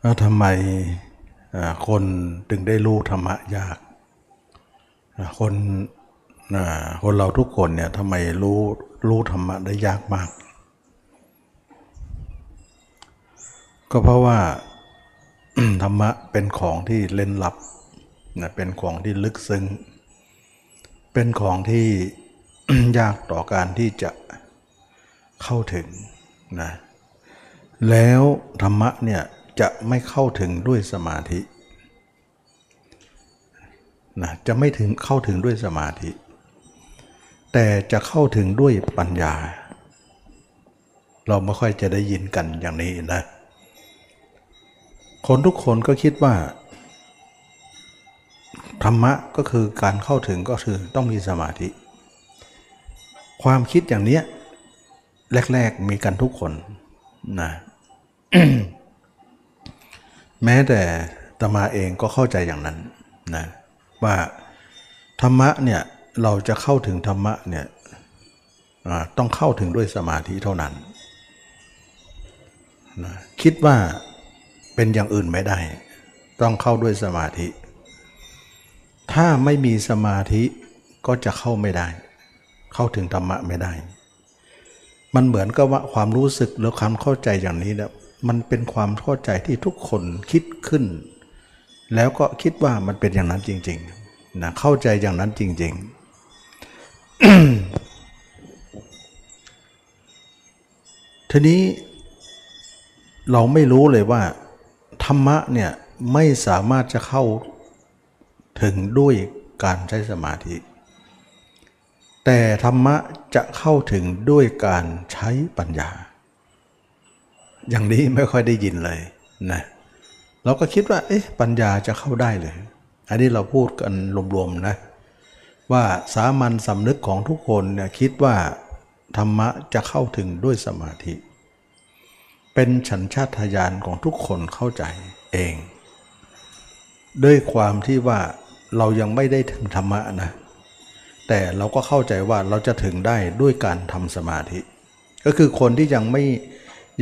แล้วทำไมคนถึงได้รู้ธรรมะยาก คนคนเราทุกคนเนี่ยทำไมรู้รู้ธรรมะได้ยากมาก ก็เพราะว่าธรรมะเป็นของที่เล่นลับนะเป็นของที่ลึกซึ้ง เป็นของที่ยากต่อการที่จะเข้าถึงนะแล้วธรรมะเนี่ย จะไม่เข้าถึงด้วยสมาธินะจะไม่ถึงเข้าถึงด้วยสมาธิ แต่จะเข้าถึงด้วยปัญญา เราไม่ค่อยจะได้ยินกันอย่างนี้นะคนทุกคนก็คิดว่า ธรรมะก็คือการเข้าถึงก็คือต้องมีสมาธิ ความคิดอย่างนี้แรก ๆมีกันทุกคนนะ แม้แต่ตมาเองก็เข้าใจอย่างนั้นนะว่าธรรมะเนี่ยเราจะเข้าถึงธรรมะเนี่ยต้องเข้าถึงด้วยสมาธิเท่านั้นนะคิดว่าเป็นอย่างอื่นไม่ได้ ต้องเข้าด้วยสมาธิ ถ้าไม่มีสมาธิก็จะเข้าไม่ได้ เข้าถึงธรรมะไม่ได้ มันเหมือนกับว่าความรู้สึกหรือความเข้าใจอย่างนี้เนี่ย มันเป็นความเข้าใจที่ทุกคนคิดขึ้น แล้วก็คิดว่ามันเป็นอย่างนั้นจริงๆนะเข้าใจอย่างนั้นจริง ๆทีนี้เราไม่รู้เลยว่า ธรรมะเนี่ยไม่สามารถจะเข้าถึงด้วยการใช้สมาธิ แต่ธรรมะจะเข้าถึงด้วยการใช้ปัญญา อย่างนี้ไม่ค่อยได้ยินเลยนะเราก็คิดว่าเอ๊ะปัญญาจะเข้าได้เลย อันนี้เราพูดกันรวมๆนะว่าสามัญสำนึกของทุกคนเนี่ยคิดว่าธรรมะจะเข้าถึงด้วยสมาธิ เป็นฉันชาติยานของทุกคนเข้าใจเอง ด้วยความที่ว่าเรายังไม่ได้ถึงธรรมะนะแต่เราก็เข้าใจว่าเราจะถึงได้ด้วยการทำสมาธิ ก็คือคนที่ยังไม่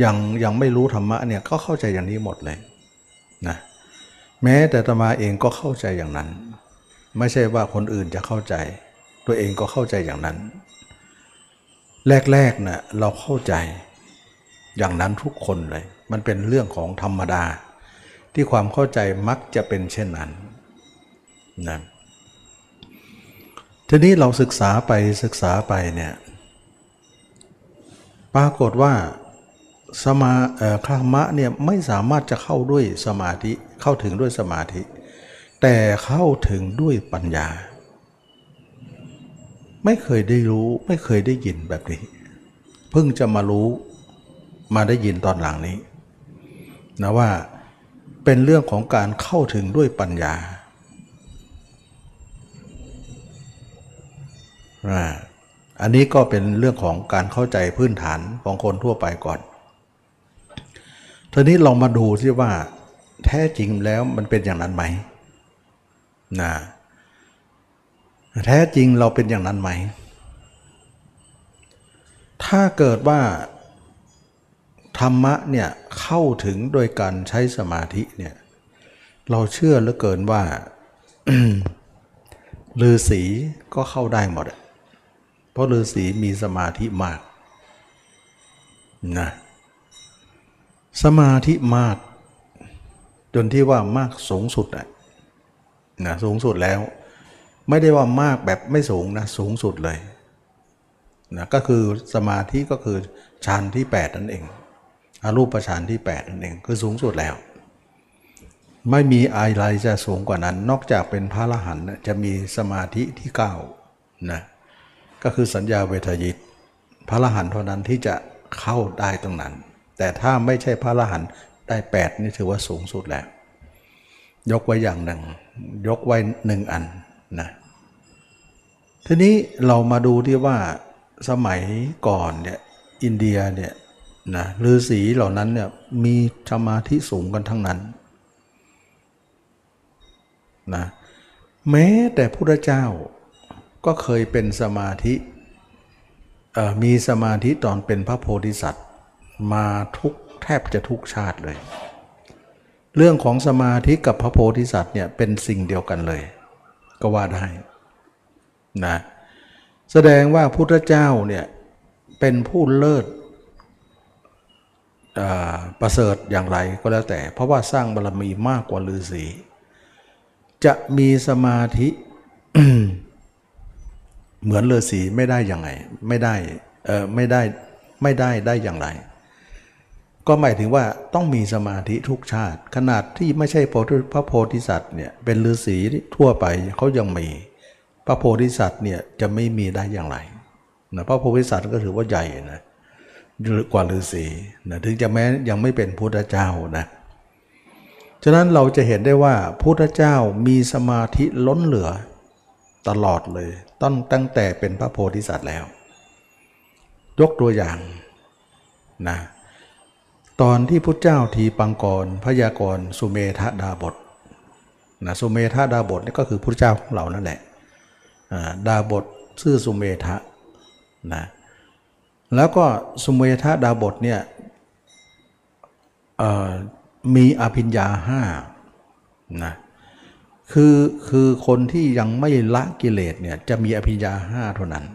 ยังยังไม่รู้ธรรมะเนี่ยก็เข้าใจอย่างนี้หมดเลยนะแม้แต่ตมาเองก็เข้าใจอย่างนั้น ไม่ใช่ว่าคนอื่นจะเข้าใจ ตัวเองก็เข้าใจอย่างนั้น แรกๆนะ่ะเราเข้าใจอย่างนั้นทุกคนเลย มันเป็นเรื่องของธรรมดา ที่ความเข้าใจมักจะเป็นเช่นนั้นนะทีนี้เราศึกษาไปศึกษาไปเนี่ยปรากฏว่า สมาคามะเนี่ยไม่สามารถจะเข้าด้วยสมาธิเข้าถึงด้วยสมาธิ แต่เข้าถึงด้วยปัญญา ไม่เคยได้รู้ไม่เคยได้ยินแบบนี้ เพิ่งจะมารู้มาได้ยินตอนหลังนี้นะว่าเป็นเรื่องของการเข้าถึงด้วยปัญญาอันนี้ก็เป็นเรื่องของการเข้าใจพื้นฐานของคนทั่วไปก่อน ทีนี้ลองมาดูที่ว่า แท้จริงแล้วมันเป็นอย่างนั้นไหมนะแท้จริงเราเป็นอย่างนั้นไหม ถ้าเกิดว่า ธรรมะเนี่ยเข้าถึงโดยการใช้สมาธิเนี่ย เราเชื่อเหลือเกินว่าฤาษีก็เข้าได้หมด เพราะฤาษีมีสมาธิมากนะ สมาธิมาก จนที่ว่ามากสูงสุดนะนะสูงสุดแล้ว ไม่ได้ว่ามากแบบไม่สูงนะสูงสุดเลยนะก็คือสมาธิก็คือฌานที่ 8 นั่นเองอรูปฌานที่ 8 นั่นเอง คือสูงสุดแล้ว ไม่มีอะไรจะสูงกว่านั้น นอกจากเป็นพระอรหันต์จะมีสมาธิที่9นะก็คือสัญญาเวทยิต พระอรหันต์เท่านั้นที่จะเข้าได้ตรงนั้น แต่ถ้าไม่ใช่พระอรหันต์ได้แปดนี่ถือว่าสูงสุดแล้ว ยกไว้อย่างหนึ่ง ยกไว้หนึ่งอันนะทีนี้เรามาดูที่ว่าสมัยก่อนเนี่ยอินเดียเนี่ยนะฤาษีเหล่านั้นเนี่ยมีสมาธิสูงกันทั้งนั้นนะแม้แต่พระเจ้าก็เคยเป็นสมาธิมีสมาธิตอนเป็นพระโพธิสัตว์ มาทุกแทบจะทุกชาติเลย เรื่องของสมาธิกับพระโพธิสัตว์เนี่ยเป็นสิ่งเดียวกันเลย ก็ว่าได้นะแสดงว่าพุทธเจ้าเนี่ยเป็นผู้เลิศประเสริฐอย่างไรก็แล้วแต่ เพราะว่าสร้างบารรมีมากกว่าฤาษีจะมีสมาธิเหมือนฤาษีไม่ได้ยังไง ไม่ได้เออไม่ได้ไม่ได้ได้อย่างไร ก็หมายถึงว่าต้องมีสมาธิทุกชาติ ขนาดที่ไม่ใช่พระโพธิสัตว์เนี่ยเป็นฤาษีทั่วไปเขายังมี พระโพธิสัตว์เนี่ยจะไม่มีได้อย่างไรนะพระโพธิสัตว์ก็ถือว่าใหญ่นะกว่าฤาษีนะถึงจะแม้ยังไม่เป็นพุทธเจ้านะฉะนั้นเราจะเห็นได้ว่าพุทธเจ้ามีสมาธิล้นเหลือตลอดเลยต้นตั้งแต่เป็นพระโพธิสัตว์แล้ว ยกตัวอย่างนะ ตอนที่พุทธเจ้าทีปังกรพยากรสุเมธาดาบทนะสุเมธาดาบทนี่ก็คือพุทธเจ้าของเรานั่นแหละดาบทชื่อสุเมธะนะแล้วก็สุเมธาดาบทเนี่ยมีอภิญญาห้านะคือคือคนที่ยังไม่ละกิเลสเนี่ยจะมีอภิญญาห้าเท่านั้น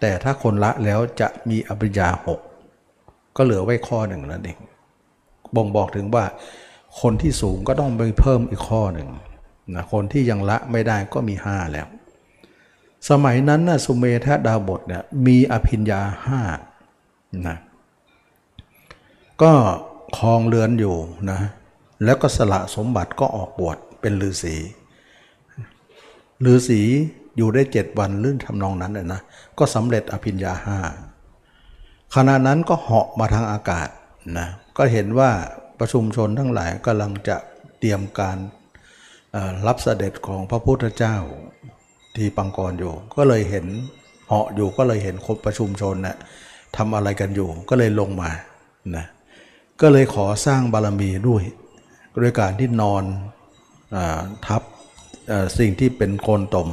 แต่ถ้าคนละแล้วจะมีอภิญญาหก ก็เหลือไว้ข้อหนึ่งนั่นเองบ่งบอกถึงว่า คนที่สูงก็ต้องไปเพิ่มอีกข้อหนึ่งนะคนที่ยังละไม่ได้ก็มีห้าแล้ว สมัยนั้นนะสุเมธาดาบทเนี่ยมีอภิญญาห้านะก็คลองเรือนอยู่นะแล้วก็สละสมบัติก็ออกบวชเป็นฤาษีฤาษีอยู่ได้เจ็ดวันลื่นทำนองนั้นเลยนะก็สำเร็จอภิญญาห้า ขณะนั้นก็เหาะมาทางอากาศนะก็เห็นว่าประชุมชนทั้งหลายกำลังจะเตรียมการรับเสด็จของพระพุทธเจ้าที่ปังกรอยู่ ก็เลยเห็นเหาะอยู่ก็เลยเห็นคนประชุมชนนะ่ะทำอะไรกันอยู่ก็เลยลงมานะก็เลยขอสร้างบารมีด้วยด้วยการที่นอนอทับสิ่งที่เป็นโคนตม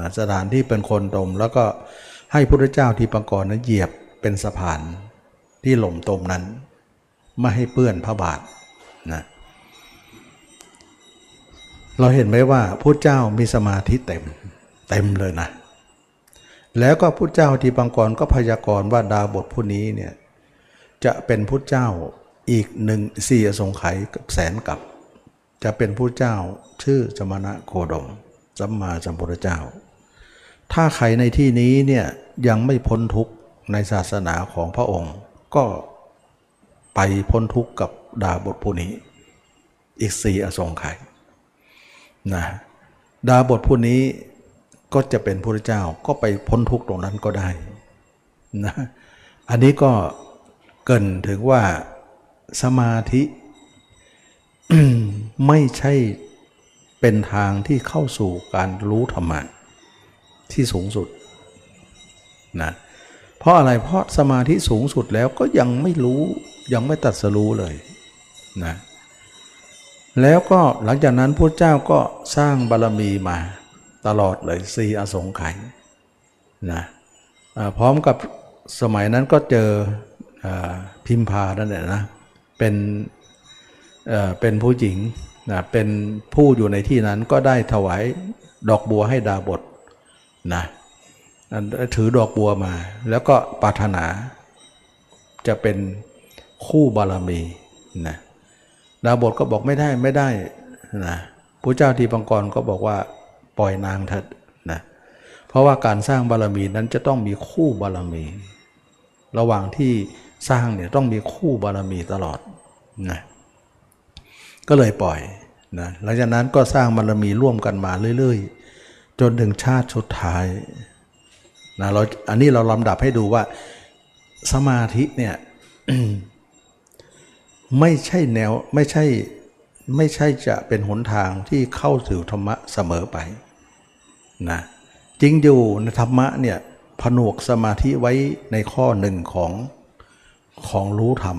นะสถานที่เป็นโคนตม แล้วก็ให้พระเจ้าที่ปังกรนั้นเหยียบ เป็นสะพานที่หล่มตมนั้น ไม่ให้เปื้อนพระบาทนะเราเห็นไหมว่าพระเจ้ามีสมาธิเต็มเต็มเลยนะ แล้วก็พระเจ้าที่ปังกรก็พยากรณ์ว่าดาวบทผู้นี้เนี่ยจะเป็นพระเจ้าอีกหนึ่งสี่สงไขยกับแสนกับ จะเป็นพระเจ้าชื่อสมณะโคดมสัมมาสัมพุทธเจ้า ถ้าใครในที่นี้เนี่ยยังไม่พ้นทุกข์ ในศาสนาของพระองค์ก็ไปพ้นทุกข์กับดาบทผู้นี้ อีกสี่อสงไขยนะดาบทผู้นี้ก็จะเป็นพระเจ้าก็ไปพ้นทุกข์ตรงนั้นก็ได้นะอันนี้ก็เกินถึงว่าสมาธิไม่ใช่เป็นทางที่เข้าสู่การรู้ธรรมะที่สูงสุดนะ เพราะอะไรเพราะสมาธิสูงสุดแล้วก็ยังไม่รู้ยังไม่ตัดสรู้เลยนะแล้วก็หลังจากนั้นพระเจ้าก็สร้างบารรมีมาตลอดเลยสี่อสงไขยนะพร้อมกับสมัยนั้นก็เจอพิมพานั่นแหละนะเป็นเป็นผู้หญิงนะเป็นผู้อยู่ในที่นั้นก็ได้ถวายดอกบัวให้ดาบทนะ ถือดอกบัวมา แล้วก็ปรารถนา จะเป็นคู่บารมีนะดาบทก็บอกไม่ได้ไม่ได้นะพระเจ้าทีปังกรก็บอกว่าปล่อยนางเถิดนะเพราะว่าการสร้างบารมีนั้นจะต้องมีคู่บารมี ระหว่างที่สร้างเนี่ยต้องมีคู่บารมีตลอดนะก็เลยปล่อยนะหลังจากนั้นก็สร้างบารมีร่วมกันมาเรื่อย ๆ จนถึงชาติสุดท้าย นะเราอันนี้เราลำดับให้ดูว่าสมาธิเนี่ยไม่ใช่แนวไม่ใช่ไม่ใช่จะเป็นหนทางที่เข้าสู่ธรรมะเสมอไปนะจริงอยู่ในธรรมะเนี่ยผนวกสมาธิไว้ในข้อหนึ่งของของรู้ธรรม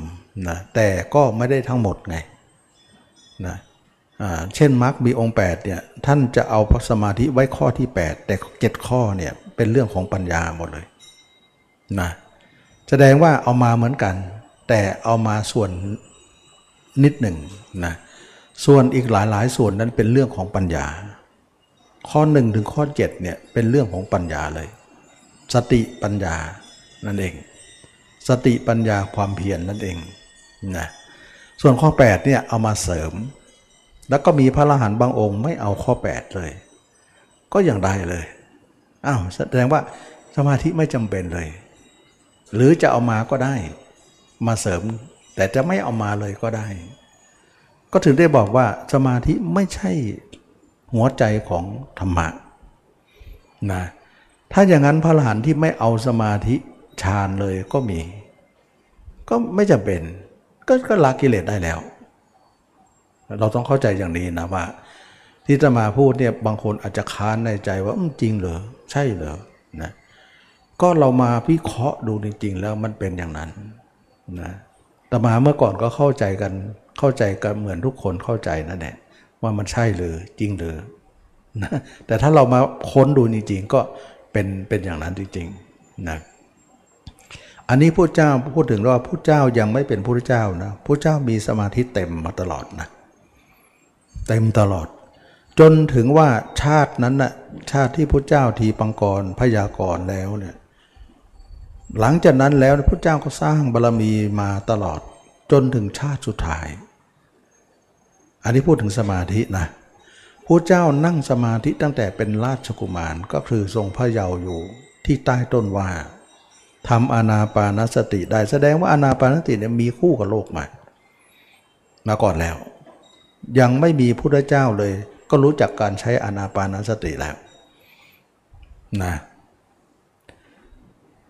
นะแต่ก็ไม่ได้ทั้งหมดไงนะเช่นมรรคมีองค์8เนี่ยท่านจะเอาพระสมาธิไว้ข้อที่ 8 แต่ 7 ข้อเนี่ย เป็นเรื่องของปัญญาหมดเลยนะแสดงว่าเอามาเหมือนกัน แต่เอามาส่วนนิดหนึ่งนะส่วนอีกหลายๆ ส่วนนั้นเป็นเรื่องของปัญญา ข้อหนึ่งถึงข้อ7เนี่ยเป็นเรื่องของปัญญาเลย สติปัญญานั่นเอง สติปัญญาความเพียรนนั่นเองนะส่วนข้อ8เนี่ยเอามาเสริม แล้วก็มีพระอรหันต์บางองค์ไม่เอาข้อ 8 เลย ก็ยังได้เลย อ้าวแสดงว่าสมาธิไม่จำเป็นเลย หรือจะเอามาก็ได้ มาเสริม แต่จะไม่เอามาเลยก็ได้ ก็ถึงได้บอกว่าสมาธิไม่ใช่หัวใจของธรรมะนะถ้าอย่างนั้นพระอรหันต์ที่ไม่เอาสมาธิฌานเลยก็มี ก็ไม่จำเป็นก็ก็ละกิเลสได้แล้ว เราต้องเข้าใจอย่างนี้นะว่า ที่จะมาพูดเนี่ยบางคนอาจจะค้านในใจว่าจริงเหรอ ใช่เหรอนะก็เรามาพิเคราะห์ดูจริงๆแล้วมันเป็นอย่างนั้นนะแต่มาเมื่อก่อนก็เข้าใจกันเข้าใจกันเหมือนทุกคนเข้าใจนั่นแหละว่ามันใช่หรือจริงหรือนะแต่ถ้าเรามาค้นดูจริงๆก็เป็นเป็นอย่างนั้นจริงๆนะอันนี้พระเจ้าพูดถึงว่าพระเจ้ายังไม่เป็นพระเจ้านะพระเจ้ามีสมาธิเต็มมาตลอดนะเต็มตลอด จนถึงว่าชาตินั้นนะ่ะชาติที่พระเจ้าทีปังกรพยากรแล้วเนี่ยหลังจากนั้นแล้วพระเจ้าก็สร้างบารรมีมาตลอดจนถึงชาติสุดท้าย อันนี้พูดถึงสมาธินะพระเจ้านั่งสมาธิตั้งแต่เป็นราชกุมารก็คือทรงพระเยาว์อยู่ที่ใต้ต้นว่าทำอานาปานสติได้แสดงว่าอานาปานสติเนี่ยมีคู่กับโลกมามาก่อนแล้ว ยังไม่มีพุทธเจ้าเลย ก็รู้จักการใช้อานาปานสติแล้วนะ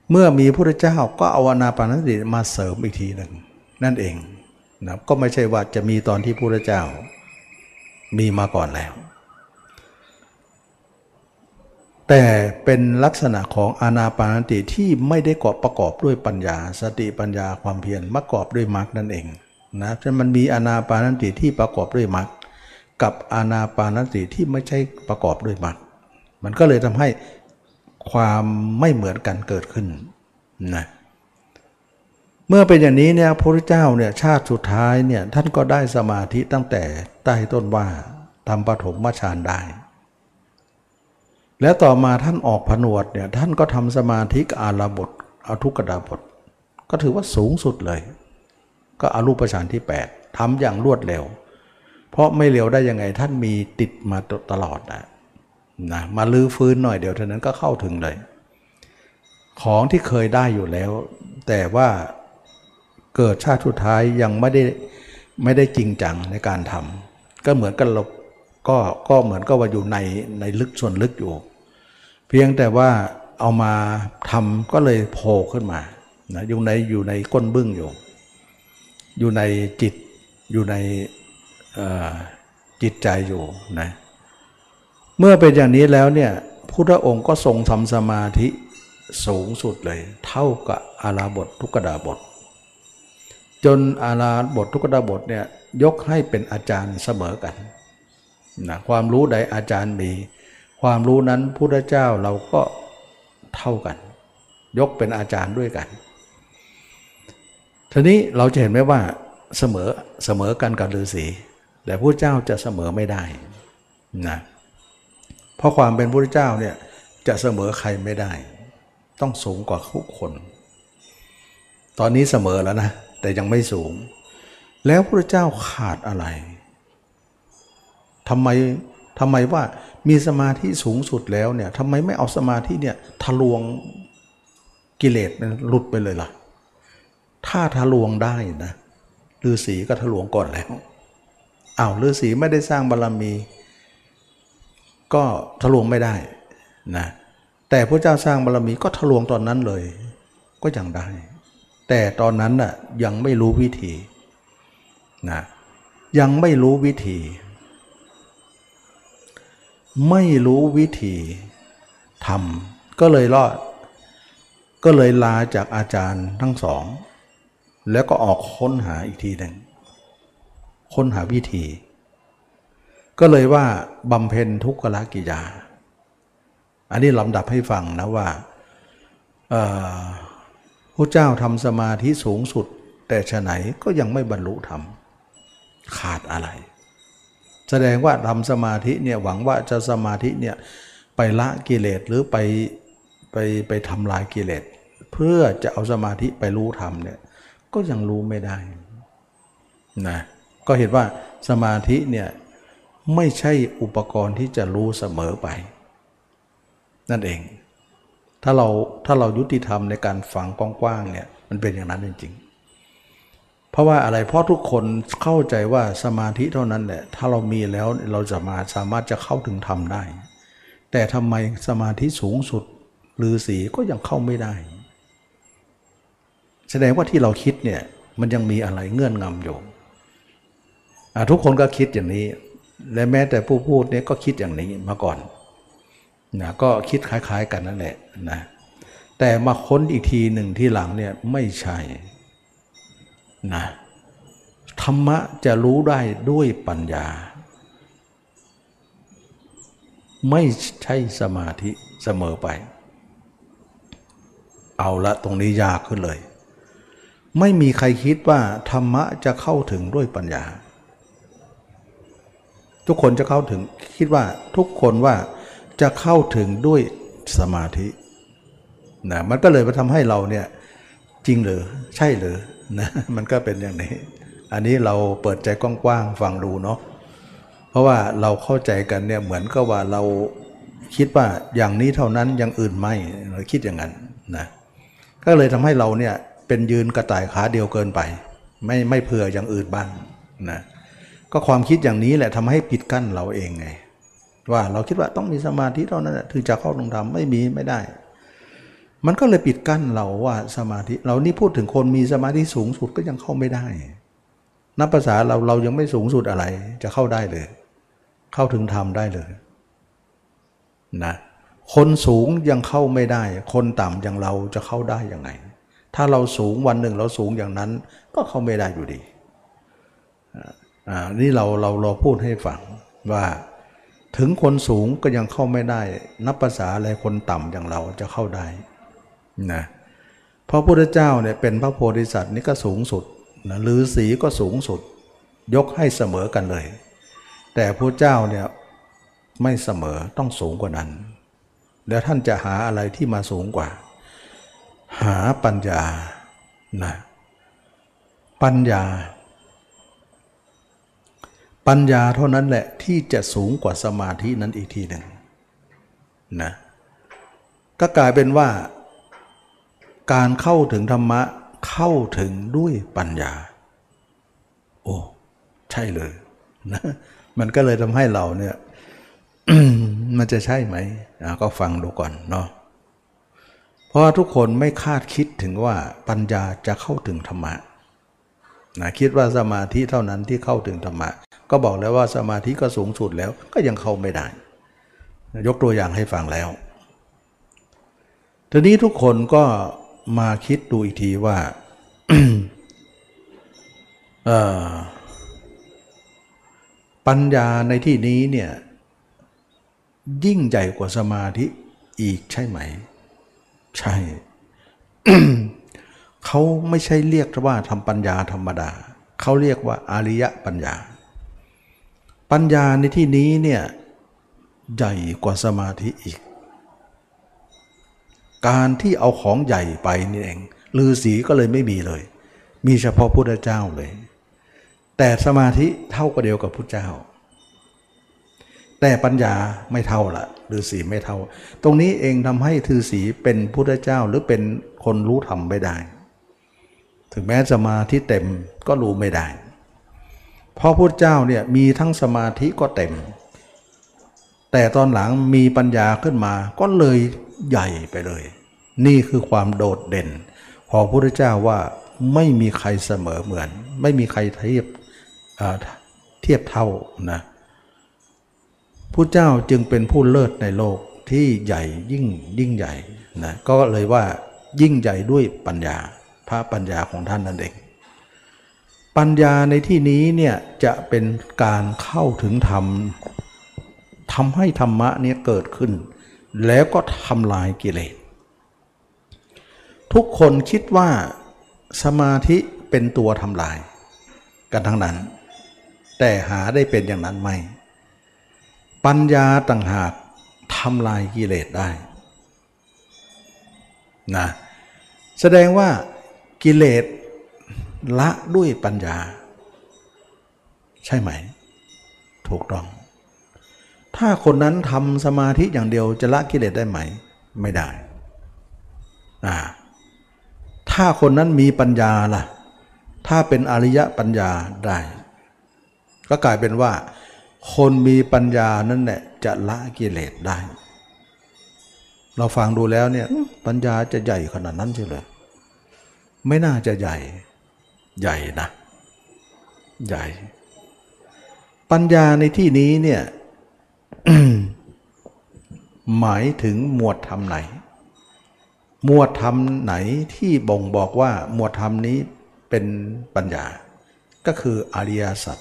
เมื่อมีพระเจ้าก็เอาอานาปานสติมาเสริมอีกทีหนึ่งนั่นเองนะก็ไม่ใช่ว่าจะมีตอนที่พระเจ้ามีมาก่อนแล้ว แต่เป็นลักษณะของอานาปานสติที่ไม่ได้กอบประกอบด้วยปัญญา สติปัญญาความเพียรประกอบด้วยมรรคนั่นเองนะฉะนั้นมันมีอานาปานสติที่ประกอบด้วยมรรค กับอานาปานสติที่ไม่ใช่ประกอบด้วยมรรคมันก็เลยทำให้ความไม่เหมือนกันเกิดขึ้นนะเมื่อเป็นอย่างนี้เนี่ยพระพุทธเจ้าเนี่ยชาติสุดท้ายเนี่ยท่านก็ได้สมาธิตั้งแต่ใต้ต้นว่าทำปฐมฌานได้ แล้วต่อมาท่านออกผนวดเนี่ยท่านก็ทำสมาธิกับอาราบทอาทุกดาบท ก็ถือว่าสูงสุดเลย ก็อารูปฌานที่ 8ทำอย่างรวดเร็ว เพราะไม่เร็วได้ยังไงท่านมีติดมาตลอดนะนะมาลื้อฟื้นหน่อยเดี๋ยวเท่านั้นก็เข้าถึงเลย ของที่เคยได้อยู่แล้ว แต่ว่าเกิดชาติสุดท้ายยังไม่ได้ไม่ได้จริงจังในการทำก็เหมือนกันเราก็ก็เหมือนก็ว่าอยู่ในในลึกส่วนลึกอยู่ เพียงแต่ว่าเอามาทำก็เลยโผล่ขึ้นมานะอยู่ในอยู่ในก้นบึ้งอยู่ อยู่ในจิตอยู่ใน จิตใจอยู่นะเมื่อเป็นอย่างนี้แล้วเนี่ยพุทธองค์ก็ทรงทำสมาธิสูงสุดเลย เท่ากับอาราบททุกดาบท จนอาราบททุกดาบทเนี่ยยกให้เป็นอาจารย์เสมอกันนะความรู้ใดอาจารย์มี ความรู้นั้นพุทธเจ้าเราก็เท่ากัน ยกเป็นอาจารย์ด้วยกันทีนี้เราจะเห็นไหมว่าเสมอเสมอกันกับฤาษี แต่พระเจ้าจะเสมอไม่ได้นะเพราะความเป็นพระเจ้าเนี่ยจะเสมอใครไม่ได้ ต้องสูงกว่าทุกคน ตอนนี้เสมอแล้วนะ แต่ยังไม่สูง แล้วพระเจ้าขาดอะไรทำไมทำไมว่ามีสมาธิสูงสุดแล้วเนี่ยทำไมไม่เอาสมาธิเนี่ยทะลวงกิเลสหลุดไปเลยล่ะ ถ้าทะลวงได้นะฤาษีก็ทะลวงก่อนแล้ว อ้าวฤาษีไม่ได้สร้างบารรมี ก็ทะลวงไม่ได้นะแต่พระเจ้าสร้างบารมีก็ทะลวงตอนนั้นเลย ก็ยังได้ แต่ตอนนั้นน่ะยังไม่รู้วิธีนะยังไม่รู้วิธี ไม่รู้วิธีทำก็เลยรอด ก็เลยลาจากอาจารย์ทั้งสอง แล้วก็ออกค้นหาอีกทีหนึ่ง ค้นหาวิธี ก็เลยว่าบำเพ็ญทุกขละกิยา อันนี้ลำดับให้ฟังนะว่าพระเจ้าทำสมาธิสูงสุด แต่ฉไหนก็ยังไม่บรรลุธรรมขาดอะไร แสดงว่าทำสมาธิเนี่ยหวังว่าจะสมาธิเนี่ยไปละกิเลสหรือไปไปไปทำลายกิเลสเพื่อจะเอาสมาธิไปรู้ธรรมเนี่ยก็ยังรู้ไม่ได้นะ ก็เห็นว่าสมาธิเนี่ยไม่ใช่อุปกรณ์ที่จะรู้เสมอไป นั่นเอง ถ้าเราถ้าเรายุติธรรมในการฝังกว้างๆเนี่ยมันเป็นอย่างนั้นจริงๆ เพราะว่าอะไรเพราะทุกคนเข้าใจว่าสมาธิเท่านั้นแหละถ้าเรามีแล้วเราจะมาสามารถจะเข้าถึงธรรมได้ แต่ทำไมสมาธิสูงสุดหรือสีก็ยังเข้าไม่ได้ แสดงว่าที่เราคิดเนี่ยมันยังมีอะไรเงื่อนงำอยู่ ทุกคนก็คิดอย่างนี้ และแม้แต่ผู้พูดเนี่ยก็คิดอย่างนี้มาก่อนนะก็คิดคล้าย ๆ กันนั่นแหละนะแต่มาค้นอีกทีหนึ่งที่หลังเนี่ยไม่ใช่นะธรรมะจะรู้ได้ด้วยปัญญา ไม่ใช่สมาธิเสมอไป เอาละตรงนี้ยากขึ้นเลย ไม่มีใครคิดว่าธรรมะจะเข้าถึงด้วยปัญญา ทุกคนจะเข้าถึงคิดว่าทุกคนว่าจะเข้าถึงด้วยสมาธินะมันก็เลยมาทำให้เราเนี่ยจริงหรือใช่หรือนะมันก็เป็นอย่างนี้ อันนี้เราเปิดใจกว้างๆฟังดูเนาะเพราะว่าเราเข้าใจกันเนี่ยเหมือนกับว่าเราคิดว่าอย่างนี้เท่านั้นอย่างอื่นไม่เราคิดอย่างนั้นนะก็เลยทำให้เราเนี่ยเป็นยืนกระต่ายขาเดียวเกินไป ไม่ไม่เผื่ออย่างอื่นบ้างนะ ก็ความคิดอย่างนี้แหละทำให้ปิดกั้นเราเองไง ว่าเราคิดว่าต้องมีสมาธิเท่านั้นถึงจะเข้าตรงธรรมไม่มีไม่ได้ มันก็เลยปิดกั้นเราว่าสมาธิ เรานี่พูดถึงคนมีสมาธิสูงสุดก็ยังเข้าไม่ได้ นับภาษาเราเรายังไม่สูงสุดอะไร จะเข้าได้เลย เข้าถึงธรรมได้เลยนะคนสูงยังเข้าไม่ได้ คนต่ำอย่างเราจะเข้าได้ยังไง ถ้าเราสูงวันหนึ่งเราสูงอย่างนั้น ก็เข้าไม่ได้อยู่ดี อ่านี่เราเราเราพูดให้ฟังว่าถึงคนสูงก็ยังเข้าไม่ได้ นับภาษาอะไรคนต่ำอย่างเราจะเข้าได้นะพระพุทธเจ้าเนี่ยเป็นพระโพธิสัตว์นี่ก็สูงสุดนะฤาษีก็สูงสุด ยกให้เสมอกันเลย แต่พระเจ้าเนี่ยไม่เสมอต้องสูงกว่านั้น แล้วท่านจะหาอะไรที่มาสูงกว่า หาปัญญานะปัญญา ปัญญาเท่านั้นแหละที่จะสูงกว่าสมาธินั้นอีกทีหนึ่งนะก็กลายเป็นว่า การเข้าถึงธรรมะเข้าถึงด้วยปัญญา โอ้ใช่เลยนะมันก็เลยทำให้เราเนี่ยมันจะใช่ไหมก็ฟังดูก่อนเนาะเพราะทุกคนไม่คาดคิดถึงว่าปัญญาจะเข้าถึงธรรมะ นะคิดว่าสมาธิเท่านั้นที่เข้าถึงธรรมะ ก็บอกแล้วว่าสมาธิก็สูงสุดแล้วก็ยังเข้าไม่ได้ ยกตัวอย่างให้ฟังแล้ว ทีนี้ทุกคนก็มาคิดดูอีกทีว่าปัญญาในที่นี้เนี่ยยิ่งใหญ่กว่าสมาธิอีกใช่ไหม ใช่ เขาไม่ใช่เรียกว่าทำปัญญาธรรมดา เขาเรียกว่าอาริยปัญญา ปัญญาในที่นี้เนี่ยใหญ่กว่าสมาธิอีก การที่เอาของใหญ่ไปนี่เองลือสีก็เลยไม่มีเลย มีเฉพาะพุทธเจ้าเลย แต่สมาธิเท่ากับเดียวกับพุทธเจ้า แต่ปัญญาไม่เท่าละฤาษีไม่เท่า ตรงนี้เองทำให้ทือสีเป็นพุทธเจ้าหรือเป็นคนรู้ธรรมไม่ได้ ถึงแม้สมาธิเต็มก็รู้ไม่ได้พราะพุทธเจ้าเนี่ยมีทั้งสมาธิก็เต็ม แต่ตอนหลังมีปัญญาขึ้นมาก็เลยใหญ่ไปเลย นี่คือความโดดเด่น ของพระพุทธเจ้าว่าไม่มีใครเสมอเหมือน ไม่มีใครเทียบเทียบเท่านะพุทธเจ้าจึงเป็นผู้เลิศในโลกที่ใหญ่ยิ่งยิ่งใหญ่นะก็เลยว่ายิ่งใหญ่ด้วยปัญญา ระปัญญาของท่านนั่นเอง ปัญญาในที่นี้เนี่ยจะเป็นการเข้าถึงธรรมทำให้ธรรมะเนี่ยเกิดขึ้น แล้วก็ทำลายกิเลส ทุกคนคิดว่าสมาธิเป็นตัวทำลายกันทั้งนั้น แต่หาได้เป็นอย่างนั้นไหม ปัญญาต่างหากทำลายกิเลสได้นะแสดงว่า กิเลสละด้วยปัญญา ใช่ไหม ถูกต้อง ถ้าคนนั้นทำสมาธิอย่างเดียวจะละกิเลสได้ไหม ไม่ได้อ่าถ้าคนนั้นมีปัญญาล่ะ ถ้าเป็นอริยปัญญาได้ ก็กลายเป็นว่า คนมีปัญญานั่นแหละจะละกิเลสได้ เราฟังดูแล้วเนี่ยปัญญาจะใหญ่ขนาดนั้นใช่เลย ไม่น่าจะใหญ่ ใหญ่นะ ใหญ่ ปัญญาในที่นี้เนี่ยหมายถึงหมวดธรรมไหน หมวดธรรมไหนที่บ่งบอกว่าหมวดธรรมนี้เป็นปัญญา ก็คืออริยสัจ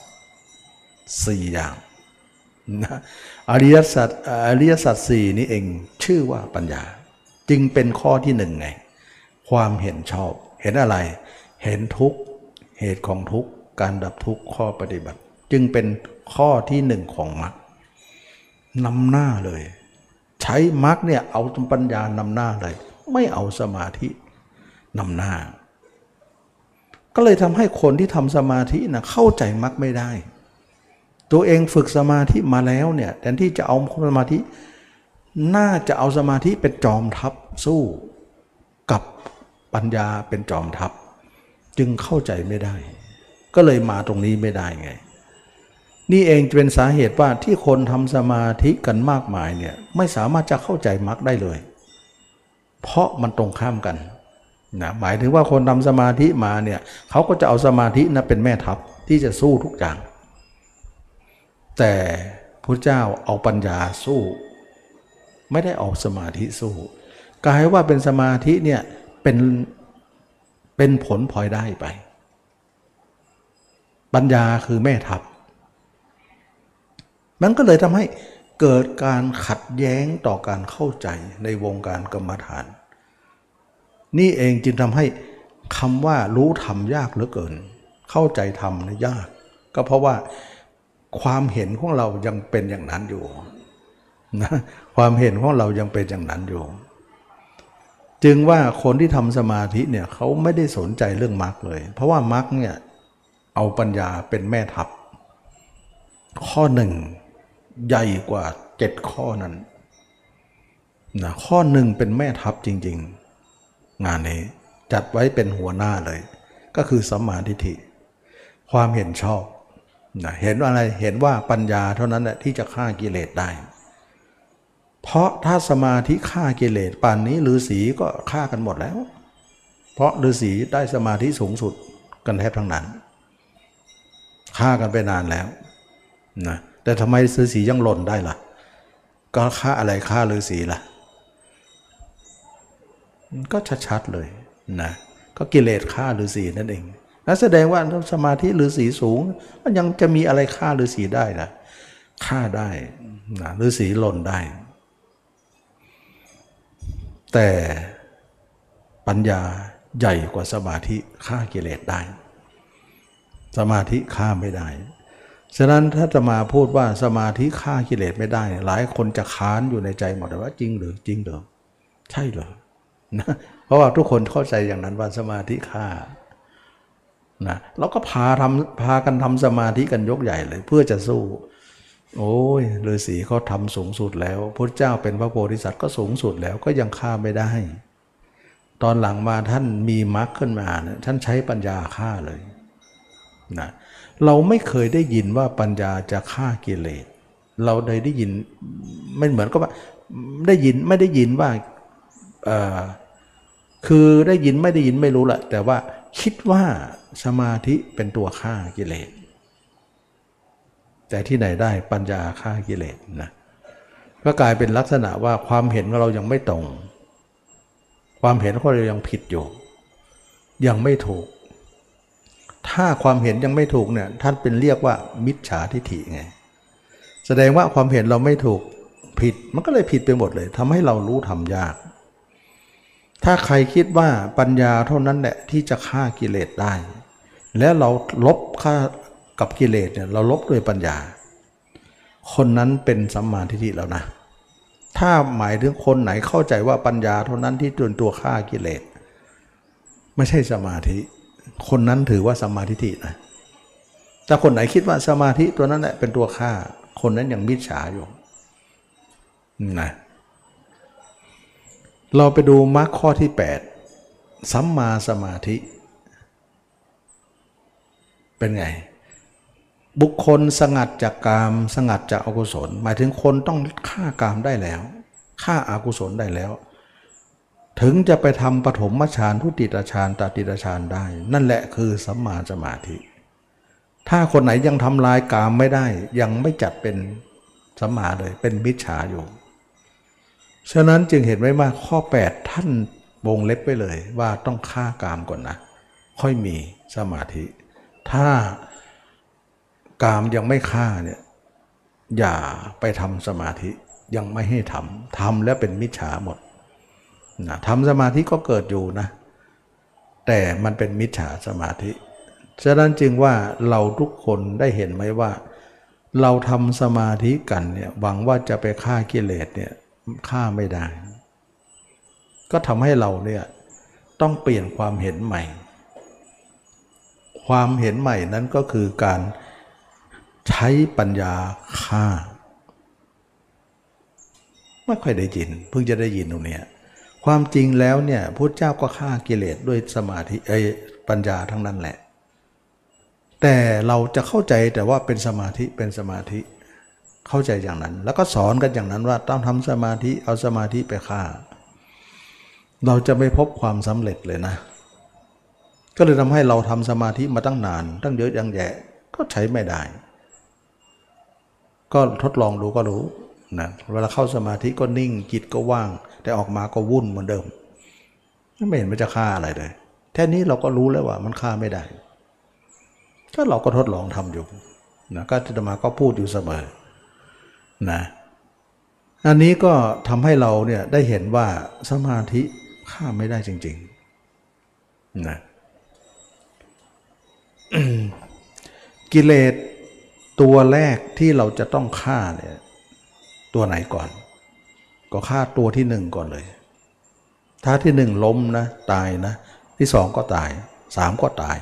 สี่อย่างนะอริยสัจอริยสัจสี่นี้เองชื่อว่าปัญญา จึงเป็นข้อที่หนึ่งไง ความเห็นชอบ เห็นอะไร เห็นทุกเหตุของทุกการดับทุกข้อปฏิบัติ จึงเป็นข้อที่หนึ่งของมรรคนำหน้าเลย ใช้มรรคเนี่ยเอาปัญญานำหน้าเลย ไม่เอาสมาธินำหน้า ก็เลยทำให้คนที่ทำสมาธินะเข้าใจมรรคไม่ได้ ตัวเองฝึกสมาธิมาแล้วเนี่ยแทนที่จะเอาสมาธิ น่าจะเอาสมาธิเป็นจอมทัพสู้ ปัญญาเป็นจอมทัพ จึงเข้าใจไม่ได้ ก็เลยมาตรงนี้ไม่ได้ไง นี่เองเป็นสาเหตุว่าที่คนทำสมาธิกันมากมายเนี่ยไม่สามารถจะเข้าใจมรรคได้เลย เพราะมันตรงข้ามกันนะหมายถึงว่าคนทำสมาธิมาเนี่ยเขาก็จะเอาสมาธินะเป็นแม่ทัพที่จะสู้ทุกอย่าง แต่พระเจ้าเอาปัญญาสู้ ไม่ได้เอาสมาธิสู้กลายว่าเป็นสมาธิเนี่ย เป็นเป็นผลพลอยได้ไป ปัญญาคือแม่ทัพ มันก็เลยทำให้เกิดการขัดแย้งต่อการเข้าใจในวงการกรรมฐาน นี่เองจึงทำให้คำว่ารู้ธรรมยากเหลือเกิน เข้าใจธรรมนะยาก ก็เพราะว่าความเห็นของเรายังเป็นอย่างนั้นอยู่นะความเห็นของเรายังเป็นอย่างนั้นอยู่ จึงว่าคนที่ทำสมาธิเนี่ยเขาไม่ได้สนใจเรื่องมรรคเลย เพราะว่ามรรคเนี่ยเอาปัญญาเป็นแม่ทัพ ข้อหนึ่งใหญ่กว่าเจ็ดข้อนั้นนะข้อหนึ่งเป็นแม่ทัพจริง ๆ งานนี้จัดไว้เป็นหัวหน้าเลย ก็คือสัมมาทิฏฐิความเห็นชอบนะเห็นอะไรเห็นว่าปัญญาเท่านั้นแหละที่จะฆ่ากิเลสได้ เพราะถ้าสมาธิฆ่ากิเลสป่านนี้ฤาษีก็ฆ่ากันหมดแล้ว เพราะฤาษีได้สมาธิสูงสุดกันแทบทั้งนั้นฆ่ากันไปนานแล้วนะแต่ทำไมฤาษียังหล่นได้ล่ะ ก็ค่าอะไรค่าฤาษีล่ะ ก็ชัดๆเลยนะก็กิเลสฆ่าฤาษีนั่นเองนั่นแสดงว่าสมาธิฤาษีสูง มันยังจะมีอะไรฆ่าฤาษีได้ล่ะฆ่าได้นะฤาษีหล่นได้ แต่ปัญญาใหญ่กว่าสมาธิฆ่ากิเลสได้ สมาธิฆ่าไม่ได้ ฉะนั้นถ้าจะมาพูดว่าสมาธิฆ่ากิเลสไม่ได้ หลายคนจะค้านอยู่ในใจหมดว่าจริงหรือจริงหรือใช่เหรอนะเพราะว่าทุกคนเข้าใจอย่างนั้นว่าสมาธิฆ่านะเราก็พาทำพากันทำสมาธิกันยกใหญ่เลย เพื่อจะสู้ โอ้ยฤาษีเขาทำสูงสุดแล้วพระเจ้าเป็นพระโพธิสัตว์ก็สูงสุดแล้วก็ยังฆ่าไม่ได้ ตอนหลังมาท่านมีมรรคขึ้นมานะท่านใช้ปัญญาฆ่าเลยนะเราไม่เคยได้ยินว่าปัญญาจะฆ่ากิเลส เราได้ได้ยินไม่เหมือนกับว่าได้ยินไม่ได้ยินว่าคือได้ยินไม่ได้ยินไม่รู้แหละแต่ว่าคิดว่าสมาธิเป็นตัวฆ่ากิเลส แต่ที่ไหนได้ปัญญาฆ่ากิเลสนะก็กลายเป็นลักษณะว่าความเห็นของเรายังไม่ตรง ความเห็นของเรายังผิดอยู่ ยังไม่ถูก ถ้าความเห็นยังไม่ถูกเนี่ยท่านเป็นเรียกว่า มิจฉาทิฏฐิไง แสดงว่าความเห็นเราไม่ถูกผิดมันก็เลยผิดไปหมดเลยทำให้เรารู้ทำยาก ถ้าใครคิดว่าปัญญาเท่านั้นแหละที่จะฆ่ากิเลสได้ แล้วเราลบฆ่า กับกิเลสเนี่ยเราลบด้วยปัญญา คนนั้นเป็นสัมมาทิฏฐิแล้วนะ ถ้าหมายถึงคนไหนเข้าใจว่าปัญญาเท่านั้นที่จนตัวฆ่ากิเลส ไม่ใช่สมาธิ คนนั้นถือว่าสัมมาทิฏฐินะถ้าคนไหนคิดว่าสมาธิตัวนั้นแหละเป็นตัวฆ่า คนนั้นยังมิจฉาอยู่นะเราไปดูมรรคข้อที่ 8 สัมมาสมาธิ เป็นไง บุคคลสงัดจากกามสงัดจากอกุศล หมายถึงคนต้องฆ่ากามได้แล้วฆ่าอากุศลได้แล้ว ถึงจะไปทำปฐมฌานทุติยฌานตติยฌานได้ นั่นแหละคือสัมมาสมาธิ ถ้าคนไหนยังทำลายกามไม่ได้ ยังไม่จัดเป็นสัมมาเลยเป็นมิจฉาอยู่ฉะนั้นจึงเห็นไว้ว่าข้อ 8 ท่านวงเล็บไปเลยว่าต้องฆ่ากามก่อนนะ ค่อยมีสมาธิ ถ้า กามยังไม่ฆ่าเนี่ยอย่าไปทำสมาธิยังไม่ให้ทำทำแล้วเป็นมิจฉาหมดนะทำสมาธิก็เกิดอยู่นะ แต่มันเป็นมิจฉาสมาธิ ฉะนั้นจึงว่าเราทุกคนได้เห็นไหมว่า เราทำสมาธิกันเนี่ยหวังว่าจะไปฆ่ากิเลสเนี่ยฆ่าไม่ได้ ก็ทำให้เราเนี่ยต้องเปลี่ยนความเห็นใหม่ ความเห็นใหม่นั้นก็คือการ ใช้ปัญญาฆ่า ไม่ค่อยได้ยิน เพิ่งจะได้ยินตรงนี้ความจริงแล้วเนี่ยพุทธเจ้าก็ฆ่ากิเลสด้วยสมาธิไอ้ปัญญาทั้งนั้นแหละ แต่เราจะเข้าใจแต่ว่าเป็นสมาธิเป็นสมาธิเข้าใจอย่างนั้น แล้วก็สอนกันอย่างนั้นว่าต้องทำสมาธิเอาสมาธิไปฆ่า เราจะไม่พบความสำเร็จเลยนะ ก็เลยทำให้เราทำสมาธิมาตั้งนาน ตั้งเยอะยังแย่ก็ใช้ไม่ได้ ก็ทดลองดูก็รู้นะเวลาเข้าสมาธิก็นิ่งจิตก็ว่าง แต่ออกมาก็วุ่นเหมือนเดิม ไม่เห็นมันจะฆ่าอะไรเลยแค่นี้เราก็รู้แล้วว่ามันฆ่าไม่ได้ก็เราก็ทดลองทำอยู่นะก็จะมาก็พูดอยู่เสมอนะอันนี้ก็ทำให้เราเนี่ยได้เห็นว่าสมาธิฆ่าไม่ได้จริงๆนะกิเลส ตัวแรกที่เราจะต้องฆ่าเนี่ยตัวไหนก่อน ก็ฆ่าตัวที่หนึ่งก่อนเลย ถ้าที่หนึ่งล้มนะตายนะ ที่สองก็ตายสามก็ตาย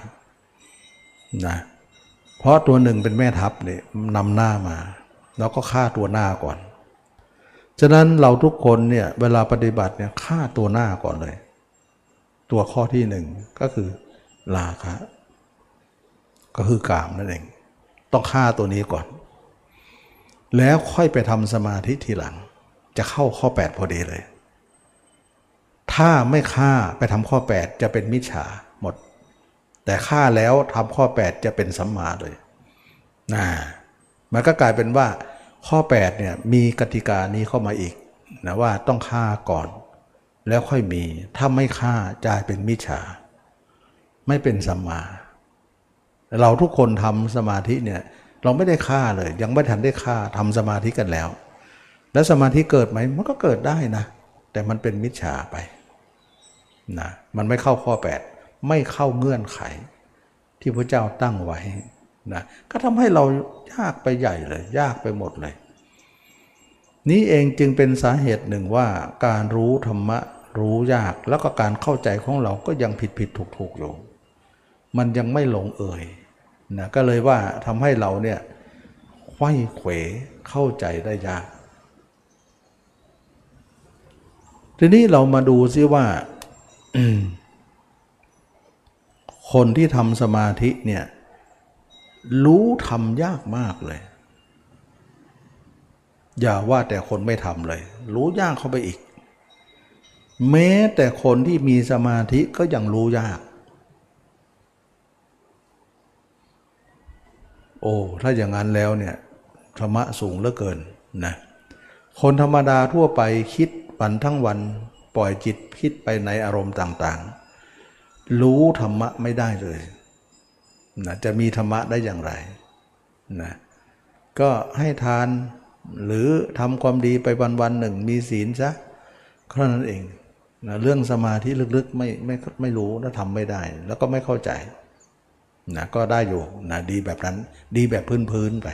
นะเพราะตัวหนึ่งเป็นแม่ทัพเนี่ยนำหน้ามา แล้วก็ฆ่าตัวหน้าก่อน ฉะนั้นเราทุกคนเนี่ยเวลาปฏิบัติเนี่ยฆ่าตัวหน้าก่อนเลย ตัวข้อที่หนึ่งก็คือลาคะ ก็คือกามนั่นเอง ต้องฆ่าตัวนี้ก่อน แล้วค่อยไปทำสมาธิทีหลัง จะเข้าข้อ 8 พอดีเลย ถ้าไม่ฆ่าไปทำข้อ 8 จะเป็นมิจฉาหมด แต่ฆ่าแล้วทำข้อ 8 จะเป็นสัมมาเลยนะมันก็กลายเป็นว่าข้อ 8 เนี่ยมีกติกานี้เข้ามาอีกนะว่าต้องฆ่าก่อน แล้วค่อยมี ถ้าไม่ฆ่าจะเป็นมิจฉา ไม่เป็นสัมมา เราทุกคนทำสมาธิเนี่ยเราไม่ได้ฆ่าเลย ยังไม่ทันได้ฆ่าทำสมาธิกันแล้ว แล้วสมาธิเกิดไหมมันก็เกิดได้นะ แต่มันเป็นมิจฉาไปนะมันไม่เข้าข้อ 8 ไม่เข้าเงื่อนไข ที่พระเจ้าตั้งไว้นะก็ทำให้เรายากไปใหญ่เลย ยากไปหมดเลย นี้เองจึงเป็นสาเหตุหนึ่งว่าการรู้ธรรมะรู้ยากแล้วก็การเข้าใจของเราก็ยังผิดผิดถูกถูกอยู่มันยังไม่หลงเอ่ย นะก็เลยว่าทำให้เราเนี่ยไข้เขวเข้าใจได้ยาก ทีนี้เรามาดูซิว่า คนที่ทำสมาธิเนี่ยรู้ทำยากมากเลย อย่าว่าแต่คนไม่ทำเลย รู้ยากเข้าไปอีก แม้แต่คนที่มีสมาธิก็ยังรู้ยาก โอ้ถ้าอย่างนั้นแล้วเนี่ยธรรมะสูงเหลือเกินนะคนธรรมดาทั่วไปคิดวันทั้งวันปล่อยจิตคิดไปในอารมณ์ต่างๆ รู้ธรรมะไม่ได้เลยนะจะมีธรรมะได้อย่างไรนะก็ให้ทานหรือทำความดีไปวันๆหนึ่งมีศีลซะแค่นั้นเองนะเรื่องสมาธิลึกๆไม่ไม่ไม่รู้และทำไม่ได้ แล้วก็ไม่เข้าใจ นะก็ได้อยู่นะดีแบบนั้น ดีแบบพื้นๆไป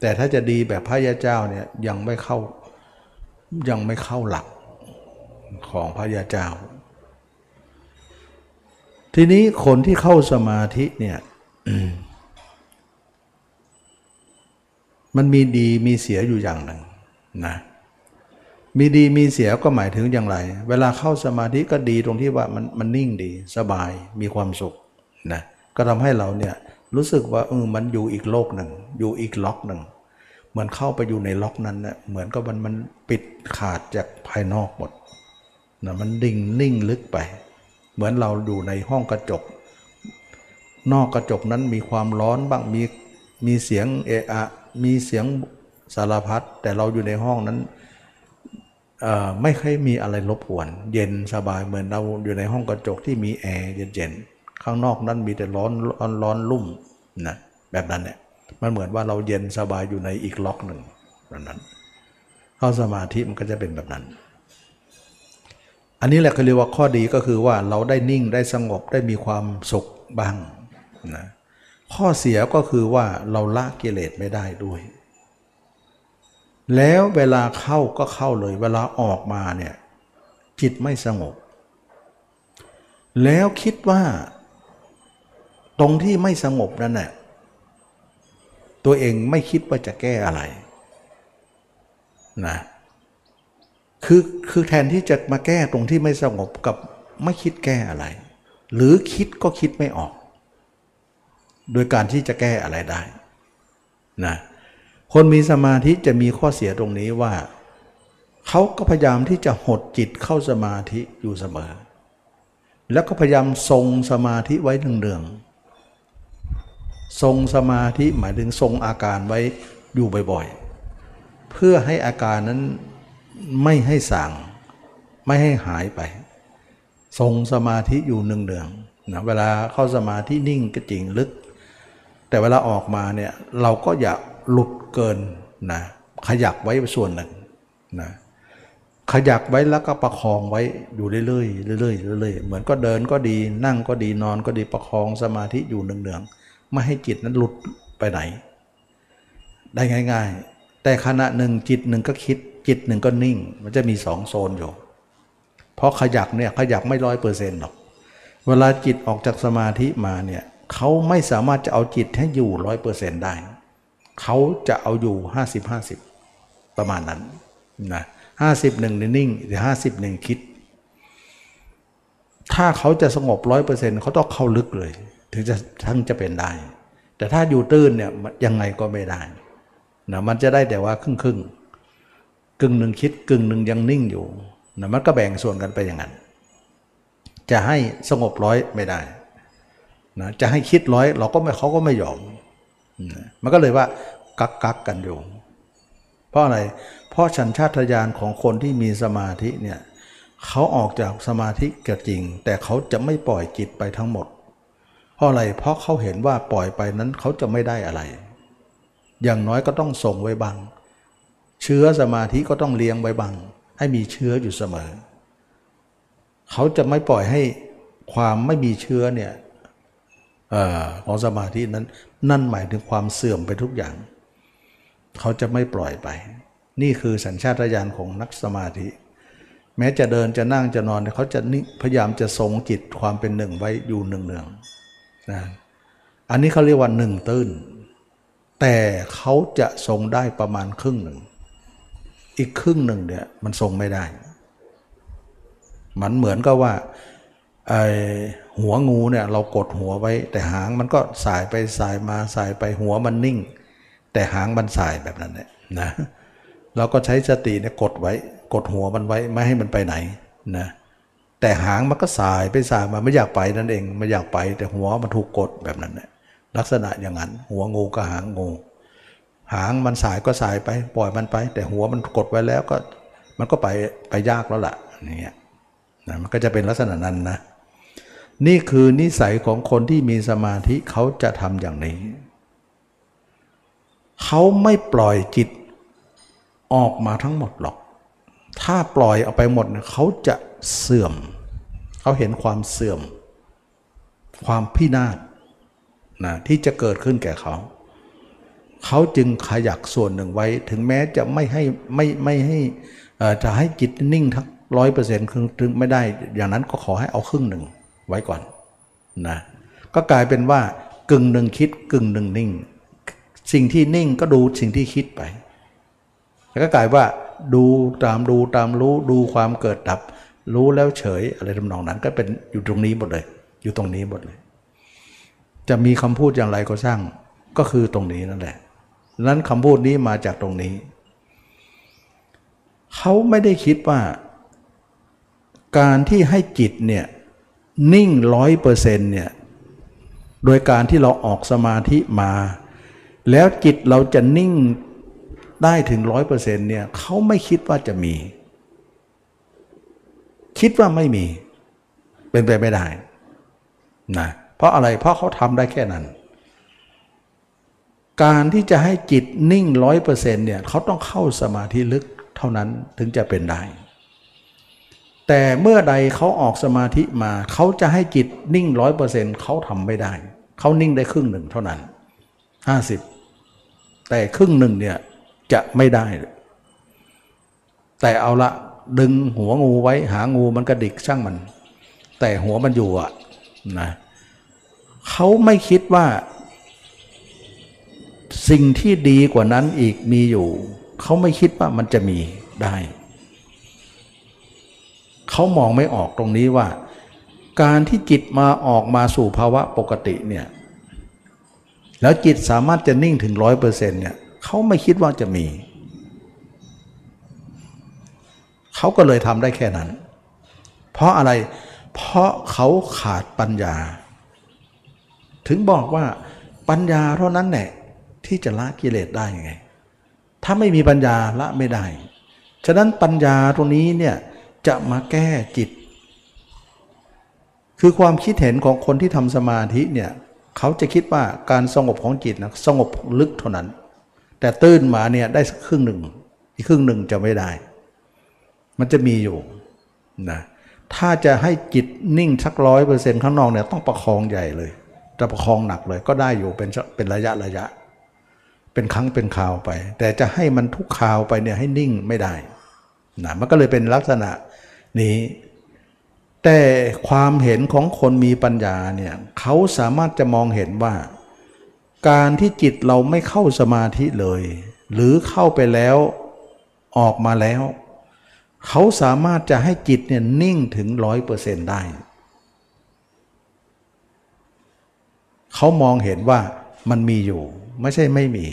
แต่ถ้าจะดีแบบพระยาเจ้าเนี่ยยังไม่เข้ายังไม่เข้าหลักของพระยาเจ้า ทีนี้คนที่เข้าสมาธิเนี่ยมันมีดีมีเสียอยู่อย่างหนึ่งนะมีดีมีเสียก็หมายถึงอย่างไร เวลาเข้าสมาธิก็ดีตรงที่ว่ามันมันนิ่งดีสบายมีความสุขนะ ก็ทำให้เราเนี่ยรู้สึกว่าเออมันอยู่อีกโลกหนึ่ง อยู่อีกล็อกหนึ่งเหมือนเข้าไปอยู่ในล็อกนั้นเนะเหมือนกับมันมันปิดขาดจากภายนอกหมดนะมันดิ่งนิ่งลึกไป เหมือนเราอยู่ในห้องกระจก นอกกระจกนั้นมีความร้อนบ้างมีมีเสียงเอะอะมีเสียงสารพัดแต่เราอยู่ในห้องนั้นไม่เคยมีอะไรรบกวน เย็นสบายเหมือนเราอยู่ในห้องกระจกที่มีแอร์เย็นๆ ข้างนอกนั้นมีแต่ร้อนร้อนร้อนลุ่มนะแบบนั้นเนี่ยมันเหมือนว่าเราเย็นสบายอยู่ในอีกล็อกหนึ่งแบบนั้นเข้าสมาธิมันก็จะเป็นแบบนั้น อันนี้แหละเขาเรียกว่าข้อดีก็คือว่าเราได้นิ่งได้สงบได้มีความสุขบ้างนะข้อเสียก็คือว่าเราละกิเลสไม่ได้ด้วย แล้วเวลาเข้าก็เข้าเลย เวลาออกมาเนี่ยจิตไม่สงบ แล้วคิดว่า ตรงที่ไม่สงบนั่นแหละตัวเองไม่คิดว่าจะแก้อะไรนะคือคือแทนที่จะมาแก้ตรงที่ไม่สงบกับไม่คิดแก้อะไร หรือคิดก็คิดไม่ออก โดยการที่จะแก้อะไรได้นะคนมีสมาธิจะมีข้อเสียตรงนี้ว่า เขาก็พยายามที่จะหดจิตเข้าสมาธิอยู่เสมอ แล้วก็พยายามทรงสมาธิไว้เนืองๆ ทรงสมาธิหมายถึงทรงอาการไว้อยู่บ่อยๆ เพื่อให้อาการนั้นไม่ให้สั่งไม่ให้หายไป ทรงสมาธิอยู่เนืองๆนะเวลาเข้าสมาธินิ่งก็จริงลึก แต่เวลาออกมาเนี่ยเราก็อย่าหลุดเกินนะขยักไว้ส่วนหนึ่งนะขยักไว้แล้วก็ประคองไว้อยู่เรื่อยๆเรื่อยๆเรื่อยๆเหมือนก็เดินก็ดีนั่งก็ดีนอนก็ดีประคองสมาธิอยู่เนืองๆ ไม่ให้จิตนั้นหลุดไปไหน ได้ง่าย ๆ แต่ขณะหนึ่งจิตหนึ่งก็คิด จิตหนึ่งก็นิ่ง มันจะมีสองโซนอยู่ เพราะขยักเนี่ยขยักไม่ร้อยเปอร์เซ็นต์หรอก เวลาจิตออกจากสมาธิมาเนี่ยเขาไม่สามารถจะเอาจิตให้อยู่ร้อยเปอร์เซ็นต์ได้ เขาจะเอาอยู่50 50ประมาณนั้นนะห้าสิบหนึ่งนิ่งหรือห้าสิบหนึ่งคิด ถ้าเขาจะสงบร้อยเปอร์เซ็นต์เขาต้องเข้าลึกเลย ถึงจะทั้งจะเป็นได้ แต่ถ้าอยู่ตื้นเนี่ยยังไงก็ไม่ได้นะมันจะได้แต่ว่าครึ่งครึ่งกึ่งหนึ่งคิดกึ่งหนึ่งยังนิ่งอยู่นะมันก็แบ่งส่วนกันไปอย่างนั้น จะให้สงบร้อยไม่ได้นะจะให้คิดร้อยเราก็ไม่เขาก็ไม่ยอมมันก็เลยว่ากักกักกันอยู่ เพราะอะไร เพราะฉันชาตญาณของคนที่มีสมาธิเนี่ยเขาออกจากสมาธิก็จริง แต่เขาจะไม่ปล่อยจิตไปทั้งหมด เพราะอะไร เพราะเขาเห็นว่าปล่อยไปนั้นเขาจะไม่ได้อะไร อย่างน้อยก็ต้องส่งไว้บังเชื้อสมาธิก็ต้องเลี้ยงไว้บังให้มีเชื้ออยู่เสมอ เขาจะไม่ปล่อยให้ความไม่มีเชื้อเนี่ยของสมาธินั้น นั่นหมายถึงความเสื่อมไปทุกอย่าง เขาจะไม่ปล่อยไป นี่คือสัญชาตญาณของนักสมาธิ แม้จะเดินจะนั่งจะนอนเขาจะพยายามจะทรงจิตความเป็นหนึ่งไว้อยู่หนึ่งเนือง นะอันนี้เขาเรียกว่าหนึ่งตื้น แต่เขาจะทรงได้ประมาณครึ่งหนึ่ง อีกครึ่งหนึ่งเนี่ยมันทรงไม่ได้มันเหมือนกับว่าไอหัวงูเนี่ยเรากดหัวไว้ แต่หางมันก็สายไปสายมาสายไปหัวมันนิ่ง แต่หางมันสายแบบนั้นเนี่ยนะเราก็ใช้สติเนี่ยกดไว้ กดหัวมันไว้ไม่ให้มันไปไหนนะ แต่หางมันก็สายไปสายมาไม่อยากไปนั่นเองไม่อยากไป แต่หัวมันถูกกดแบบนั้นเนี่ยลักษณะอย่างนั้น หัวงูกับหางงู หางมันสายก็สายไป ปล่อยมันไป แต่หัวมันกดไว้แล้วก็ มันก็ไปไปยากแล้วล่ะนี่นะมันก็จะเป็นลักษณะนั้นนะ นี่คือนิสัยของคนที่มีสมาธิเขาจะทำอย่างนี้ เขาไม่ปล่อยจิตออกมาทั้งหมดหรอก ถ้าปล่อยออกไปหมดเขาจะเสื่อม เขาเห็นความเสื่อม ความพินาศนะที่จะเกิดขึ้นแก่เขา เขาจึงขยักส่วนหนึ่งไว้ ถึงแม้จะไม่ให้ไม่ไม่ให้จะให้จิตนิ่งทั้งร้อยเปอร์เซ็นต์ถึงไม่ได้ อย่างนั้นก็ขอให้เอาครึ่งหนึ่งไว้ก่อนนะก็กลายเป็นว่ากึ่งหนึ่งคิดกึ่งหนึ่งนิ่ง สิ่งที่นิ่งก็ดูสิ่งที่คิดไป แล้วก็กลายว่า ดูตามดูตามรู้ดูความเกิดดับ รู้แล้วเฉยอะไรทำนองนั้น ก็เป็นอยู่ตรงนี้หมดเลย อยู่ตรงนี้หมดเลย จะมีคำพูดอย่างไรก็สร้างก็คือตรงนี้นั่นแหละนั้นคำพูดนี้มาจากตรงนี้ เขาไม่ได้คิดว่า การที่ให้จิตเนี่ยนิ่งร้อยเปอร์เซ็นต์เนี่ยโดยการที่เราออกสมาธิมา แล้วจิตเราจะนิ่ง ได้ถึงร้อยเปอร์เซ็นต์เนี่ยเขาไม่คิดว่าจะมี คิดว่าไม่มี เป็นไปไม่ได้นะเพราะอะไรเพราะเขาทำได้แค่นั้น การที่จะให้จิตนิ่งร้อยเปอร์เซ็นต์เนี่ยเขาต้องเข้าสมาธิลึกเท่านั้นถึงจะเป็นได้ แต่เมื่อใดเขาออกสมาธิมาเขาจะให้จิตนิ่งร้อยเปอร์เซ็นต์เขาทำไม่ได้ เขานิ่งได้ครึ่งหนึ่งเท่านั้นห้าสิบแต่ครึ่งหนึ่งเนี่ย จะไม่ได้ แต่เอาละดึงหัวงูไว้หางูมันกระดิกช่างมัน แต่หัวมันอยู่อะนะเขาไม่คิดว่า สิ่งที่ดีกว่านั้นอีกมีอยู่ เขาไม่คิดว่ามันจะมีได้ เขามองไม่ออกตรงนี้ว่า การที่จิตมาออกมาสู่ภาวะปกติเนี่ยแล้วจิตสามารถจะนิ่งถึงร้อยเปอร์เซ็นต์เนี่ย เขาไม่คิดว่าจะมี เขาก็เลยทำได้แค่นั้น เพราะอะไร เพราะเขาขาดปัญญา ถึงบอกว่าปัญญาเท่านั้นแหละที่จะละกิเลสได้ไง ถ้าไม่มีปัญญาละไม่ได้ ฉะนั้นปัญญาตรงนี้เนี่ยจะมาแก้จิต คือความคิดเห็นของคนที่ทำสมาธิเนี่ยเขาจะคิดว่าการสงบของจิตนะสงบลึกเท่านั้น แต่ตื้นมาเนี่ยได้สักครึ่งหนึ่ง อีกครึ่งหนึ่งจะไม่ได้ มันจะมีอยู่นะถ้าจะให้จิตนิ่งสักร้อยเปอร์เซ็นต์ข้างนอกเนี่ยต้องประคองใหญ่เลยจะประคองหนักเลยก็ได้อยู่เป็นเป็นระยะระยะ เป็นครั้งเป็นคราวไป แต่จะให้มันทุกคราวไปเนี่ยให้นิ่งไม่ได้นะมันก็เลยเป็นลักษณะนี้ แต่ความเห็นของคนมีปัญญาเนี่ยเขาสามารถจะมองเห็นว่า การที่จิตเราไม่เข้าสมาธิเลย หรือเข้าไปแล้วออกมาแล้ว เขาสามารถจะให้จิตเนี่ยนิ่งถึงร้อยเปอร์เซนต์ได้ เขามองเห็นว่ามันมีอยู่ ไม่ใช่ไม่มี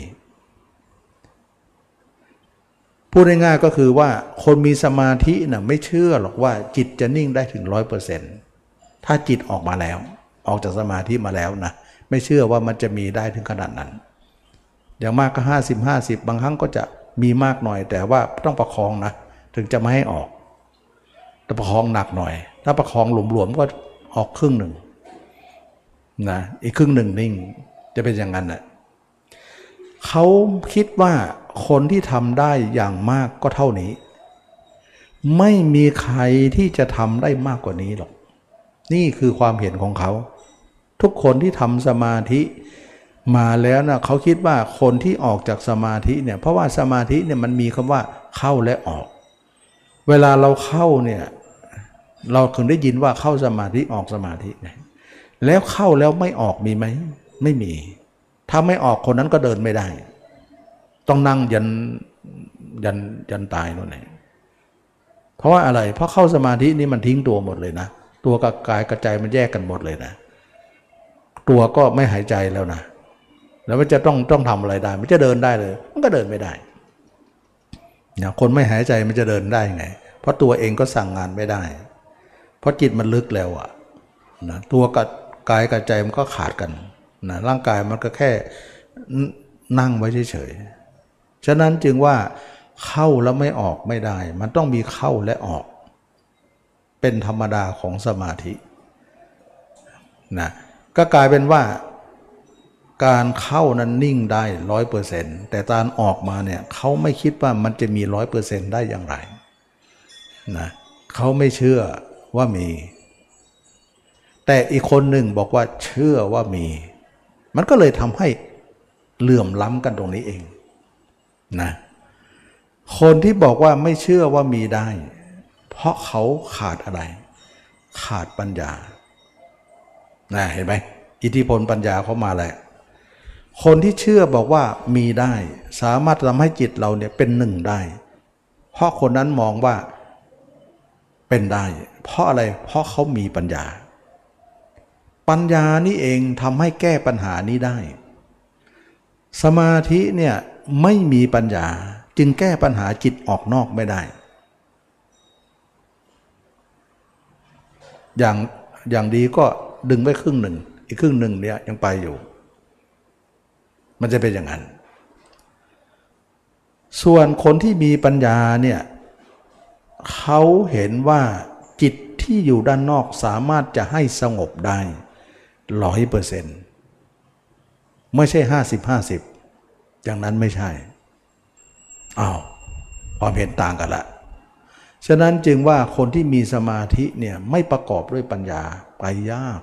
พูดง่ายๆก็คือว่าคนมีสมาธินะ่ะไม่เชื่อหรอกว่าจิตจะนิ่งได้ถึงร้อยเปอร์เซนต์ถ้าจิตออกมาแล้ว ออกจากสมาธิมาแล้วนะ ไม่เชื่อว่ามันจะมีได้ถึงขนาดนั้น อย่างมากก็ห้าสิบห้าสิบบางครั้งก็จะมีมากหน่อย แต่ว่าต้องประคองนะ ถึงจะไม่ให้ออกแต่ประคองหนักหน่อย ถ้าประคองหลวมๆก็ออกครึ่งหนึ่งนะอีกครึ่งหนึ่งนิ่งจะเป็นอย่างนั้นแหละเขาคิดว่าคนที่ทำได้อย่างมากก็เท่านี้ ไม่มีใครที่จะทำได้มากกว่านี้หรอก นี่คือความเห็นของเขา ทุกคนที่ทำสมาธิมาแล้วนะเขาคิดว่าคนที่ออกจากสมาธิเนี่ยเพราะว่าสมาธิเนี่ยมันมีคำว่าเข้าและออก เวลาเราเข้าเนี่ยเราถึงได้ยินว่าเข้าสมาธิออกสมาธิแล้วเข้าแล้วไม่ออกมีไหมไม่มี ถ้าไม่ออกคนนั้นก็เดินไม่ได้ ต้องนั่งยันยันยันตายนู่นเองเพราะว่าอะไรเพราะเข้าสมาธินี่มันทิ้งตัวหมดเลยนะ ตัวกับกายกระใจมันแยกกันหมดเลยนะ ตัวก็ไม่หายใจแล้วนะแล้วมันจะต้องต้องทำอะไรได้ มันจะเดินได้เลย มันก็เดินไม่ได้เนี่ยคนไม่หายใจมันจะเดินได้ไง เพราะตัวเองก็สั่งงานไม่ได้ เพราะจิตมันลึกแล้วอะนะตัวกับกายกับใจมันก็ขาดกันนะร่างกายมันก็แค่นั่งไว้เฉยๆ ฉะนั้นจึงว่าเข้าแล้วไม่ออกไม่ได้ มันต้องมีเข้าและออก เป็นธรรมดาของสมาธินะ ก็กลายเป็นว่าการเข้านั้นนิ่งได้ร้อยเปอร์เซ็นต์แต่ตอนออกมาเนี่ยเขาไม่คิดว่ามันจะมีร้อยเปอร์เซ็นต์ได้อย่างไรนะเขาไม่เชื่อว่ามี แต่อีกคนหนึ่งบอกว่าเชื่อว่ามี มันก็เลยทำให้เหลื่อมล้ำกันตรงนี้เองนะคนที่บอกว่าไม่เชื่อว่ามีได้ เพราะเขาขาดอะไร ขาดปัญญา นะเห็นไหมอิทธิพลปัญญาเขามาแหล้วคนที่เชื่อบอกว่ามีได้ สามารถทำให้จิตเราเนี่ยเป็นหนึ่งได้ เพราะคนนั้นมองว่าเป็นได้ เพราะอะไรเพราะเขามีปัญญา ปัญญานี่เองทำให้แก้ปัญหานี้ได้ สมาธิเนี่ยไม่มีปัญญาจึงแก้ปัญหาจิตออกนอกไม่ได้ อย่างอย่างดีก็ ดึงไว้ครึ่งหนึ่ง อีกครึ่งหนึ่งเนี่ยยังไปอยู่ มันจะเป็นอย่างนั้น ส่วนคนที่มีปัญญาเนี่ยเขาเห็นว่าจิตที่อยู่ด้านนอกสามารถจะให้สงบได้ร้อยเปอร์เซ็นต์ไม่ใช่ห้าสิบห้าสิบอย่างนั้นไม่ใช่อ้าวความเห็นต่างกันละฉะนั้นจึงว่าคนที่มีสมาธิเนี่ยไม่ประกอบด้วยปัญญาไปยาก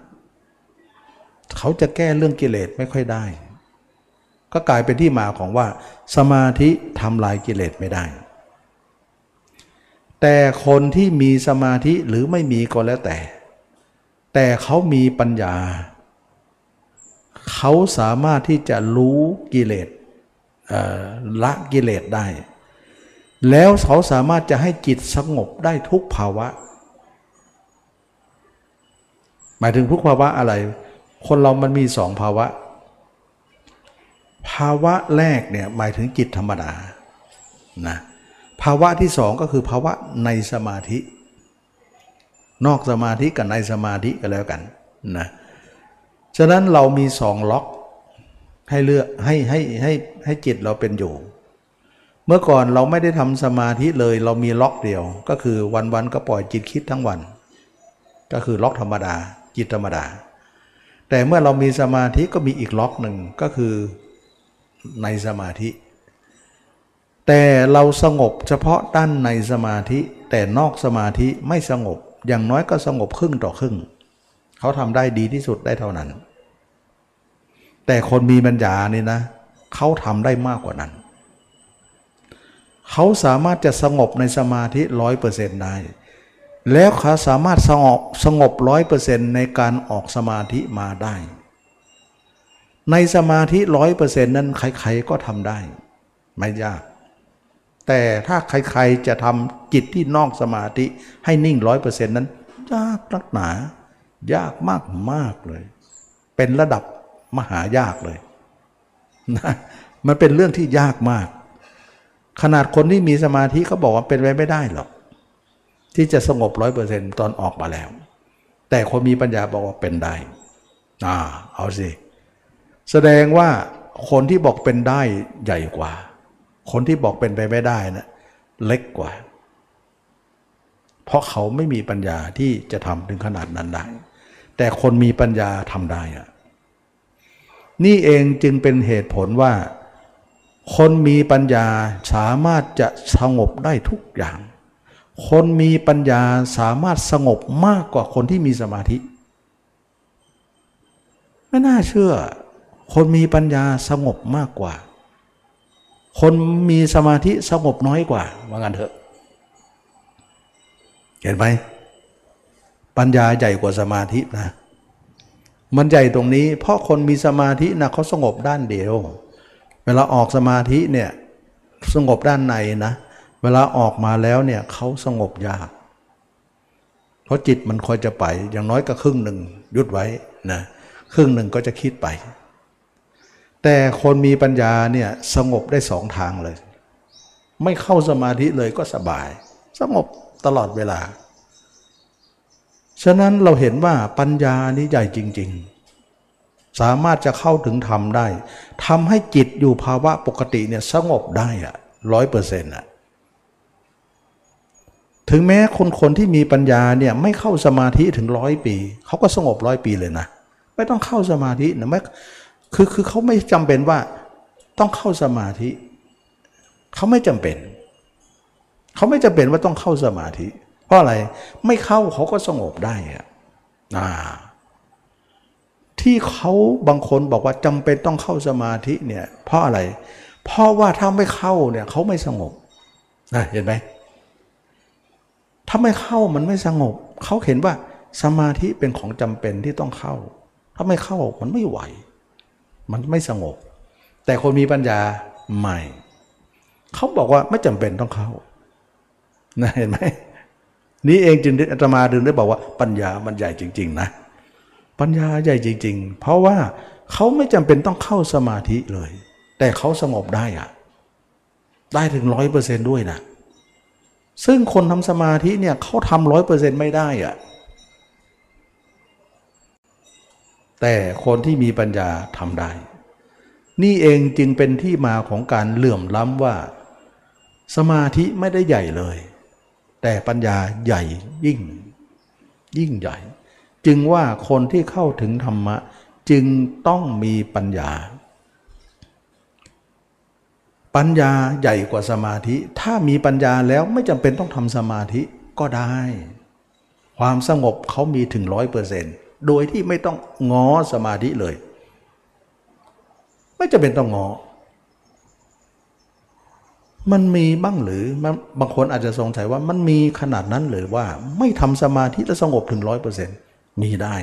เขาจะแก้เรื่องกิเลสไม่ค่อยได้ ก็กลายเป็นที่มาของว่า สมาธิทำลายกิเลสไม่ได้ แต่คนที่มีสมาธิหรือไม่มีก็แล้วแต่ แต่เขามีปัญญา เขาสามารถที่จะรู้กิเลสละกิเลสได้ แล้วเขาสามารถจะให้จิตสงบได้ทุกภาวะ หมายถึงทุกภาวะอะไร คนเรามันมีสองภาวะ ภาวะแรกเนี่ยหมายถึงจิตธรรมดานะภาวะที่สองก็คือภาวะในสมาธิ นอกสมาธิกับในสมาธิก็แล้วกันนะฉะนั้นเรามีสองล็อกให้เลือกให้ให้ให้ให้จิตเราเป็นอยู่ เมื่อก่อนเราไม่ได้ทำสมาธิเลยเรามีล็อกเดียว ก็คือวันๆก็ปล่อยจิตคิดทั้งวัน ก็คือล็อกธรรมดา จิตธรรมดา แต่เมื่อเรามีสมาธิก็มีอีกล็อกหนึ่งก็คือในสมาธิ แต่เราสงบเฉพาะด้านในสมาธิ แต่นอกสมาธิไม่สงบ อย่างน้อยก็สงบครึ่งต่อครึ่ง เขาทำได้ดีที่สุดได้เท่านั้น แต่คนมีปัญญานี่นะ เขาทำได้มากกว่านั้น เขาสามารถจะสงบในสมาธิร้อยเปอร์เซ็นต์ได้ แล้วเขาสามารถสงบสงบร้อยเปอร์เซ็นต์ในการออกสมาธิมาได้ ในสมาธิร้อยเปอร์เซ็นต์นั้นใครๆก็ทำได้ ไม่ยาก แต่ถ้าใครๆจะทำจิตที่นอกสมาธิให้นิ่งร้อยเปอร์เซ็นต์นั้น ยากนักหนา ยากมากมากเลย เป็นระดับมหายากเลยนะมันเป็นเรื่องที่ยากมาก ขนาดคนที่มีสมาธิเขาบอกว่าเป็นไปไม่ได้หรอก ที่จะสงบร้อยเปอร์เซ็นต์ตอนออกมาแล้ว แต่คนมีปัญญาบอกว่าเป็นได้อ่าเอาสิ แสดงว่าคนที่บอกเป็นได้ใหญ่กว่า คนที่บอกเป็นไปไม่ได้นะเล็กกว่า เพราะเขาไม่มีปัญญาที่จะทำถึงขนาดนั้นได้ แต่คนมีปัญญาทำได้อะนี่เองจึงเป็นเหตุผลว่า คนมีปัญญาสามารถจะสงบได้ทุกอย่าง คนมีปัญญาสามารถสงบมากกว่าคนที่มีสมาธิ ไม่น่าเชื่อ คนมีปัญญาสงบมากกว่า คนมีสมาธิสงบน้อยกว่าว่างั้นเถอะ เห็นไหมปัญญาใหญ่กว่าสมาธินะ มันใหญ่ตรงนี้ เพราะคนมีสมาธินะเขาสงบด้านเดียว เวลาออกสมาธิเนี่ยสงบด้านในนะ เวลาออกมาแล้วเนี่ยเขาสงบยาก เพราะจิตมันคอยจะไปอย่างน้อยก็ครึ่งหนึ่งยุดไว้นะครึ่งหนึ่งก็จะคิดไป แต่คนมีปัญญาเนี่ยสงบได้สองทางเลย ไม่เข้าสมาธิเลยก็สบาย สงบตลอดเวลา ฉะนั้นเราเห็นว่าปัญญานี้ใหญ่จริง ๆ สามารถจะเข้าถึงธรรมได้ทำให้จิตอยู่ภาวะปกติเนี่ยสงบได้อะร้อยเปอร์เซ็นต์อะ ถึงแม้คนคนที่มีปัญญาเนี่ยไม่เข้าสมาธิถึงร้อยปีเขาก็สงบร้อยปีเลยนะไม่ต้องเข้าสมาธินะไม่คือคือเขาไม่จำเป็นว่าต้องเข้าสมาธิเขาไม่จำเป็นเขาไม่จำเป็นว่าต้องเข้าสมาธิ เพราะอะไรไม่เข้าเขาก็สงบได้อะที่เขาบางคนบอกว่าจำเป็นต้องเข้าสมาธิเนี่ยเพราะอะไร เพราะว่าถ้าไม่เข้าเนี่ยเขาไม่สงบนะเห็นไหม ถ้าไม่เข้ามันไม่สงบ เขาเห็นว่าสมาธิเป็นของจำเป็นที่ต้องเข้า ถ้าไม่เข้ามันไม่ไหว มันไม่สงบ แต่คนมีปัญญาใหม่ เขาบอกว่าไม่จำเป็นต้องเข้านะเห็นไหมนี่เองจึงอาตมาดึงได้บอกว่าปัญญามันใหญ่จริง ๆ นะ ปัญญาใหญ่จริง ๆ เพราะว่าเขาไม่จำเป็นต้องเข้าสมาธิเลย แต่เขาสงบได้อะได้ถึงร้อยเปอร์เซนด้วยนะ ซึ่งคนทำสมาธิเนี่ยเขาทำร้อยเปอร์เซ็นต์ไม่ได้อะแต่คนที่มีปัญญาทำได้ นี่เองจึงเป็นที่มาของการเหลื่อมล้ำว่า สมาธิไม่ได้ใหญ่เลย แต่ปัญญาใหญ่ยิ่ง ยิ่งใหญ่ จึงว่าคนที่เข้าถึงธรรมะ จึงต้องมีปัญญา ปัญญาใหญ่กว่าสมาธิ ถ้ามีปัญญาแล้วไม่จำเป็นต้องทำสมาธิก็ได้ ความสงบเขามีถึงร้อยเปอร์เซนต์โดยที่ไม่ต้องง้อสมาธิเลย ไม่จะเป็นต้องง้อมันมีบ้างหรือ บางคนอาจจะสงสัยว่ามันมีขนาดนั้นหรือว่าไม่ทำสมาธิแล้วสงบถึงร้อยเปอร์เซนต์มีได้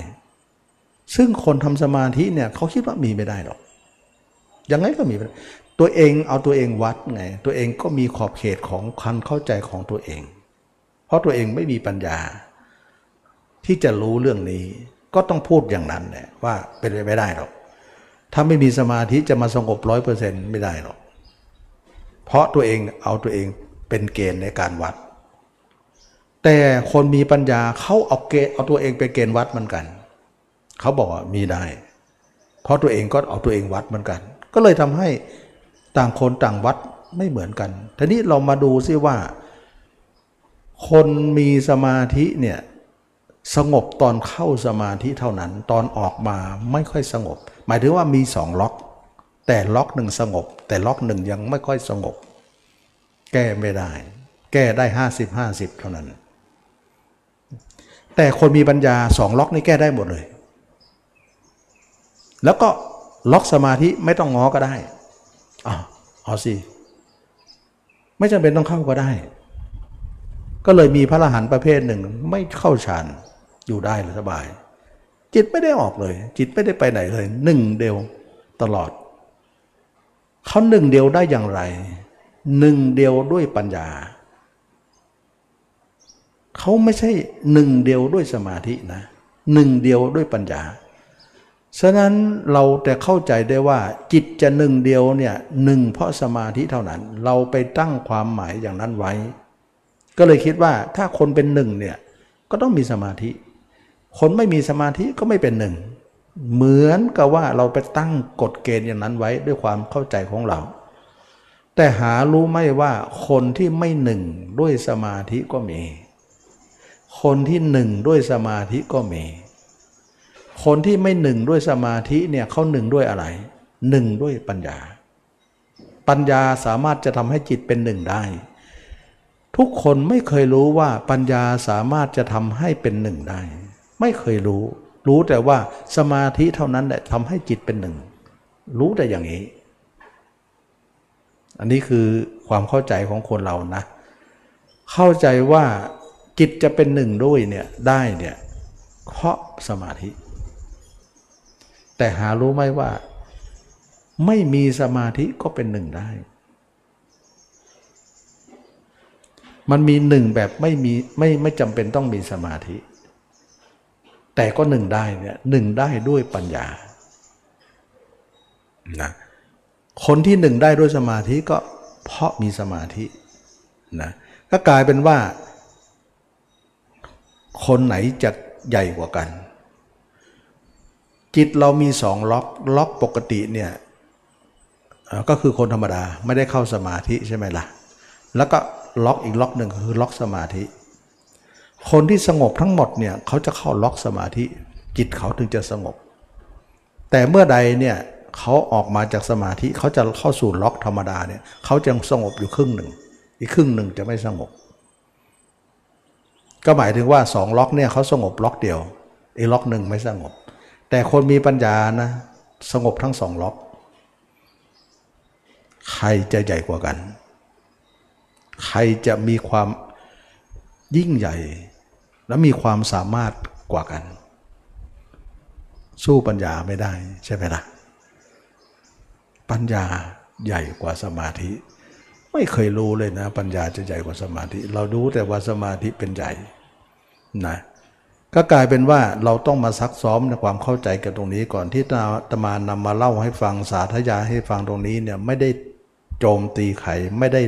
ซึ่งคนทำสมาธิเนี่ยเขาคิดว่ามีไม่ได้หรอกยังไงก็มี ตัวเองเอาตัวเองวัดไง ตัวเองก็มีขอบเขตของคันเข้าใจของตัวเอง เพราะตัวเองไม่มีปัญญา ที่จะรู้เรื่องนี้ก็ต้องพูดอย่างนั้นแหละว่าเป็นไปไม่ได้หรอก ถ้าไม่มีสมาธิจะมาสงบร้อยเปอร์เซ็นต์ไม่ได้หรอก เพราะตัวเองเอาตัวเองเป็นเกณฑ์ในการวัด แต่คนมีปัญญาเขาเอาเกณฑ์เอาตัวเองเป็นเกณฑ์วัดเหมือนกัน เขาบอกว่ามีได้ เพราะตัวเองก็เอาตัวเองวัดเหมือนกัน ก็เลยทำให้ ต่างคนต่างวัดไม่เหมือนกันทีนี้เรามาดูซิว่า คนมีสมาธิเนี่ยสงบตอนเข้าสมาธิเท่านั้น ตอนออกมาไม่ค่อยสงบ หมายถึงว่ามีสองล็อก แต่ล็อกหนึ่งสงบ แต่ล็อกหนึ่งยังไม่ค่อยสงบ แก้ไม่ได้ แก้ได้ห้าสิบห้าสิบเท่านั้น แต่คนมีปัญญาสองล็อกนี่แก้ได้หมดเลย แล้วก็ล็อกสมาธิไม่ต้องง้อก็ได้ เอาสิ ไม่จำเป็นต้องเข้าก็ได้ ก็เลยมีพระอรหันต์ประเภทหนึ่ง ไม่เข้าฌานอยู่ได้สบาย จิตไม่ได้ออกเลย จิตไม่ได้ไปไหนเลยหนึ่งเดียวตลอดเขาหนึ่งเดียวได้อย่างไรหนึ่งเดียวด้วยปัญญาเขาไม่ใช่หนึ่งเดียวด้วยสมาธินะหนึ่งเดียวด้วยปัญญา ฉะนั้นเราแต่เข้าใจได้ว่า จิตจะหนึ่งเดียวเนี่ยหนึ่งเพราะสมาธิเท่านั้น เราไปตั้งความหมายอย่างนั้นไว้ ก็เลยคิดว่าถ้าคนเป็นหนึ่งเนี่ยก็ต้องมีสมาธิ คนไม่มีสมาธิก็ไม่เป็นหนึ่ง เหมือนกับว่าเราไปตั้งกฎเกณฑ์อย่างนั้นไว้ด้วยความเข้าใจของเรา แต่หารู้ไม่ว่าคนที่ไม่หนึ่งด้วยสมาธิก็มี คนที่หนึ่งด้วยสมาธิก็มี คนที่ไม่หนึ่งด้วยสมาธิเนี่ยเขาหนึ่งด้วยอะไร หนึ่งด้วยปัญญา ปัญญาสามารถจะทำให้จิตเป็นหนึ่งได้ ทุกคนไม่เคยรู้ว่าปัญญาสามารถจะทำให้เป็นหนึ่งได้ ไม่เคยรู้ รู้แต่ว่าสมาธิเท่านั้นแหละทำให้จิตเป็นหนึ่ง รู้แต่อย่างนี้ อันนี้คือความเข้าใจของคนเรานะ เข้าใจว่าจิตจะเป็นหนึ่งด้วยเนี่ยได้เนี่ยเพราะสมาธิ แต่หารู้ไหมว่า ไม่มีสมาธิก็เป็นหนึ่งได้ มันมีหนึ่งแบบไม่มีไม่ไม่จำเป็นต้องมีสมาธิ แต่ก็หนึ่งได้เนี่ยหนึ่งได้ด้วยปัญญานะคนที่หนึ่งได้ด้วยสมาธิก็เพราะมีสมาธินะก็กลายเป็นว่า คนไหนจะใหญ่กว่ากัน จิตเรามีสองล็อกล็อกปกติเนี่ยก็คือคนธรรมดาไม่ได้เข้าสมาธิใช่ไหมล่ะ แล้วก็ล็อกอีกล็อกหนึ่งคือล็อกสมาธิ คนที่สงบทั้งหมดเนี่ยเขาจะเข้าล็อกสมาธิ จิตเขาถึงจะสงบ แต่เมื่อใดเนี่ยเขาออกมาจากสมาธิเขาจะเข้าสู่ล็อกธรรมดาเนี่ยเขาจะสงบอยู่ครึ่งหนึ่ง อีกครึ่งหนึ่งจะไม่สงบ ก็หมายถึงว่าสองล็อกเนี่ยเขาสงบล็อกเดียว อีกล็อกหนึ่งไม่สงบ แต่คนมีปัญญานะ สงบทั้งสองล็อก ใครจะใหญ่กว่ากัน ใครจะมีความยิ่งใหญ่ และมีความสามารถกว่ากัน สู้ปัญญาไม่ได้ใช่ไหมล่ะ ปัญญาใหญ่กว่าสมาธิ ไม่เคยรู้เลยนะ ปัญญาจะใหญ่กว่าสมาธิ เรารู้แต่ว่าสมาธิเป็นใหญ่นะ ก็กลายเป็นว่าเราต้องมาซักซ้อมในความเข้าใจกันตรงนี้ก่อนที่ตมานำมาเล่าให้ฟังสาธยายให้ฟังตรงนี้เนี่ยไม่ได้โจมตีใครไม่ได้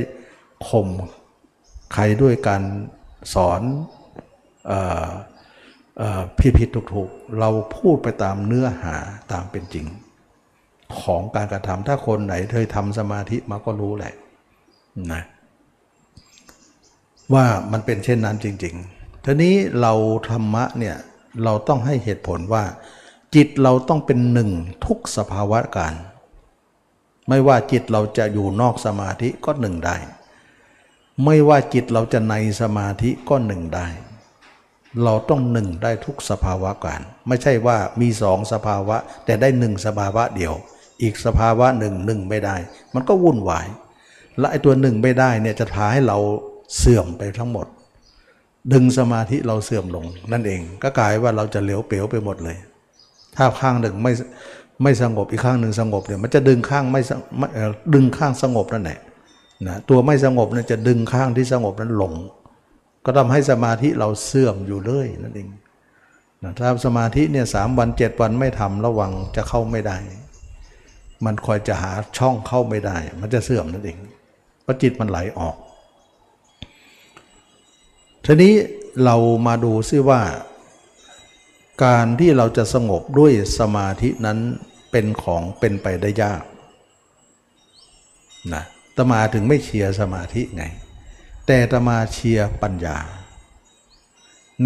ข่มใครด้วยการสอนผิดผิดถูกถูกเราพูดไปตามเนื้อหาตามเป็นจริง ของการกระทำถ้าคนไหนเคยทำสมาธิมาก็รู้แหละนะว่ามันเป็นเช่นนั้นจริง ๆ ทีนี้เราธรรมะเนี่ยเราต้องให้เหตุผลว่า จิตเราต้องเป็นหนึ่งทุกสภาวะการ ไม่ว่าจิตเราจะอยู่นอกสมาธิก็หนึ่งได้ ไม่ว่าจิตเราจะในสมาธิก็หนึ่งได้ เราต้องหนึ่งได้ทุกสภาวะการ ไม่ใช่ว่ามีสองสภาวะ แต่ได้หนึ่งสภาวะเดียว อีกสภาวะหนึ่งหนึ่งไม่ได้ มันก็วุ่นวายและไอ้ตัวหนึ่งไม่ได้เนี่ยจะพาให้เราเสื่อมไปทั้งหมด ดึงสมาธิเราเสื่อมลงนั่นเอง ก็กลายว่าเราจะเหลวเป๋วไปหมดเลย ถ้าข้างหนึ่งไม่ไม่สงบอีกข้างหนึ่งสงบเนี่ยมันจะดึงข้างไม่ดึงข้างสงบนั่นแหละนะตัวไม่สงบเนี่ยจะดึงข้างที่สงบนั้นลง ก็ทำให้สมาธิเราเสื่อมอยู่เลยนั่นเองนะถ้าสมาธิเนี่ยสามวันเจ็ดวันไม่ทำระวังจะเข้าไม่ได้ มันคอยจะหาช่องเข้าไม่ได้ มันจะเสื่อมนั่นเองเพราะจิตมันไหลออก ทีนี้เรามาดูซิว่า การที่เราจะสงบด้วยสมาธินั้นเป็นของเป็นไปได้ยากนะตมาถึงไม่เชียร์สมาธิไง แต่ตมาเชียร์ปัญญา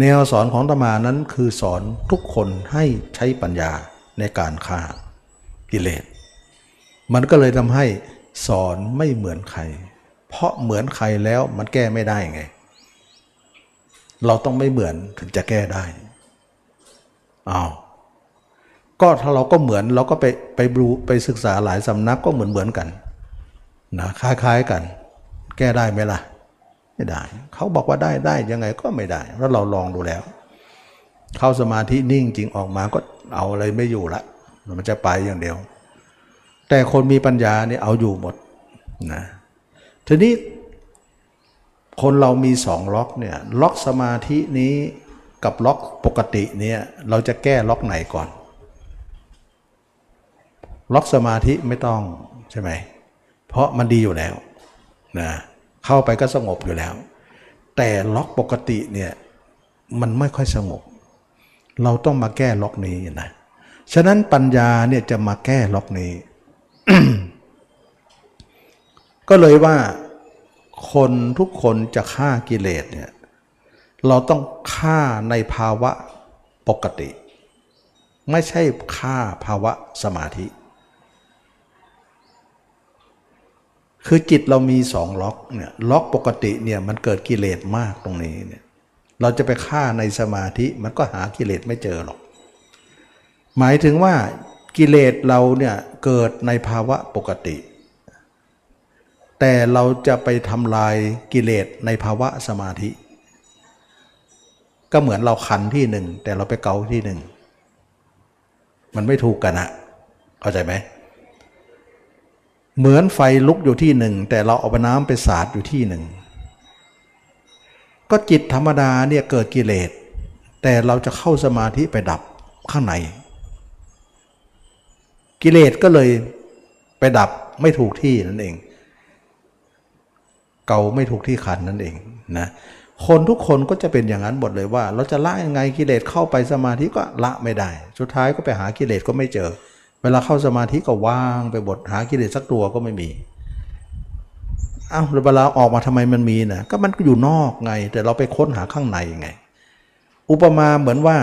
แนวสอนของตมานั้นคือสอนทุกคนให้ใช้ปัญญาในการฆ่ากิเลส มันก็เลยทำให้สอนไม่เหมือนใคร เพราะเหมือนใครแล้วมันแก้ไม่ได้ไง เราต้องไม่เหมือนถึงจะแก้ได้อ้าวก็ถ้าเราก็เหมือนเราก็ไปไปดูไปศึกษาหลายสำนักก็เหมือนเหมือนกันนะคล้าย ๆกัน แก้ได้ไหมล่ะ ไม่ได้ เขาบอกว่าได้ได้ยังไงก็ไม่ได้ เพราะเราลองดูแล้ว เข้าสมาธินิ่งจริงออกมาก็เอาอะไรไม่อยู่ละมันจะไปอย่างเดียว แต่คนมีปัญญาเนี่ยเอาอยู่หมดนะทีนี้ คนเรามีสองล็อกเนี่ยล็อกสมาธินี้กับล็อกปกติเนี่ยเราจะแก้ล็อกไหนก่อน ล็อกสมาธิไม่ต้องใช่ไหมเพราะมันดีอยู่แล้วนะเข้าไปก็สงบอยู่แล้ว แต่ล็อกปกติเนี่ยมันไม่ค่อยสงบ เราต้องมาแก้ล็อกนี้นะฉะนั้นปัญญาเนี่ยจะมาแก้ล็อกนี้ ก็เลยว่า คนทุกคนจะฆ่ากิเลสเนี่ยเราต้องฆ่าในภาวะปกติ ไม่ใช่ฆ่าภาวะสมาธิ คือจิตเรามีสองล็อกเนี่ยล็อกปกติเนี่ยมันเกิดกิเลสมากตรงนี้เนี่ยเราจะไปฆ่าในสมาธิมันก็หากิเลสไม่เจอหรอก หมายถึงว่ากิเลสเราเนี่ยเกิดในภาวะปกติ แต่เราจะไปทำลายกิเลสในภาวะสมาธิ ก็เหมือนเราคันที่หนึ่ง แต่เราไปเกาที่หนึ่ง มันไม่ถูกกันอะเข้าใจไหมเหมือนไฟลุกอยู่ที่หนึ่ง แต่เราเอาน้ำไปสาดอยู่ที่หนึ่ง ก็จิตธรรมดาเนี่ยเกิดกิเลส แต่เราจะเข้าสมาธิไปดับข้างใน กิเลสก็เลยไปดับไม่ถูกที่นั่นเอง เกาไม่ถูกที่ขันนั่นเองนะคนทุกคนก็จะเป็นอย่างนั้นหมดเลยว่า เราจะละยังไงกิเลสเข้าไปสมาธิก็ละไม่ได้ สุดท้ายก็ไปหากิเลสก็ไม่เจอ เวลาเข้าสมาธิก็ว่างไปบทหากิเลสสักตัวก็ไม่มีอ้าวเวลาออกมาทำไมมันมีนะก็มันอยู่นอกไง แต่เราไปค้นหาข้างในยังไง อุปมาเหมือนว่า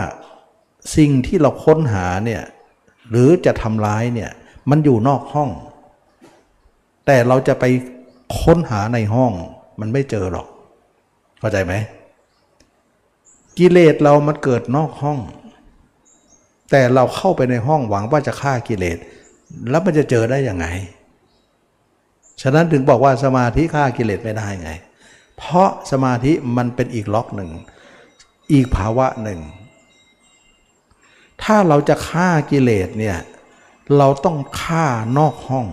สิ่งที่เราค้นหาเนี่ยหรือจะทำร้ายเนี่ยมันอยู่นอกห้อง แต่เราจะไป ค้นหาในห้องมันไม่เจอหรอก เข้าใจไหม กิเลสเรามันเกิดนอกห้อง แต่เราเข้าไปในห้องหวังว่าจะฆ่ากิเลส แล้วมันจะเจอได้ยังไง ฉะนั้นถึงบอกว่าสมาธิฆ่ากิเลสไม่ได้ไง เพราะสมาธิมันเป็นอีกล็อกหนึ่ง อีกภาวะหนึ่ง ถ้าเราจะฆ่ากิเลสเนี่ย เราต้องฆ่านอกห้อง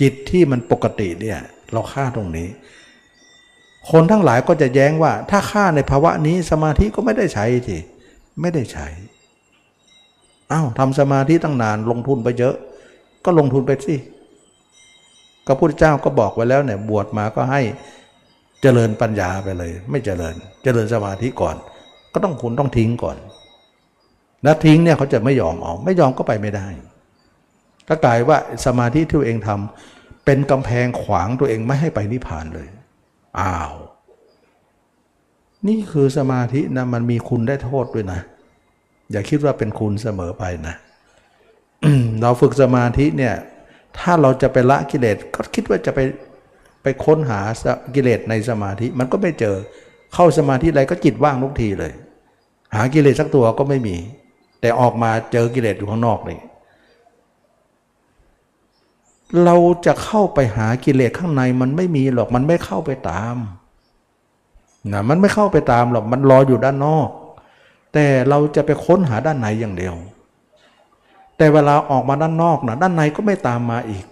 จิตที่มันปกติเนี่ยเราฆ่าตรงนี้ คนทั้งหลายก็จะแย้งว่า ถ้าฆ่าในภาวะนี้สมาธิก็ไม่ได้ใช้ทีไม่ได้ใช้อ้าวทำสมาธิตั้งนานลงทุนไปเยอะ ก็ลงทุนไปสิก็พุทธเจ้าก็บอกไว้แล้วเนี่ยบวชมาก็ให้เจริญปัญญาไปเลย ไม่เจริญ เจริญสมาธิก่อน ก็ต้องคุณต้องทิ้งก่อน แล้วทิ้งเนี่ยเขาจะไม่ยอมออกไม่ยอมก็ไปไม่ได้ ก็กลายว่าสมาธิที่ตัวเองทำเป็นกำแพงขวางตัวเองไม่ให้ไปนิพพานเลย อ้าว นี่คือสมาธินะมันมีคุณได้โทษด้วยนะ อย่าคิดว่าเป็นคุณเสมอไปนะ เราฝึกสมาธิเนี่ย ถ้าเราจะไปละกิเลสก็คิดว่าจะไปไปค้นหากิเลสในสมาธิ มันก็ไม่เจอ เข้าสมาธิอะไรก็จิตว่างทุกทีเลย หากิเลสสักตัวก็ไม่มี แต่ออกมาเจอกิเลสอยู่ข้างนอกเลย เราจะเข้าไปหากิเลสข้างในมันไม่มีหรอกมันไม่เข้าไปตามนะมันไม่เข้าไปตามหรอกมันรออยู่ด้านนอก แต่เราจะไปค้นหาด้านในอย่างเดียว แต่เวลาออกมาด้านนอกนะด้านในก็ไม่ตามมาอีก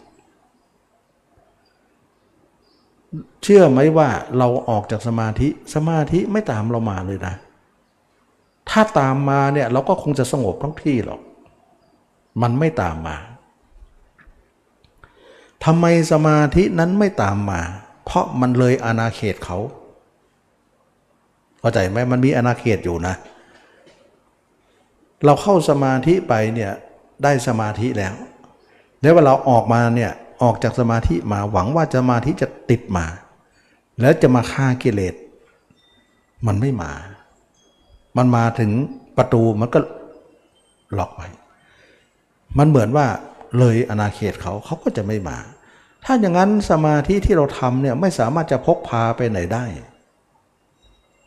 เชื่อไหมว่าเราออกจากสมาธิสมาธิไม่ตามเรามาเลยนะ ถ้าตามมาเนี่ยเราก็คงจะสงบทั้งที่หรอก มันไม่ตามมา ทำไมสมาธินั้นไม่ตามมา เพราะมันเลยอาณาเขตเขาเข้าใจไหมมันมีอาณาเขตอยู่นะ เราเข้าสมาธิไปเนี่ยได้สมาธิแล้ว แล้วเวลาออกมาเนี่ยออกจากสมาธิมาหวังว่าสมาธิจะติดมา แล้วจะมาฆ่ากิเลสมันไม่มา มันมาถึงประตูมันก็ล็อกไว้ มันเหมือนว่าเลยอนาเขตเขาเขาก็จะไม่มา ถ้าอย่างนั้นสมาธิที่เราทำเนี่ยไม่สามารถจะพกพาไปไหนได้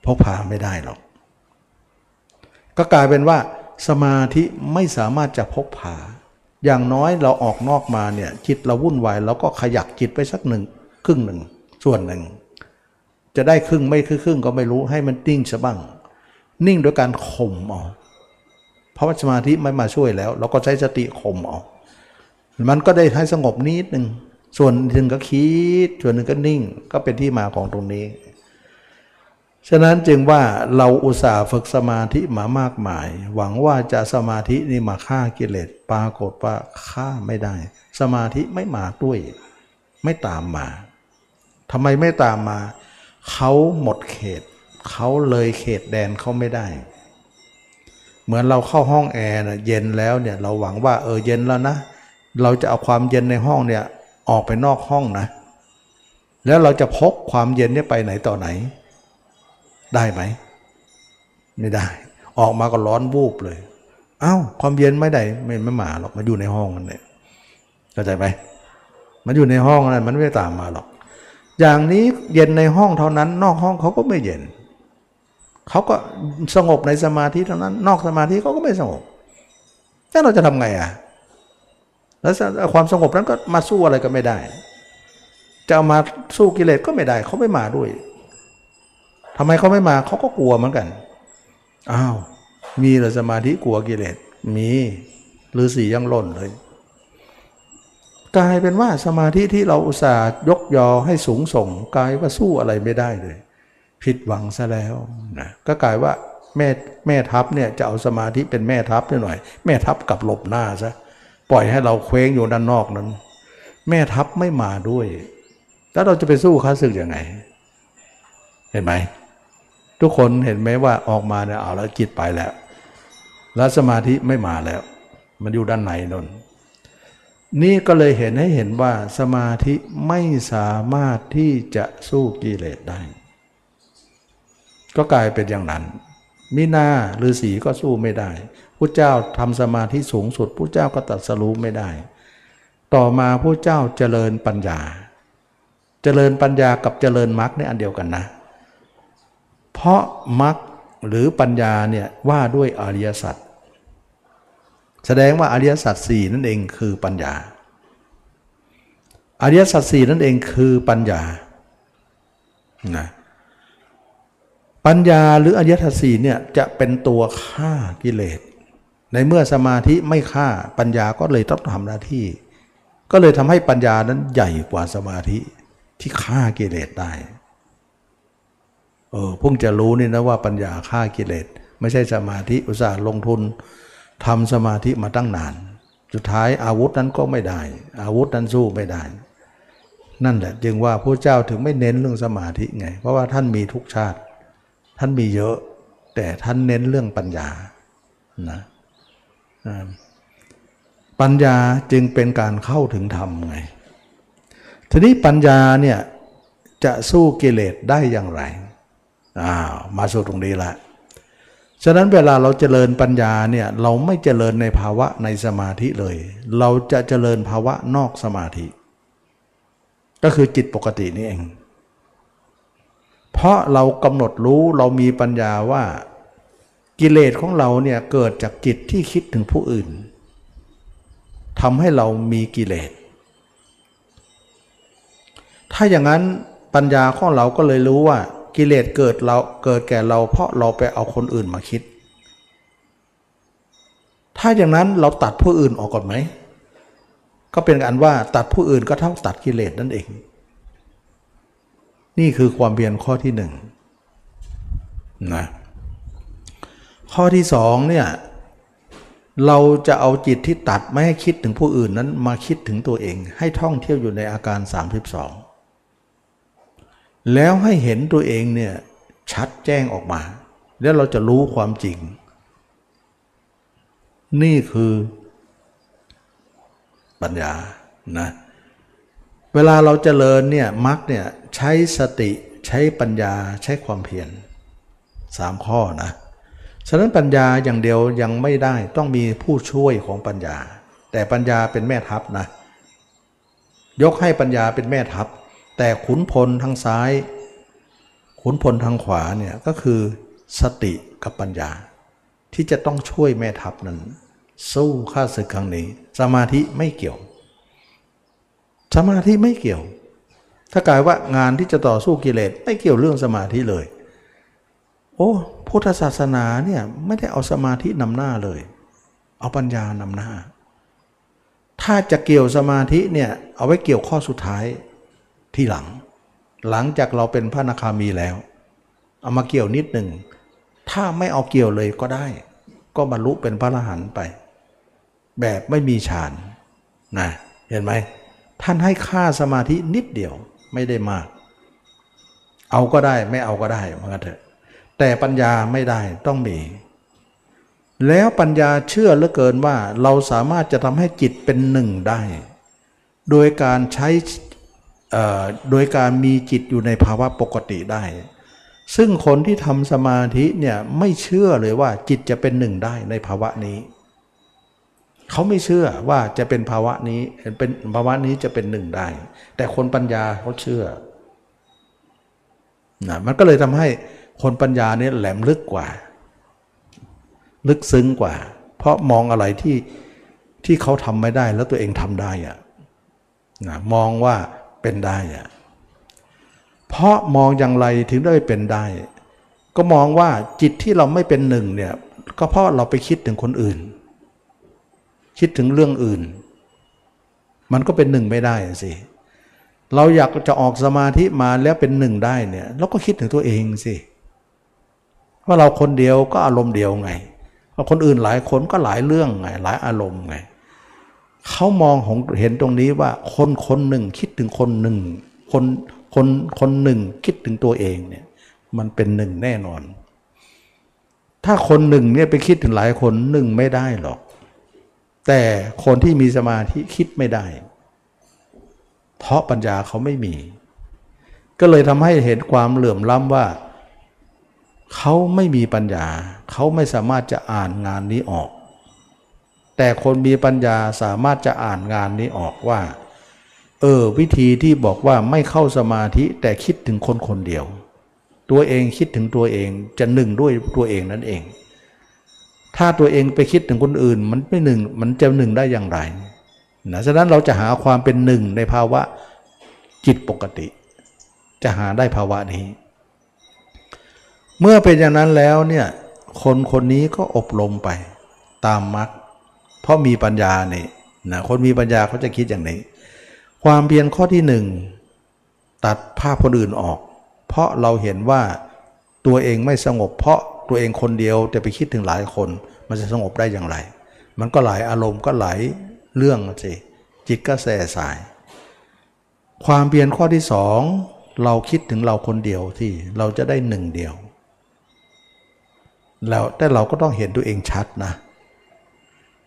พกพาไม่ได้หรอก ก็กลายเป็นว่า สมาธิไม่สามารถจะพกพา อย่างน้อยเราออกนอกมาเนี่ยจิตเราวุ่นวายเราก็ขยักจิตไปสักหนึ่งครึ่งหนึ่งส่วนหนึ่ง จะได้ครึ่งไม่ครึ่งก็ไม่รู้ให้มันนิ่งซะบ้าง นิ่งโดยการข่มเอาเพราะว่าสมาธิไม่มาช่วยแล้ว เราก็ใช้สติข่มเอามันก็ได้ให้สงบนิดหนึ่ง ส่วนหนึ่งก็คิด ส่วนหนึ่งก็นิ่ง ก็เป็นที่มาของตรงนี้ ฉะนั้นจึงว่าเราอุตส่าห์ฝึกสมาธิมามากมาย หวังว่าจะสมาธินี่มาฆ่ากิเลส ปรากฏว่าฆ่าไม่ได้ สมาธิไม่มาด้วย ไม่ตามมาทำไมไม่ตามมา เขาหมดเขต เขาเลยเขตแดนเขาไม่ได้ เหมือนเราเข้าห้องแอร์นะเย็นแล้วเนี่ยเราหวังว่าเออเย็นแล้วนะ เราจะเอาความเย็นในห้องเนี่ย ออกไปนอกห้องนะ แล้วเราจะพกความเย็นนี่ไปไหนต่อไหน ได้ไหม ไม่ได้ ออกมาก็ร้อนวูบเลย เอา้า ความเย็นไม่ได้ไม่ไม่มาหรอกมาอยู่ในห้องนั่นเลยเข้าใจไหมมันอยู่ในห้องนั้นมันไม่ตามมาหรอก อย่างนี้เย็นในห้องเท่านั้น นอกห้องเขาก็ไม่เย็นเขาก็สงบในสมาธิเท่านั้น นอกสมาธิเขาก็ไม่สงบแล้วเราจะทำไงอะ แล้วความสงบนั้นก็มาสู้อะไรก็ไม่ได้ จะามาสู้กิเลสก็ไม่ได้ เขาไม่มาด้วยทำไมเขาไม่มาเขาก็กลัวเหมือนกันอ้าวมีหรือสมาธิกลัวกิเลสมีหรือสียังล่นเลยกลายเป็นว่าสมาธิที่เราอุตส่าห์ยกยอให้สูงส่งกลายว่าสู้อะไรไม่ได้เลย ผิดหวังซะแล้วนะก็กลายว่าแม่แม่ทัพเนี่ยจะเอาสมาธิเป็นแม่ทัพหน่อย แม่ทัพกับหลบหน้าซะ ปล่อยให้เราเคว้งอยู่ด้านนอกนั้น แม่ทัพไม่มาด้วย แล้วเราจะไปสู้ข้าศึกยังไง เห็นไหม ทุกคนเห็นไหมว่าออกมาเนี่ยเอาแล้วจิตไปแล้ว แล้วสมาธิไม่มาแล้ว มันอยู่ด้านในนนนี่ก็เลยเห็นให้เห็นว่าสมาธิไม่สามารถที่จะสู้กิเลสได้ ก็กลายเป็นอย่างนั้นมินาหรือสีก็สู้ไม่ได้ พระเจ้าทำสมาธิสูงสุดพระเจ้าก็ตัดสรู้ไม่ได้ ต่อมาพระเจ้าเจริญปัญญา เจริญปัญญากับเจริญมรรคในอันเดียวกันนะ เพราะมรรคหรือปัญญาเนี่ยว่าด้วยอริยสัจแสดงว่าอริยสัจสี่นั่นเองคือปัญญา อริยสัจสี่นั่นเองคือปัญญานะปัญญาหรืออริยสัจสี่เนี่ยจะเป็นตัวฆ่ากิเลส ในเมื่อสมาธิไม่ฆ่าปัญญาก็เลยต้องทำหน้าที่ ก็เลยทำให้ปัญญานั้นใหญ่กว่าสมาธิที่ฆ่ากิเลสได้เออเพิ่งจะรู้นี่นะว่าปัญญาฆ่ากิเลสไม่ใช่สมาธิอุตส่าห์ลงทุนทำสมาธิมาตั้งนาน สุดท้ายอาวุธนั้นก็ไม่ได้ อาวุธนั้นสู้ไม่ได้ นั่นแหละจึงว่าพระเจ้าถึงไม่เน้นเรื่องสมาธิไง เพราะว่าท่านมีทุกชาติ ท่านมีเยอะ แต่ท่านเน้นเรื่องปัญญานะ ปัญญาจึงเป็นการเข้าถึงธรรมไง ทีนี้ปัญญาเนี่ยจะสู้กิเลสได้อย่างไรอ้าวมาสู่ตรงนี้ละฉะนั้นเวลาเราเจริญปัญญาเนี่ยเราไม่เจริญในภาวะในสมาธิเลย เราจะเจริญภาวะนอกสมาธิ ก็คือจิตปกตินี่เอง เพราะเรากำหนดรู้เรามีปัญญาว่า กิเลสของเราเนี่ยเกิดจากจิตที่คิดถึงผู้อื่นทำให้เรามีกิเลส ถ้าอย่างนั้นปัญญาของเราก็เลยรู้ว่ากิเลสเกิดเราเกิดแก่เราเพราะเราไปเอาคนอื่นมาคิด ถ้าอย่างนั้นเราตัดผู้อื่นออกก่อนไหม ก็เป็นอันว่าตัดผู้อื่นก็เท่าตัดกิเลสนั่นเอง นี่คือความเพียรข้อที่หนึ่งนะ ข้อที่สองเนี่ยเราจะเอาจิตที่ตัดไม่ให้คิดถึงผู้อื่นนั้นมาคิดถึงตัวเอง ให้ท่องเที่ยวอยู่ในอาการ 32 แล้วให้เห็นตัวเองเนี่ยชัดแจ้งออกมา แล้วเราจะรู้ความจริง นี่คือปัญญานะเวลาเราจเจริญเนี่ยมักเนี่ยใช้สติใช้ปัญญาใช้ความเพียรสามข้อนะ ฉะนั้นปัญญาอย่างเดียวยังไม่ได้ต้องมีผู้ช่วยของปัญญา แต่ปัญญาเป็นแม่ทัพนะ ยกให้ปัญญาเป็นแม่ทัพ แต่ขุนพลทางซ้าย ขุนพลทางขวาเนี่ยก็คือสติกับปัญญา ที่จะต้องช่วยแม่ทัพนั้น สู้ข้าศึกครั้งนี้ สมาธิไม่เกี่ยว สมาธิไม่เกี่ยว ถ้ากายว่างานที่จะต่อสู้กิเลสไม่เกี่ยวเรื่องสมาธิเลย โอ้พุทธศาสนาเนี่ยไม่ได้เอาสมาธินำหน้าเลย เอาปัญญานำหน้า ถ้าจะเกี่ยวสมาธิเนี่ยเอาไว้เกี่ยวข้อสุดท้ายที่หลัง หลังจากเราเป็นพระนาคามีแล้ว เอามาเกี่ยวนิดหนึ่ง ถ้าไม่เอาเกี่ยวเลยก็ได้ ก็บรรลุเป็นพระอรหันต์ไป แบบไม่มีฌานนะเห็นไหมท่านให้ค่าสมาธินิดเดียวไม่ได้มาก เอาก็ได้ไม่เอาก็ได้มันก็เถอะ แต่ปัญญาไม่ได้ต้องมี แล้วปัญญาเชื่อเหลือเกินว่าเราสามารถจะทำให้จิตเป็นหนึ่งได้ โดยการใช้โดยการมีจิตอยู่ในภาวะปกติได้ ซึ่งคนที่ทำสมาธิเนี่ยไม่เชื่อเลยว่าจิตจะเป็นหนึ่งได้ในภาวะนี้เขาไม่เชื่อว่าจะเป็นภาวะนี้เป็นภาวะนี้จะเป็นหนึ่งได้ แต่คนปัญญาเขาเชื่อนะมันก็เลยทำให้ คนปัญญาเนี่ยแหลมลึกกว่า ลึกซึ้งกว่า เพราะมองอะไรที่ที่เขาทำไม่ได้แล้วตัวเองทำได้อะนะมองว่าเป็นได้อะเพราะมองอย่างไรถึงได้เป็นได้ ก็มองว่าจิตที่เราไม่เป็นหนึ่งเนี่ยก็เพราะเราไปคิดถึงคนอื่น คิดถึงเรื่องอื่น มันก็เป็นหนึ่งไม่ได้สิเราอยากจะออกสมาธิมาแล้วเป็นหนึ่งได้เนี่ยเราก็คิดถึงตัวเองสิ ว่าเราคนเดียวก็อารมณ์เดียวไงว่าคนอื่นหลายคนก็หลายเรื่องไง หลายอารมณ์ไงเขามองเห็นตรงนี้ว่าคนคนหนึ่งคิดถึงคนหนึ่ง คนคนคนหนึ่งคิดถึงตัวเองเนี่ย มันเป็นหนึ่งแน่นอน ถ้าคนหนึ่งเนี่ยไปคิดถึงหลายคนหนึ่งไม่ได้หรอก แต่คนที่มีสมาธิคิดไม่ได้ เพราะปัญญาเขาไม่มี ก็เลยทำให้เห็นความเหลื่อมล้ำว่า เขาไม่มีปัญญา เขาไม่สามารถจะอ่านงานนี้ออก แต่คนมีปัญญาสามารถจะอ่านงานนี้ออกว่า เออ วิธีที่บอกว่าไม่เข้าสมาธิแต่คิดถึงคนคนเดียว ตัวเองคิดถึงตัวเองจะหนึ่งด้วยตัวเองนั่นเอง ถ้าตัวเองไปคิดถึงคนอื่น มันไม่หนึ่งมันจะหนึ่งได้อย่างไรนะฉะนั้นเราจะหาความเป็นหนึ่งในภาวะจิตปกติ จะหาได้ภาวะนี้ เมื่อเป็นอย่างนั้นแล้วเนี่ยคนคนนี้ก็อบรมไปตามมรรคเพราะมีปัญญาเนี่ยนะคนมีปัญญาเขาจะคิดอย่างนี้ ความเพียรข้อที่หนึ่งตัดภาพคนอื่นออก เพราะเราเห็นว่าตัวเองไม่สงบ เพราะตัวเองคนเดียวแต่ไปคิดถึงหลายคน มันจะสงบได้อย่างไร มันก็หลายอารมณ์ก็หลายเรื่องสิจิตก็แส่สาย ความเพียรข้อที่สองเราคิดถึงเราคนเดียวที่เราจะได้หนึ่งเดียว แล้วแต่เราก็ต้องเห็นตัวเองชัดนะ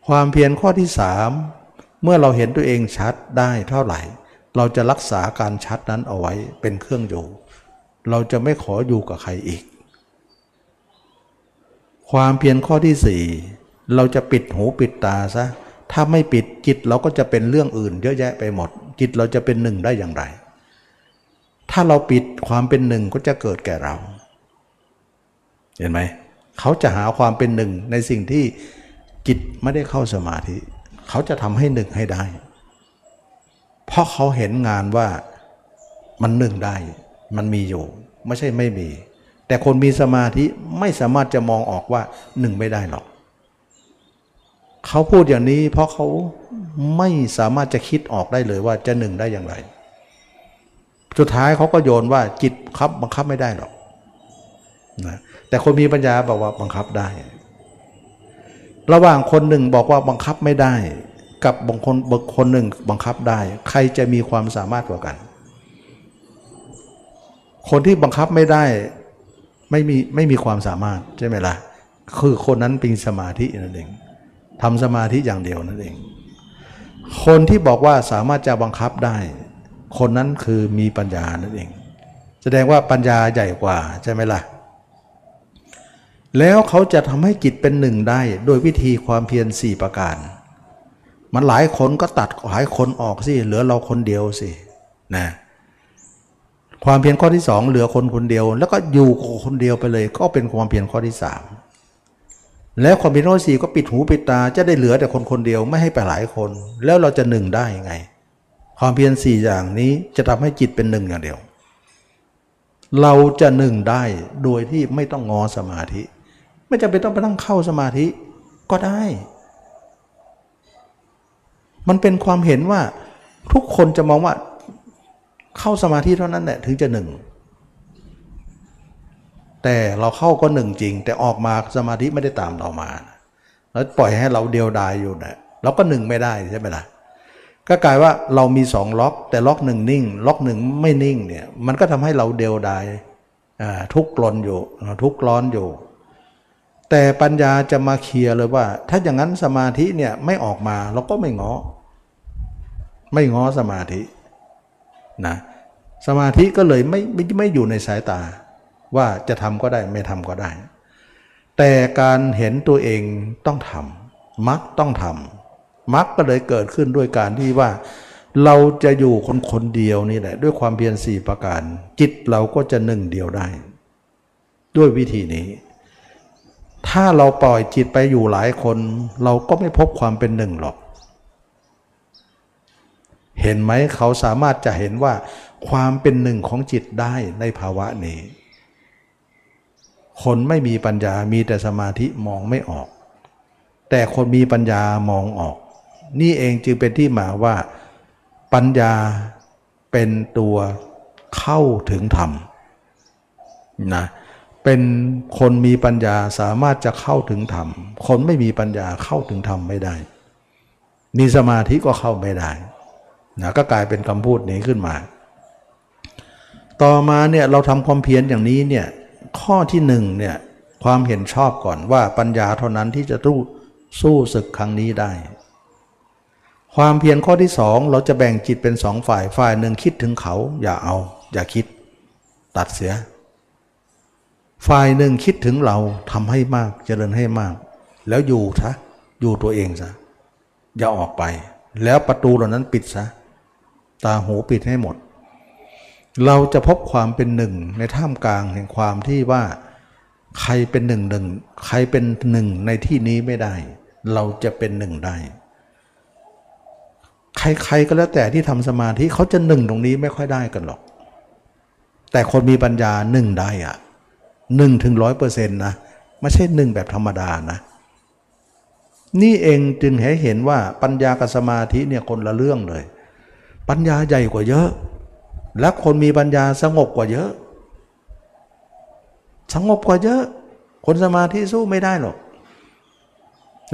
ความเพียรข้อที่สามเมื่อเราเห็นตัวเองชัดได้เท่าไหร่ เราจะรักษาการชัดนั้นเอาไว้เป็นเครื่องอยู่ เราจะไม่ขออยู่กับใครอีก ความเพียรข้อที่สี่เราจะปิดหูปิดตาซะถ้าไม่ปิดจิตเราก็จะเป็นเรื่องอื่น เยอะแยะไปหมด จิตเราจะเป็นหนึ่งได้อย่างไร ถ้าเราปิดความเป็นหนึ่งก็จะเกิดแก่เรา เห็นไหม เขาจะหาความเป็นหนึ่งในสิ่งที่จิตไม่ได้เข้าสมาธิ เขาจะทำให้หนึ่งให้ได้ เพราะเขาเห็นงานว่ามันหนึ่งได้ มันมีอยู่ ไม่ใช่ไม่มี แต่คนมีสมาธิไม่สามารถจะมองออกว่าหนึ่งไม่ได้หรอก เขาพูดอย่างนี้ เพราะเขาไม่สามารถจะคิดออกได้เลยว่าจะหนึ่งได้อย่างไร สุดท้ายเขาก็โยนว่าจิตครับบังคับไม่ได้หรอกนะ แต่คนมีปัญญาบอกว่าบังคับได้ ระหว่างคนหนึ่งบอกว่าบังคับไม่ได้ กับบางคนบางคนหนึ่งบังคับได้ ใครจะมีความสามารถกว่ากัน คนที่บังคับไม่ได้ไม่มีไม่มีความสามารถใช่ไหมล่ะคือคนนั้นเป็นสมาธินั่นเองทำสมาธิอย่างเดียวนั่นเอง คนที่บอกว่าสามารถจะบังคับได้ คนนั้นคือมีปัญญานั่นเอง แสดงว่าปัญญาใหญ่กว่าใช่ไหมล่ะ แล้วเขาจะทำให้จิตเป็นหนึ่งได้โดยวิธีความเพียรสี่ประการ มันหลายคนก็ตัดหลายคนออกสิเหลือเราคนเดียวสินะความเพียรข้อที่สองเหลือคนคนเดียว แล้วก็อยู่คนเดียวไปเลย ก็เป็นความเพียรข้อที่สามแล้วความเพียรข้อสี่ก็ปิดหูปิดตาจะได้เหลือแต่คนคนเดียวไม่ให้ไปหลายคน แล้วเราจะหนึ่งได้ยังไง ความเพียรสี่อย่างนี้จะทำให้จิตเป็นหนึ่งอย่างเดียว เราจะหนึ่งได้โดยที่ไม่ต้องงอสมาธิ ไม่จำเป็นต้องไปนั่งเข้าสมาธิก็ได้ มันเป็นความเห็นว่าทุกคนจะมองว่าเข้าสมาธิเท่านั้นแหละถึงจะหนึ่ง แต่เราเข้าก็หนึ่งจริง แต่ออกมาสมาธิไม่ได้ตามเรามา แล้วปล่อยให้เราเดียวดายอยู่นะเราก็หนึ่งไม่ได้ใช่ไหมล่ะก็กลายว่าเรามีสองล็อก แต่ล็อกหนึ่งนิ่ง ล็อกหนึ่งไม่นิ่งเนี่ยมันก็ทำให้เราเดียวดายทุกข์ลนอยู่ทุกข์ร้อนอยู่ แต่ปัญญาจะมาเคลียร์เลยว่า ถ้าอย่างนั้นสมาธิเนี่ยไม่ออกมาเราก็ไม่ง้อไม่ง้อสมาธินะสมาธิก็เลยไม่ไม่ไม่อยู่ในสายตา ว่าจะทำก็ได้ไม่ทำก็ได้ แต่การเห็นตัวเองต้องทำมักต้องทำมักก็เลยเกิดขึ้นด้วยการที่ว่า เราจะอยู่คนคนเดียวนี่แหละ ด้วยความเพียรสี่ประการ จิตเราก็จะหนึ่งเดียวได้ ด้วยวิธีนี้ ถ้าเราปล่อยจิตไปอยู่หลายคน เราก็ไม่พบความเป็นหนึ่งหรอก เห็นไหมเขาสามารถจะเห็นว่า ความเป็นหนึ่งของจิตได้ในภาวะนี้ คนไม่มีปัญญามีแต่สมาธิมองไม่ออก แต่คนมีปัญญามองออก นี่เองจึงเป็นที่มาว่า ปัญญาเป็นตัวเข้าถึงธรรมนะเเป็นคนมีปัญญาสามารถจะเข้าถึงธรรม คนไม่มีปัญญาเข้าถึงธรรมไม่ได้ มีสมาธิก็เข้าไม่ได้นะก็กลายเป็นคำพูดนี้ขึ้นมา ต่อมาเนี่ยเราทำความเพียรอย่างนี้เนี่ยข้อที่หนึ่งเนี่ยความเห็นชอบก่อนว่าปัญญาเท่านั้นที่จะตู้สู้ศึกครั้งนี้ได้ ความเพียรข้อที่สองเราจะแบ่งจิตเป็นสองฝ่ายฝ่ายหนึ่งคิดถึงเขาอย่าเอา อย่าคิด ตัดเสีย ฝ่ายหนึ่งคิดถึงเราทำให้มากเจริญให้มาก แล้วอยู่ซะอยู่ตัวเองซะอย่าออกไป แล้วประตูเหล่านั้นปิดซะตาหูปิดให้หมด เราจะพบความเป็นหนึ่งในท่ามกลางแห่งความที่ว่าใครเป็นหนึ่งหนึ่งใครเป็นหนึ่งในที่นี้ไม่ได้ เราจะเป็นหนึ่งได้ ใครๆก็แล้วแต่ที่ทำสมาธิเขาจะหนึ่งตรงนี้ไม่ค่อยได้กันหรอก แต่คนมีปัญญาหนึ่งได้อะ หนึ่งถึงร้อยเปอร์เซ็นต์นะไม่ใช่หนึ่งแบบธรรมดานะ นี่เองจึงให้เห็นว่าปัญญากับสมาธิเนี่ยคนละเรื่องเลย ปัญญาใหญ่กว่าเยอะ และคนมีปัญญาสงบกว่าเยอะ สงบกว่าเยอะ คนสมาธิสู้ไม่ได้หรอก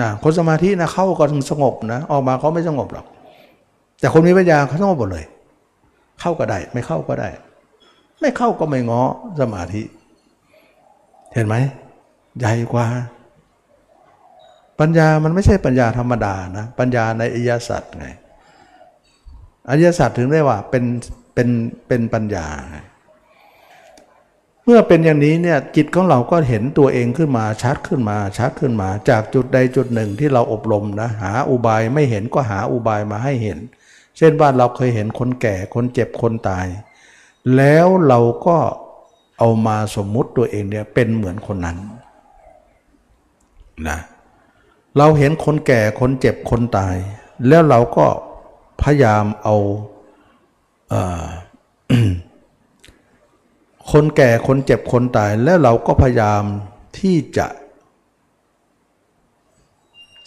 นะคนสมาธินะเข้าก็สงบนะออกมาเขาไม่สงบหรอก แต่คนมีปัญญาเขาสงบหมดเลย เข้าก็ได้ ไม่เข้าก็ได้ ไม่เข้าก็ไม่ง้อสมาธิ เห็นไหมใหญ่กว่า ปัญญามันไม่ใช่ปัญญาธรรมดานะ ปัญญาในอริยสัจไงอริยสัจถึงได้ว่าเป็นเป็นเป็นปัญญา เมื่อเป็นอย่างนี้เนี่ยจิตของเราก็เห็นตัวเองขึ้นมาชัดขึ้นมาชัดขึ้นมา จากจุดใดจุดหนึ่งที่เราอบรมนะหาอุบายไม่เห็นก็หาอุบายมาให้เห็น เช่นว่าเราเคยเห็นคนแก่คนเจ็บคนตาย แล้วเราก็ เอามาสมมุติตัวเองเนี่ยเป็นเหมือนคนนั้นนะเราเห็นคนแก่คนเจ็บคนตาย แล้วเราก็พยายามเอาเอคนแก่คนเจ็บคนตาย แล้วเราก็พยายามที่จะ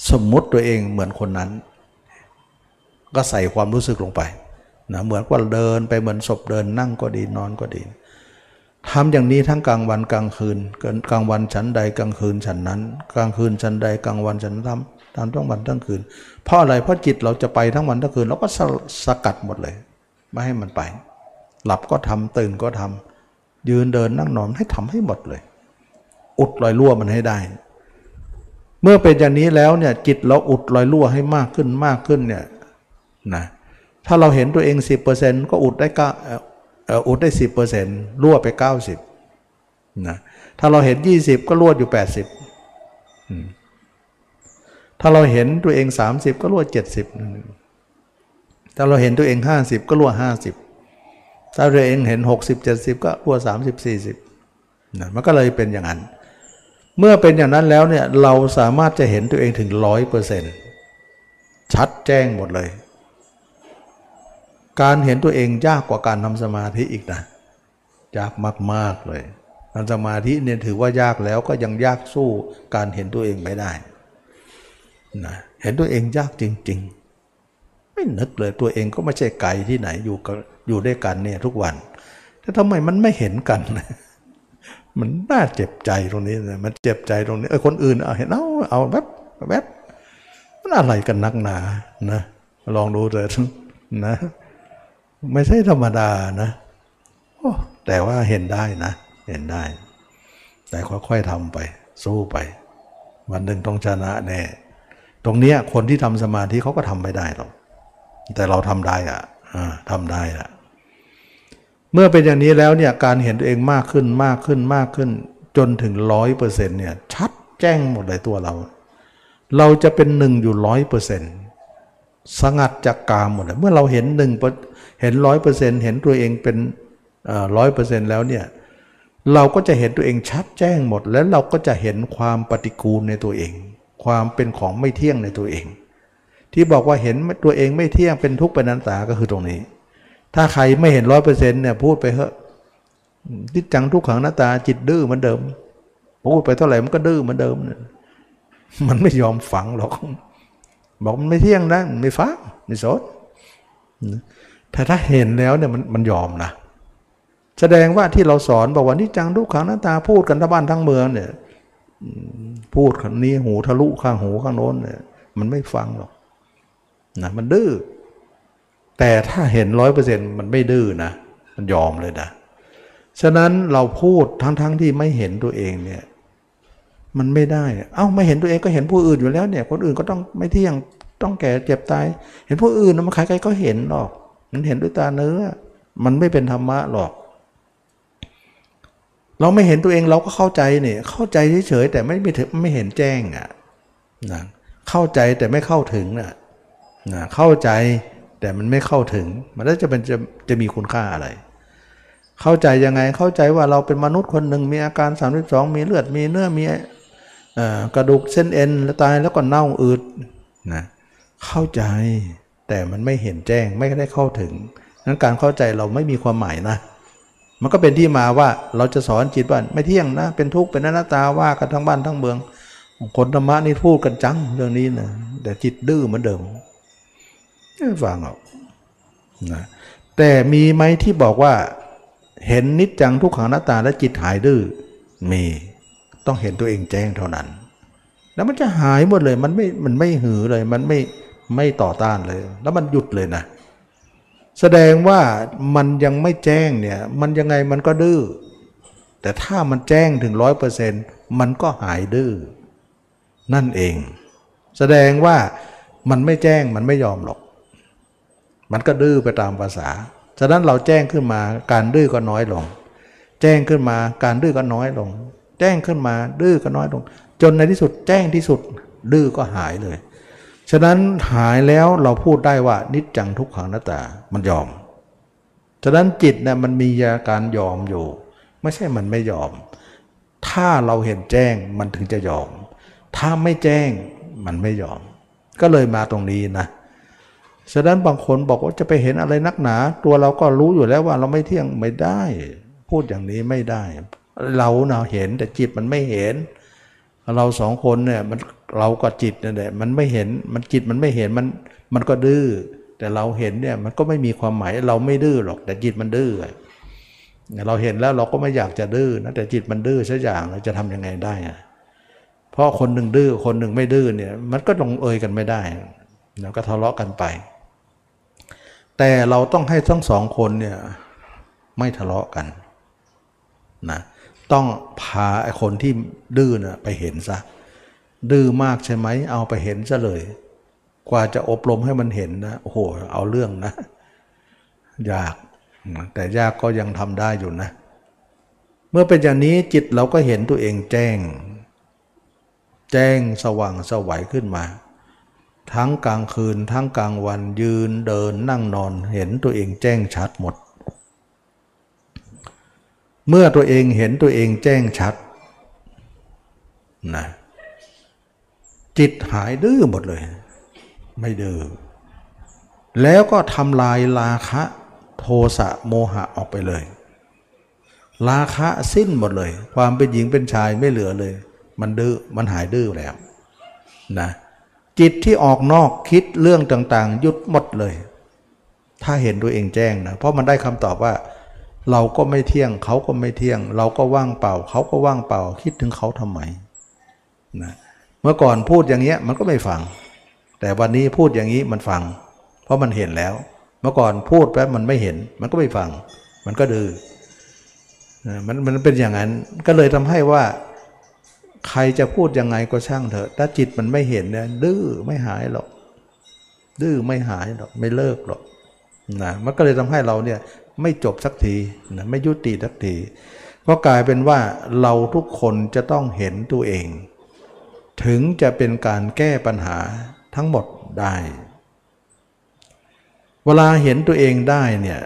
สมมติตัวเองเหมือนคนนั้น ก็ใส่ความรู้สึกลงไปนะเหมือนว่าเดินไปเหมือนศพเดินนั่งก็ดีนอนก็ดี ทำอย่างนี้ทั้งกลางวันกลางคืนกลางวันฉันใดกลางคืนฉันนั้น กลางคืนฉันใดกลางวันฉันทำทำทั้งวันทั้งคืน เพราะอะไรเพราะจิตเราจะไปทั้งวันทั้งคืนเราก็สสกัดหมดเลย ไม่ให้มันไป หลับก็ทำตื่นก็ทำยืนเดินนั่งนอนให้ทำให้หมดเลย อุดรอยรั่วมันให้ได้ เมื่อเป็นอย่างนี้แล้วเนี่ยจิตเราอุดรอยรั่วให้มากขึ้นมากขึ้นเนี่ยนะถ้าเราเห็นตัวเอง 10%ก็อุดได้ก็ อุดได้สิบเปอร์เซ็นต์รั่วไปเก้าสิบนะถ้าเราเห็นยี่สิบก็รั่วอยู่แปดสิบถ้าเราเห็นตัวเองสามสิบก็รั่วเจ็ดสิบถ้าเราเห็นตัวเองห้าสิบก็รั่วห้าสิบถ้าตัวเองเห็นหกสิบเจ็ดสิบก็รั่วสามสิบสี่สิบนะมันก็เลยเป็นอย่างนั้น เมื่อเป็นอย่างนั้นแล้วเนี่ยเราสามารถจะเห็นตัวเองถึงร้อยเปอร์เซ็นต์ชัดแจ้งหมดเลย การเห็นตัวเองยากกว่าการทำสมาธิอีกนะยากมากๆเลยทำสมาธิเนี่ยถือว่ายากแล้วก็ยังยากสู้การเห็นตัวเองไม่ได้นะเห็นตัวเองยากจริง ๆ ไม่นึกเลยตัวเองก็ไม่ใช่ไก่ที่ไหนอยู่กับอยู่ด้วยกันเนี่ยทุกวัน แต่ทำไมมันไม่เห็นกัน มันน่าเจ็บใจตรงนี้นะมันเจ็บใจตรงนี้เออคนอื่นเอาเห็นเอาเอาแบบแบบมันอะไรกันนักหนานะลองดูเถอะนะ ไม่ใช่ธรรมดานะแต่ว่าเห็นได้นะ เห็นได้ แต่ค่อยๆทำไป สู้ไป วันหนึ่งต้องชนะแน่ตรงเนี้ยคนที่ทำสมาธิเขาก็ทำไม่ได้หรอกแต่เราทำได้อะทำได้อะเมื่อเป็นอย่างนี้แล้วเนี่ยการเห็นตัวเองมากขึ้นมากขึ้นมากขึ้น จนถึงร้อยเปอร์เซ็นต์เนี่ยชัดแจ้งหมดเลยตัวเรา เราจะเป็นหนึ่งอยู่ร้อยเปอร์เซ็นต์ สงัดจากกามหมดเลยเมื่อเราเห็นหนึ่งเห็นร้อยเปอร์เซ็นต์เห็นตัวเองเป็นร้อยเปอร์เซ็นต์แล้วเนี่ยเราก็จะเห็นตัวเองชัดแจ้งหมด แล้วเราก็จะเห็นความปฏิกูลในตัวเอง ความเป็นของไม่เที่ยงในตัวเอง ที่บอกว่าเห็นตัวเองไม่เที่ยงเป็นทุกข์เป็นนันตาก็คือตรงนี้ ถ้าใครไม่เห็นร้อยเปอร์เซ็นต์เนี่ยพูดไปเถอะทิจังทุกขังหน้าตาจิตดื้อเหมือนเดิมพูดไปเท่าไหร่มันก็ดื้อเหมือนเดิมเนี่ยมันไม่ยอมฝังหรอก บอกมันไม่เที่ยงนะไม่ฟังไม่สดแต่ถ้าเห็นแล้วเนี่ยมันมันยอมนะแสดงว่าที่เราสอนบอกว่านี่จังทุกขังหน้าตาพูดกันทั้งบ้านทั้งเมืองเนี่ยพูดคนนี้หูทะลุข้างหูข้างโน้นเนี่ยมันไม่ฟังหรอกนะมันดื้อแต่ถ้าเห็นร้อยเปอร์เซ็นต์มันไม่ดื้อนะมันยอมเลยนะฉะนั้นเราพูดทั้งๆทที่ไม่เห็นตัวเองเนี่ย มันไม่ได้ เอ้าไม่เห็นตัวเองก็เห็นผู้อื่นอยู่แล้วเนี่ย คนอื่นก็ต้องไม่เที่ยง ต้องแก่เจ็บตาย เห็นผู้อื่นมันใครๆก็เห็นหรอก มันเห็นด้วยตาเนื้อ มันไม่เป็นธรรมะหรอก เราไม่เห็นตัวเองเราก็เข้าใจเนี่ย เข้าใจเฉยๆแต่ไม่ไม่ถึงไม่เห็นแจ้งอะนะเข้าใจแต่ไม่เข้าถึงน่ะนะเข้าใจแต่มันไม่เข้าถึง มันแล้วจะเป็นจะจะมีคุณค่าอะไร เข้าใจยังไงเข้าใจว่าเราเป็นมนุษย์คนหนึ่งมีอาการ 32 มีเลือดมีเนื้อมี กระดูกเส้นเอ็นแล้วตายแล้วก็เน่าอืดนะเข้าใจแต่มันไม่เห็นแจ้งไม่ได้เข้าถึงนั้นการเข้าใจเราไม่มีความหมายนะ มันก็เป็นที่มาว่าเราจะสอนจิตว่าไม่เที่ยงนะ เป็นทุกข์เป็นอนัตตาว่ากันทั้งบ้านทั้งเมืองคนธรรมะนี่พูดกันจังเรื่องนี้นะแต่จิตดื้อเหมือนเดิมฟังหรอกนะแต่มีไหมที่บอกว่า เห็นนิจจังทุกขังอนัตตาและจิตหายดื้อมี ต้องเห็นตัวเองแจ้งเท่านั้น แล้วมันจะหายหมดเลยมันไม่มันไม่หือเลยมันไม่ไม่ต่อต้านเลย แล้วมันหยุดเลยนะ แสดงว่ามันยังไม่แจ้งเนี่ยมันยังไงมันก็ดื้อแต่ถ้ามันแจ้งถึงร้อยเปอร์เซ็นต์มันก็หายดื้อนั่นเอง แสดงว่ามันไม่แจ้งมันไม่ยอมหรอก มันก็ดื้อไปตามภาษา ฉะนั้นเราแจ้งขึ้นมาการดื้อก็น้อยลง แจ้งขึ้นมาการดื้อก็น้อยลง แจ้งขึ้นมา ดื้อก็น้อยลง จนในที่สุดแจ้งที่สุด ดื้อก็หายเลย ฉะนั้นหายแล้วเราพูดได้ว่านิจจังทุกขังนัตตา มันยอม ฉะนั้นจิตเนี่ยมันมีอาการยอมอยู่ ไม่ใช่มันไม่ยอม ถ้าเราเห็นแจ้งมันถึงจะยอม ถ้าไม่แจ้งมันไม่ยอม ก็เลยมาตรงนี้นะฉะนั้นบางคนบอกว่าจะไปเห็นอะไรนักหนา ตัวเราก็รู้อยู่แล้วว่าเราไม่เที่ยงไม่ได้ พูดอย่างนี้ไม่ได้ เราเนาะเห็นแต่จิตมันไม่เห็น เราสองคนเนี่ยมันเรากับจิตนั่นแหละมันไม่เห็นมันจิตมันไม่เห็นมันมันก็ดื้อแต่เราเห็นเนี่ยมันก็ไม่มีความหมายเราไม่ดื้อหรอก แต่จิตมันดื้อเราเห็นแล้วเราก็ไม่อยากจะดื้อนะแต่จิตมันดื้อสักอย่างเราจะทํำยังไงได้เพราะคนหนึ่งดื้อคนหนึ่งไม่ดื้อเนี่ยมันก็ลงเอยกันไม่ได้แล้วก็ทะเลาะกันไป แต่เราต้องให้ทั้งสองคนเนี่ยไม่ทะเลาะกันนะ ต้องพาไอ้คนที่ดื้อนะไปเห็นซะ ดื้อมากใช่ไหมเอาไปเห็นซะเลย กว่าจะอบรมให้มันเห็นนะโอ้โหเอาเรื่องนะยากแต่ยากก็ยังทำได้อยู่นะ เมื่อเป็นอย่างนี้จิตเราก็เห็นตัวเองแจ้ง แจ้งสว่างสวัยขึ้นมา ทั้งกลางคืนทั้งกลางวันยืนเดินนั่งนอนเห็นตัวเองแจ้งชัดหมด เมื่อตัวเองเห็นตัวเองแจ้งชัดนะจิตหายดื้อหมดเลย ไม่ดื้อแล้วก็ทำลายราคะโทสะโมหะออกไปเลย ราคะสิ้นหมดเลย ความเป็นหญิงเป็นชายไม่เหลือเลย มันดื้อมันหายดื้อแล้วนะจิตที่ออกนอกคิดเรื่องต่างๆ ยุดหมดเลย ถ้าเห็นตัวเองแจ้งนะ เพราะมันได้คำตอบว่า เราก็ไม่เที่ยง เขาก็ไม่เที่ยง เราก็ว่างเปล่า เขาก็ว่างเปล่า คิดถึงเขาทำไมนะเมื่อก่อนพูดอย่างเงี้ยมันก็ไม่ฟัง แต่วันนี้พูดอย่างนี้มันฟัง เพราะมันเห็นแล้ว เมื่อก่อนพูดแป๊บมันไม่เห็น มันก็ไม่ฟัง มันก็ดื้อมันมันเป็นอย่างนั้นก็เลยทำให้ว่า ใครจะพูดยังไงก็ช่างเถอะ ถ้าจิตมันไม่เห็นเนี่ยดื้อไม่หายหรอกดื้อไม่หายหรอกไม่เลิกหรอกนะมันก็เลยทำให้เราเนี่ย ไม่จบสักทีนะไม่ยุติสักทีก็กลายเป็นว่าเราทุกคนจะต้องเห็นตัวเอง ถึงจะเป็นการแก้ปัญหาทั้งหมดได้ เวลาเห็นตัวเองได้เนี่ย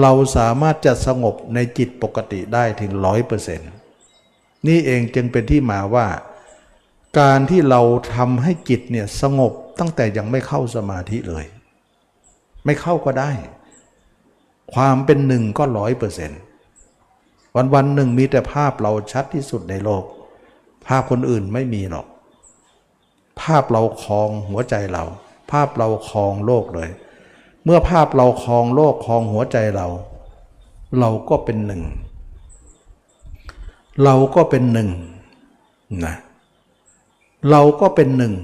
เราสามารถจะสงบในจิตปกติได้ถึงร้อยเปอร์เซ็นต์นี่เองจึงเป็นที่มาว่า การที่เราทำให้จิตเนี่ยสงบตั้งแต่ยังไม่เข้าสมาธิเลย ไม่เข้าก็ได้ ความเป็นหนึ่งก็ร้อยเปอร์เซ็นต์วันวันหนึ่งมีแต่ภาพเราชัดที่สุดในโลก ภาพคนอื่นไม่มีหรอก ภาพเราคลองหัวใจเรา ภาพเราคลองโลกเลย เมื่อภาพเราคลองโลกคลองหัวใจเรา เราก็เป็นหนึ่ง เราก็เป็นหนึ่งนะเราก็เป็นหนึ่ง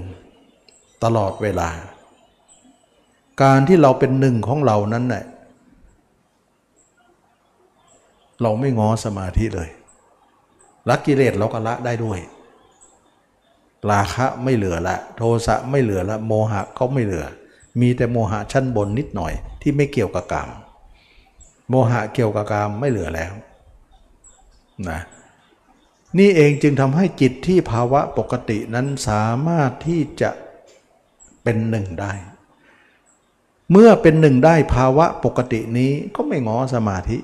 ตลอดเวลา การที่เราเป็นหนึ่งของเรานั้นแหละ เราไม่ง้อสมาธิเลยละกิเลสเราก็ละได้ด้วย ราคะไม่เหลือละ โทสะไม่เหลือละ โมหะก็ไม่เหลือ มีแต่โมหะชั้นบนนิดหน่อยที่ไม่เกี่ยวกับกาม โมหะเกี่ยวกับกามไม่เหลือแล้วนะนี่เองจึงทำให้จิตที่ภาวะปกตินั้นสามารถที่จะเป็นหนึ่งได้ เมื่อเป็นหนึ่งได้ภาวะปกตินี้ก็ไม่งอสมาธิ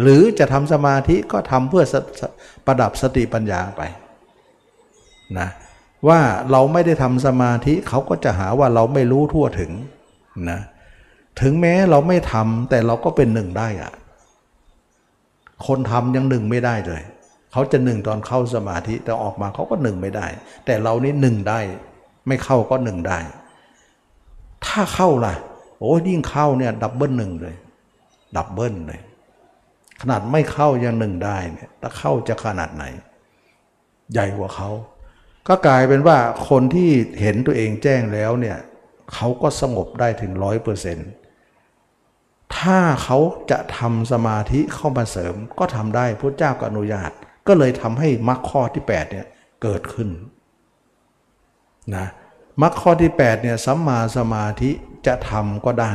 หรือจะทำสมาธิก็ทำเพื่อประดับสติปัญญาไปนะว่าเราไม่ได้ทำสมาธิเขาก็จะหาว่าเราไม่รู้ทั่วถึงนะถึงแม้เราไม่ทำแต่เราก็เป็นหนึ่งได้อะคนทำยังหนึ่งไม่ได้เลย เขาจะหนึ่งตอนเข้าสมาธิแต่ออกมาเขาก็หนึ่งไม่ได้ แต่เรานี่หนึ่งได้ ไม่เข้าก็หนึ่งได้ ถ้าเข้าล่ะโอ้ยิ่งเข้าเนี่ย double หนึ่งเลย double เลย ขนาดไม่เข้ายังหนึ่งได้เนี่ยถ้าเข้าจะขนาดไหน ใหญ่กว่าเขาก็กลายเป็นว่าคนที่เห็นตัวเองแจ้งแล้วเนี่ยเขาก็สงบได้ถึงร้อยเปอร์เซ็นต์ถ้าเขาจะทำสมาธิเข้ามาเสริมก็ทำได้พระเจ้าก็อนุญาต ก็เลยทำให้มรรคข้อที่8เนี่ยเกิดขึ้นนะมรรคข้อที่8เนี่ยสัมมาสมาธิจะทำก็ได้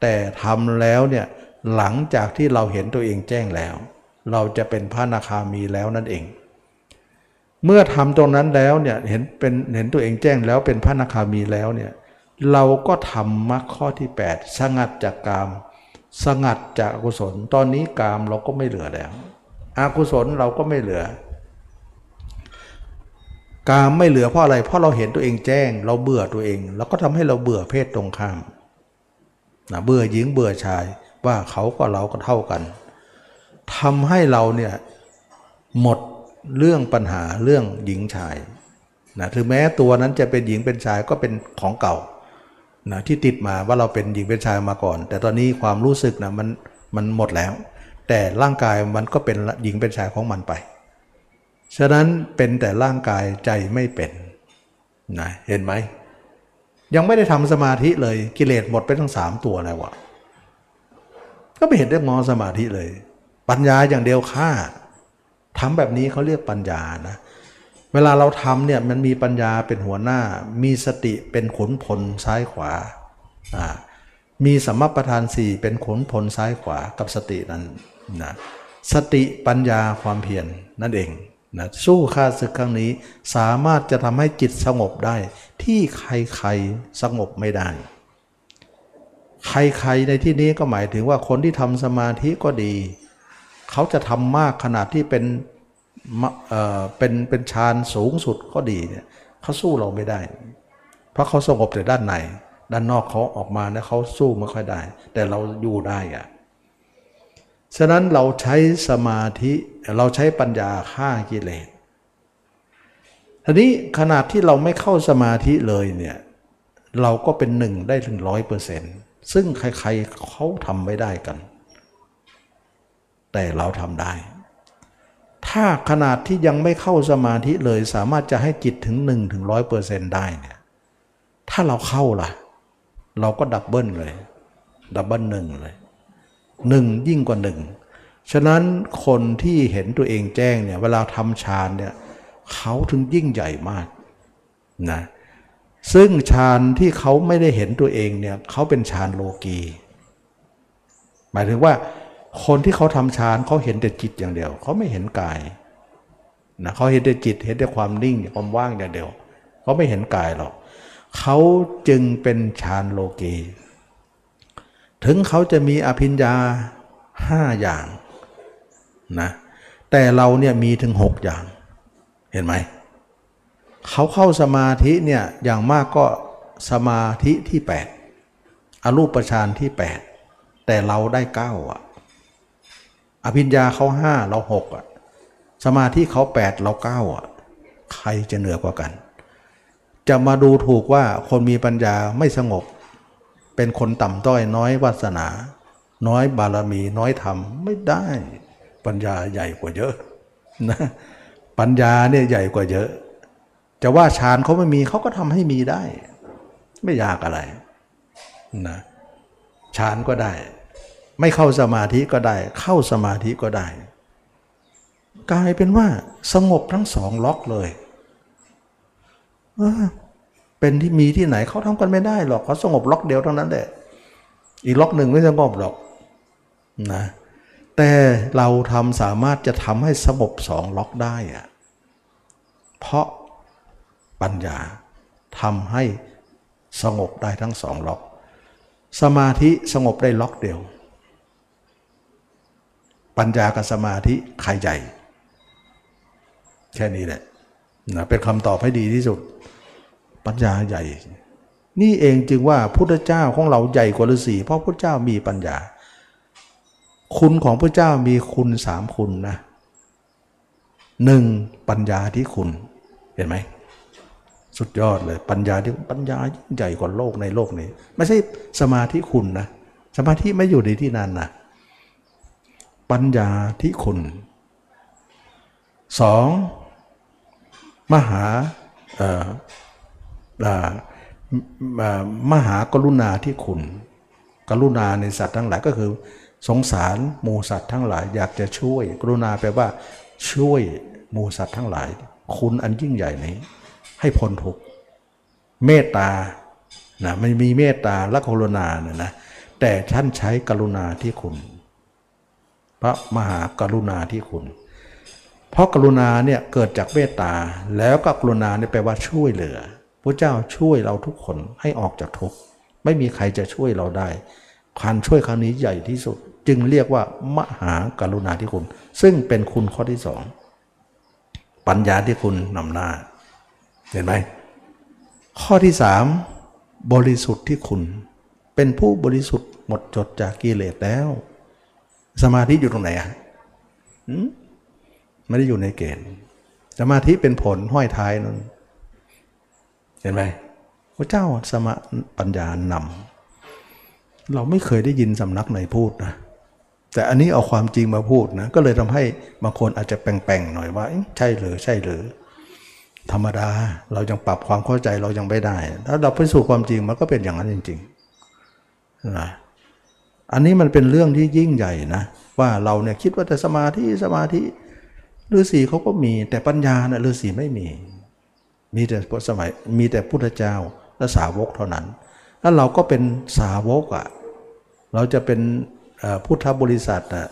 แต่ทำแล้วเนี่ย หลังจากที่เราเห็นตัวเองแจ้งแล้ว เราจะเป็นพระนาคามีแล้วนั่นเอง เมื่อทำตรงนั้นแล้วเนี่ยเห็นเป็นเห็นตัวเองแจ้งแล้วเป็นพระนาคามีแล้วเนี่ยเราก็ทำมรรคข้อที่ 8 สงัดจากกาม สงัดจากอกุศล ตอนนี้กามเราก็ไม่เหลือแล้วอกุศลเราก็ไม่เหลือ กามไม่เหลือเพราะอะไร เพราะเราเห็นตัวเองแจ้ง เราเบื่อตัวเองแล้วก็ทำให้เราเบื่อเพศตรงข้ามนะเบื่อหญิงเบื่อชาย ว่าเขาก็เราก็เท่ากันทำให้เราเนี่ยหมดเรื่องปัญหาเรื่องหญิงชายนะถึงแม้ตัวนั้นจะเป็นหญิงเป็นชายก็เป็นของเก่านะที่ติดมาว่าเราเป็นหญิงเป็นชายมาก่อน แต่ตอนนี้ความรู้สึกนะมันมันหมดแล้ว แต่ร่างกายมันก็เป็นหญิงเป็นชายของมันไปฉะนั้นเป็นแต่ร่างกายใจไม่เป็นนะเห็นไหมยังไม่ได้ทำสมาธิเลยกิเลสหมดไปทั้งสามตัวแล้ววะ ก็ไม่เห็นได้มองสมาธิเลย ปัญญาอย่างเดียวฆ่าทำแบบนี้เขาเรียกปัญญานะ เวลาเราทำเนี่ยมันมีปัญญาเป็นหัวหน้า มีสติเป็นขนผลซ้ายขวามีสัมมาประธานสี่เป็นขนผลซ้ายขวากับสตินั้นนะสติปัญญาความเพียรนนั่นเองนะสู้ข้าศึกครั้งนี้สามารถจะทำให้จิตสงบได้ ที่ใครๆสงบไม่ได้ ใครๆในที่นี้ก็หมายถึงว่าคนที่ทำสมาธิก็ดี เขาจะทำมากขนาดที่เป็นเป็นเป็นฌานสูงสุดก็ดีเนี่ยเขาสู้เราไม่ได้ เพราะเขาสงบแต่ด้านในด้านนอกเขาออกมาเนี่ยเขาสู้ไม่ค่อยได้ แต่เราอยู่ได้อะฉะนั้นเราใช้สมาธิเราใช้ปัญญาฆ่ากิเลสทีนี้ขนาดที่เราไม่เข้าสมาธิเลยเนี่ยเราก็เป็นหนึ่งได้ถึงร้อยเปอร์เซ็นต์ ซึ่งใครๆเขาทำไม่ได้กัน แต่เราทำได้ ถ้าขนาดที่ยังไม่เข้าสมาธิเลยสามารถจะให้จิตถึง1ถึงร้อยเปอร์เซนต์ได้เนี่ยถ้าเราเข้าล่ะ เราก็ double เลย double หนึ่งเลยหนึ่งยิ่งกว่าหนึ่งฉะนั้นคนที่เห็นตัวเองแจ้งเนี่ยเวลาทำฌานเนี่ยเขาถึงยิ่งใหญ่มากนะ ซึ่งฌานที่เขาไม่ได้เห็นตัวเองเนี่ยเขาเป็นฌานโลกีหมายถึงว่า คนที่เขาทำฌานเขาเห็นแต่จิตอย่างเดียว เขาไม่เห็นกายนะเขาเห็นแต่จิตเห็นแต่ความนิ่งความว่างอย่างเดียวเขาไม่เห็นกายหรอกเขาจึงเป็นฌานโลกีถึงเขาจะมีอภิญญาห้าอย่างนะแต่เราเนี่ยมีถึงหกอย่าง เห็นไหม เขาเข้าสมาธิเนี่ยอย่างมากก็สมาธิที่ 8 อรูปฌานที่ 8 แต่เราได้ 9 อะ อภิญญาเขาห้าเราหกอะ สมาธิเขาแปดเราเก้าอะ ใครจะเหนือกว่ากัน จะมาดูถูกว่าคนมีปัญญาไม่สงบ เป็นคนต่ำต้อยน้อยวาสนา น้อยบารมีน้อยธรรมไม่ได้ ปัญญาใหญ่กว่าเยอะนะปัญญาเนี่ยใหญ่กว่าเยอะ จะว่าฌานเขาไม่มีเขาก็ทำให้มีได้ ไม่ยากอะไรนะฌานก็ได้ ไม่เข้าสมาธิก็ได้ เข้าสมาธิก็ได้ กลายเป็นว่าสงบทั้งสองล็อกเลยเป็นที่มีที่ไหนเขาทำกันไม่ได้หรอกเขาสงบล็อกเดียวเท่านั้นแหละอีกล็อกหนึ่งไม่สงบหรอกนะแต่เราทำสามารถจะทำให้สงบสองล็อกได้อะเพราะ ปัญญาทำให้สงบได้ทั้งสองล็อก สมาธิสงบได้ล็อกเดียว ปัญญากับสมาธิใครใหญ่ แค่นี้แหละนะเป็นคำตอบให้ดีที่สุด ปัญญาใหญ่ นี่เองจึงว่าพุทธเจ้าของเราใหญ่กว่าฤาษีเพราะพุทธเจ้ามีปัญญา คุณของพระเจ้ามีคุณสามคุณนะหนึ่งปัญญาที่คุณเห็นไหม สุดยอดเลย ปัญญาที่ปัญญายิ่งใหญ่กว่าโลกในโลกนี้ ไม่ใช่สมาธิคุณนะ สมาธิไม่อยู่ในที่นั้นนะปัญญาที่คุณสองมหาเมหากรุณาที่คุณ กรุณาในสัตว์ทั้งหลายก็คือ สงสารหมูสัตว์ทั้งหลาย อยากจะช่วย กรุณาแปลว่า ช่วยหมูสัตว์ทั้งหลาย คุณอันยิ่งใหญ่นี้ ให้พ้นทุกข์เมตตานะไม่มีเมตตาและกรุณาเนี่ยนะแต่ท่านใช้กรุณาที่คุณ พระมหากรุณาที่คุณ เพราะกรุณาเนี่ยเกิดจากเมตตาแล้วก็กรุณาเนี่ยแปลว่าช่วยเหลือพระเจ้าช่วยเราทุกคนให้ออกจากทุกข์ไม่มีใครจะช่วยเราได้การช่วยครั้งนี้ใหญ่ที่สุด จึงเรียกว่ามหากรุณาธิคุณ ซึ่งเป็นคุณข้อที่สองปัญญาที่คุณนำหน้า เห็นไหมข้อที่สามบริสุทธิ์ที่คุณ เป็นผู้บริสุทธิ์หมดจดจากกิเลสแล้ว สมาธิอยู่ตรงไหนอะไม่ได้อยู่ในเกณฑ์สมาธิเป็นผลห้อยท้ายนั่นเห็นไหมพระเจ้าสมปัญญานำเราไม่เคยได้ยินสำนักไหนพูดนะแต่อันนี้เอาความจริงมาพูดนะก็เลยทำให้บางคนอาจจะแปลงๆหน่อยว่าใช่หรือใช่หรือ ธรรมดาเรายังปรับความเข้าใจเรายังไม่ได้ ถ้าเราไปสู่ความจริงมันก็เป็นอย่างนั้นจริงๆนะอันนี้มันเป็นเรื่องที่ยิ่งใหญ่นะว่าเราเนี่ยคิดว่าแต่สมาธิสมาธิฤาษีเขาก็มีแต่ปัญญานะฤาษีไม่มี มีแต่สมัยมีแต่พุทธเจ้าและสาวกเท่านั้นแล้วเราก็เป็นสาวกอะ่ะเราจะเป็นพุทธบริษัทอะ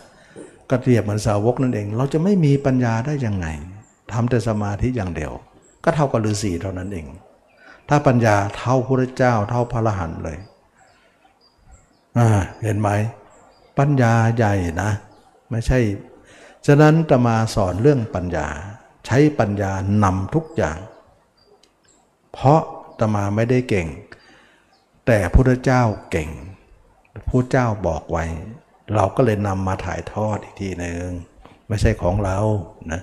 กระเทียบเหมือนสาวกนั่นเอง เราจะไม่มีปัญญาได้ยังไงทำแต่สมาธิอย่างเดียว ก็เท่ากับฤาษีเท่านั้นเอง ถ้าปัญญาเท่าพระเจ้าเท่าพระรหันต์เลยเห็นไหม ปัญญาใหญ่นะ ไม่ใช่ ฉะนั้นตมาสอนเรื่องปัญญา ใช้ปัญญานำทุกอย่าง เพราะตมาไม่ได้เก่ง แต่พระเจ้าเก่งพระเจ้าบอกไว้ เราก็เลยนำมาถ่ายทอดอีกทีหนึ่งไม่ใช่ของเรานะ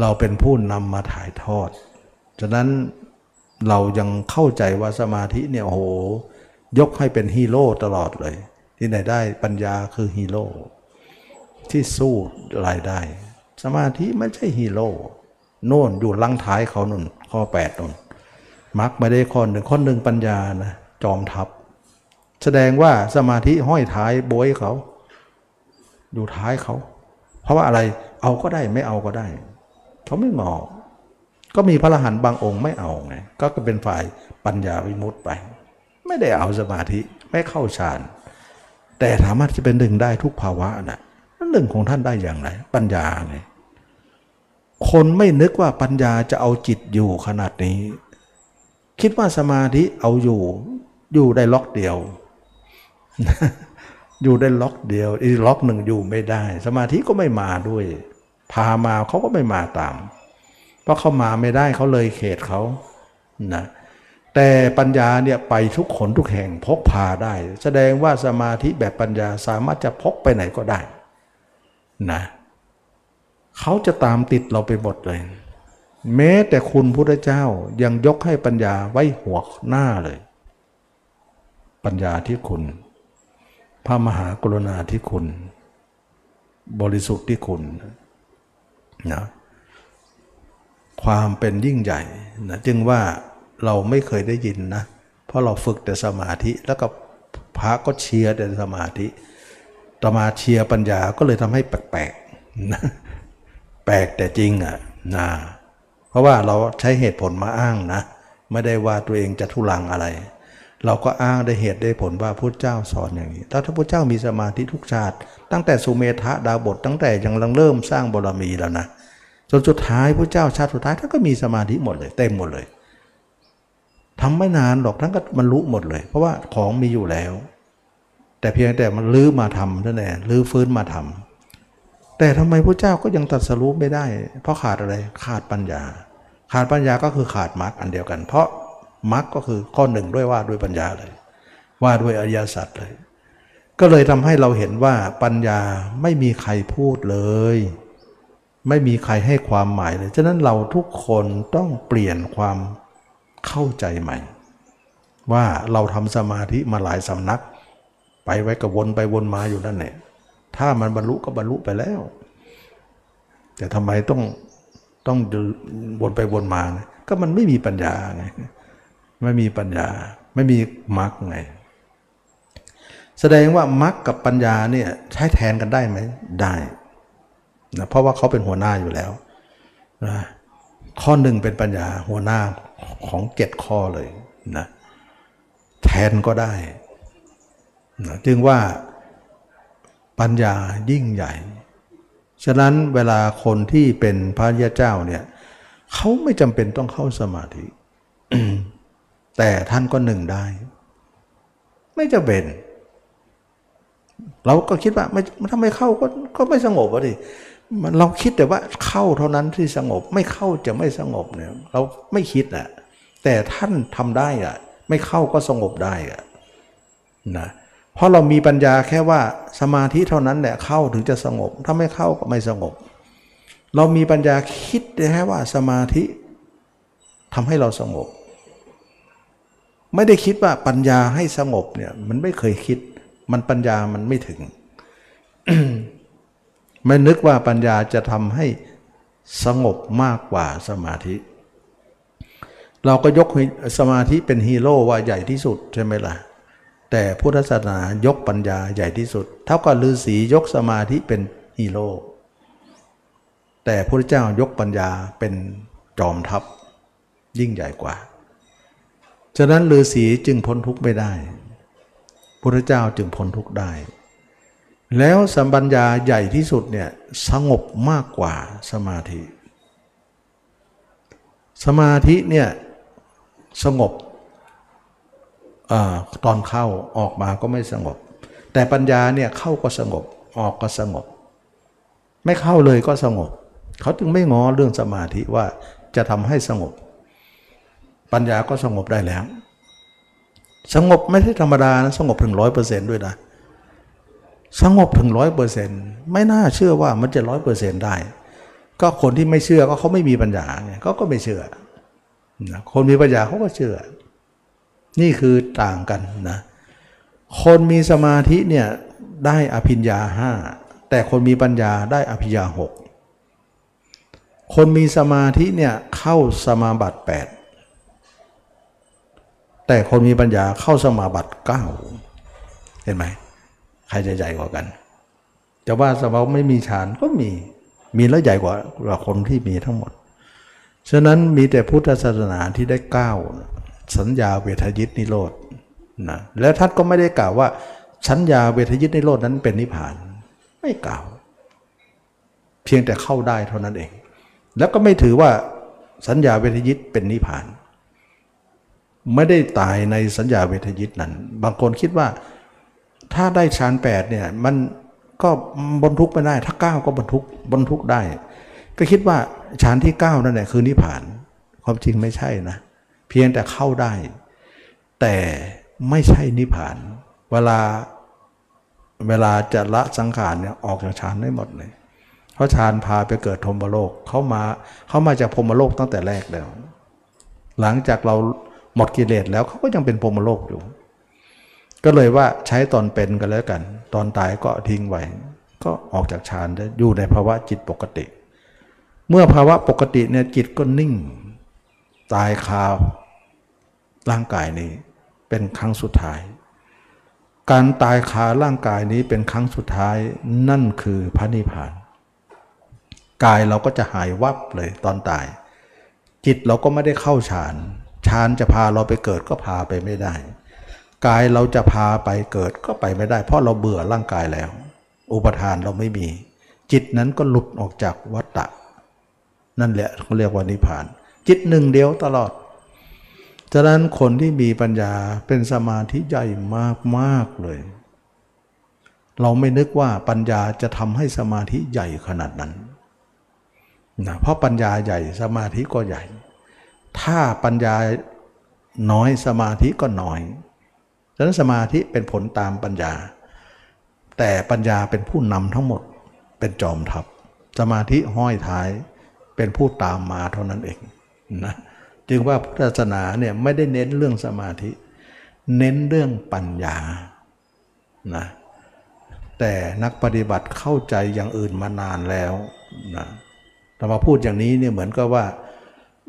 เราเป็นผู้นำมาถ่ายทอด ฉะนั้นเรายังเข้าใจว่าสมาธิเนี่ยโห ยกให้เป็นฮีโร่ตลอดเลย ที่ไหนได้ปัญญาคือฮีโร่ที่สู้รายได้ สมาธิไม่ใช่ฮีโร่โน่นอยู่ลังท้ายเขานุ่นข้อแปดนุ่นมักไม่ได้ข้อหนึ่งข้อหนึ่งปัญญานะจอมทัพ แสดงว่าสมาธิห้อยท้ายโบยเขาอยู่ท้ายเขา เพราะว่าอะไรเอาก็ได้ไม่เอาก็ได้ เขาไม่งอ ก็มีพระรหันต์บางองค์ไม่เอาไงก็เป็นฝ่ายปัญญาวิมุตต์ไป ไม่ได้เอาสมาธิไม่เข้าฌานแต่สามารถจะเป็นหนึ่งได้ทุกภาวะนะหนึ่งของท่านได้อย่างไร ปัญญาไงคนไม่นึกว่าปัญญาจะเอาจิตอยู่ขนาดนี้ คิดว่าสมาธิเอาอยู่ อยู่ได้ล็อกเดียว อยู่ได้ล็อกเดียว อีล็อกหนึ่งอยู่ไม่ได้ สมาธิก็ไม่มาด้วย พามาเขาก็ไม่มาตาม เพราะเขามาไม่ได้เขาเลยเขตเขานะแต่ปัญญาเนี่ยไปทุกขนทุกแห่งพกพาได้ แสดงว่าสมาธิแบบปัญญาสามารถจะพกไปไหนก็ได้นะเขาจะตามติดเราไปหมดเลย แม้แต่คุณพุทธเจ้ายังยกให้ปัญญาไว้หัวหน้าเลย ปัญญาที่คุณ พระมหากรุณาที่คุณ บริสุทธิ์ที่คุณนะ ความเป็นยิ่งใหญ่นะจึงว่าเราไม่เคยได้ยินนะ เพราะเราฝึกแต่สมาธิแล้วก็พระก็เชียร์แต่สมาธิตมาเชียร์ปัญญาก็เลยทำให้แปลกๆนะแปลกแต่จริงอะนะเพราะว่าเราใช้เหตุผลมาอ้างนะ ไม่ได้ว่าตัวเองจะทุลังอะไร เราก็อ้างได้เหตุได้ผลว่าพระเจ้าสอนอย่างนี้ ถ้าพระเจ้ามีสมาธิทุกชาติ ตั้งแต่สุเมธะดาบทตั้งแต่ยังเริ่มสร้างบารมีแล้วนะ จนสุดท้ายพระเจ้าชาติสุดท้ายท่านก็มีสมาธิหมดเลย เต็มหมดเลยทำไม่นานหรอกท่านก็มันรู้หมดเลย เพราะว่าของมีอยู่แล้ว แต่เพียงแต่มันลื้อมาทำนั่นแหละลื้อฟื้นมาทแต่ทำไมพระเจ้าก็ยังตรัสรู้ไม่ได้ เพราะขาดอะไรขาดปัญญา ขาดปัญญาก็คือขาดมรรคอันเดียวกัน เพราะมรรคก็คือข้อหนึ่งด้วยว่าด้วยปัญญาเลย ว่าด้วยอริยสัจเลย ก็เลยทำให้เราเห็นว่าปัญญาไม่มีใครพูดเลย ไม่มีใครให้ความหมายเลย ฉะนั้นเราทุกคนต้องเปลี่ยนความเข้าใจใหม่ ว่าเราทำสมาธิมาหลายสำนัก ไปไว้กวนไปวนมาอยู่นั่นแหละถ้ามันบรรลุก็บรรลุไปแล้ว แต่ทำไมต้องต้องวนไปวนมานะก็มันไม่มีปัญญาไงไม่มีปัญญา ไม่มีมรรคไง แสดงว่ามรรคกับปัญญาเนี่ยใช้แทนกันได้ไหมได้ นะเพราะว่าเขาเป็นหัวหน้าอยู่แล้วนะข้อหนึ่งเป็นปัญญาหัวหน้าของเจ็ดข้อเลยนะแทนก็ได้นะจึงว่าปัญญายิ่งใหญ่ ฉะนั้นเวลาคนที่เป็นพระยาเจ้าเนี่ยเขาไม่จำเป็นต้องเข้าสมาธิ แต่ท่านก็หนึ่งได้ ไม่จะเป็น เราก็คิดว่าไม่ถ้าไม่เข้าก็ก็ไม่สงบอะดิ เราคิดแต่ว่าเข้าเท่านั้นที่สงบไม่เข้าจะไม่สงบเนี่ย เราไม่คิดอะแต่ท่านทำได้อะไม่เข้าก็สงบได้อะนะเพราะเรามีปัญญาแค่ว่าสมาธิเท่านั้นแหละเข้าถึงจะสงบ ถ้าไม่เข้าก็ไม่สงบ เรามีปัญญาคิดแค่ว่าสมาธิทำให้เราสงบ ไม่ได้คิดว่าปัญญาให้สงบเนี่ย มันไม่เคยคิด มันปัญญามันไม่ถึง ไม่นึกว่าปัญญาจะทำให้สงบมากกว่าสมาธิ เราก็ยกสมาธิเป็นฮีโร่ว่าใหญ่ที่สุดใช่ไหมล่ะ แต่พุทธศาสนายกปัญญาใหญ่ที่สุด เท่ากับฤาษียกสมาธิเป็นฮีโร่แต่พระเจ้ายกปัญญาเป็นจอมทัพยิ่งใหญ่กว่า ฉะนั้นฤาษีจึงพ้นทุกข์ไม่ได้พระเจ้าจึงพ้นทุกข์ได้ แล้วสัมปัญญาใหญ่ที่สุดเนี่ยสงบมากกว่าสมาธิ สมาธิเนี่ยสงบอตอนเข้าออกมาก็ไม่สงบ แต่ปัญญาเนี่ยเข้าก็สงบออกก็สงบ ไม่เข้าเลยก็สงบ เขาจึงไม่ง้อเรื่องสมาธิว่าจะทำให้สงบ ปัญญาก็สงบได้แล้ว สงบไม่ใช่ธรรมดานะสงบถึงร้อยเปอร์เซนต์ด้วยนะ สงบถึงร้อยเปอร์เซนต์ไม่น่าเชื่อว่ามันจะร้อยเปอร์เซนต์ได้ ก็คนที่ไม่เชื่อก็เขาไม่มีปัญญาไงเขาก็ไม่เชื่อคนมีปัญญาเขาก็เชื่อ นี่คือต่างกันนะคนมีสมาธิเนี่ยได้อภิญญาห้าแต่คนมีปัญญาได้อภิญญาหกคนมีสมาธิเนี่ยเข้าสมาบัติแปดแต่คนมีปัญญาเข้าสมาบัติเก้าเห็นไหม ใครจะใหญ่กว่ากันจะว่าสมาไม่มีฌานก็มี มีแล้วใหญ่กว่าคนที่มีทั้งหมด ฉะนั้นมีแต่พุทธศาสนาที่ได้ก้าวสัญญาเวทยิตนิโรธนะแล้วท่านก็ไม่ได้กล่าวว่า สัญญาเวทยิตนิโรธนั้นเป็นนิพพานไม่กล่าว เพียงแต่เข้าได้เท่านั้นเอง แล้วก็ไม่ถือว่าสัญญาเวทยิตเป็นนิพพาน ไม่ได้ตายในสัญญาเวทยิตนั้น บางคนคิดว่า ถ้าได้ฌานแปดเนี่ยมันก็บรรทุกไม่ได้ ถ้าเก้าก็บรรทุกบรรทุกได้ ก็คิดว่าฌานที่เก้านั่นแหละคือนิพพาน ความจริงไม่ใช่นะ เพียงแต่เข้าได้ แต่ไม่ใช่นิพพาน เวลาเวลาจะละสังขารเนี่ยออกจากฌานได้หมดเลยเพราะฌานพาไปเกิดพรมโลกเขามาเขามาจากพมโลกตั้งแต่แรกแล้ว หลังจากเราหมดกิเลสแล้วเขาก็ยังเป็นพมโลกอยู่ ก็เลยว่าใช้ตอนเป็นกันแล้วกัน ตอนตายก็ทิ้งไว้ ก็ออกจากฌานได้อยู่ในภาวะจิตปกติ เมื่อภาวะปกติเนี่ยจิตก็นิ่ง ตายคาร่างกายนี้เป็นครั้งสุดท้าย การตายคาร่างกายนี้เป็นครั้งสุดท้ายนั่นคือพระนิพพาน กายเราก็จะหายวับเลยตอนตาย จิตเราก็ไม่ได้เข้าฌานฌานจะพาเราไปเกิดก็พาไปไม่ได้ กายเราจะพาไปเกิดก็ไปไม่ได้ เพราะเราเบื่อร่างกายแล้ว อุปทานเราไม่มี จิตนั้นก็หลุดออกจากวัฏฏะนั่นแหละเขาเรียกว่านิพพาน จิตหนึ่งเดียวตลอดฉะนั้นคนที่มีปัญญาเป็นสมาธิใหญ่มากมากเลย เราไม่นึกว่าปัญญาจะทำให้สมาธิใหญ่ขนาดนั้นนะเพราะปัญญาใหญ่สมาธิก็ใหญ่ ถ้าปัญญาน้อยสมาธิก็น้อย ฉะนั้นสมาธิเป็นผลตามปัญญา แต่ปัญญาเป็นผู้นำทั้งหมดเป็นจอมทัพ สมาธิห้อยท้ายเป็นผู้ตามมาเท่านั้นเองนะจึงว่าพุทธศาสนาเนี่ยไม่ได้เน้นเรื่องสมาธิ เน้นเรื่องปัญญานะแต่นักปฏิบัติเข้าใจอย่างอื่นมานานแล้วนะแต่มาพูดอย่างนี้เนี่ยเหมือนกับว่า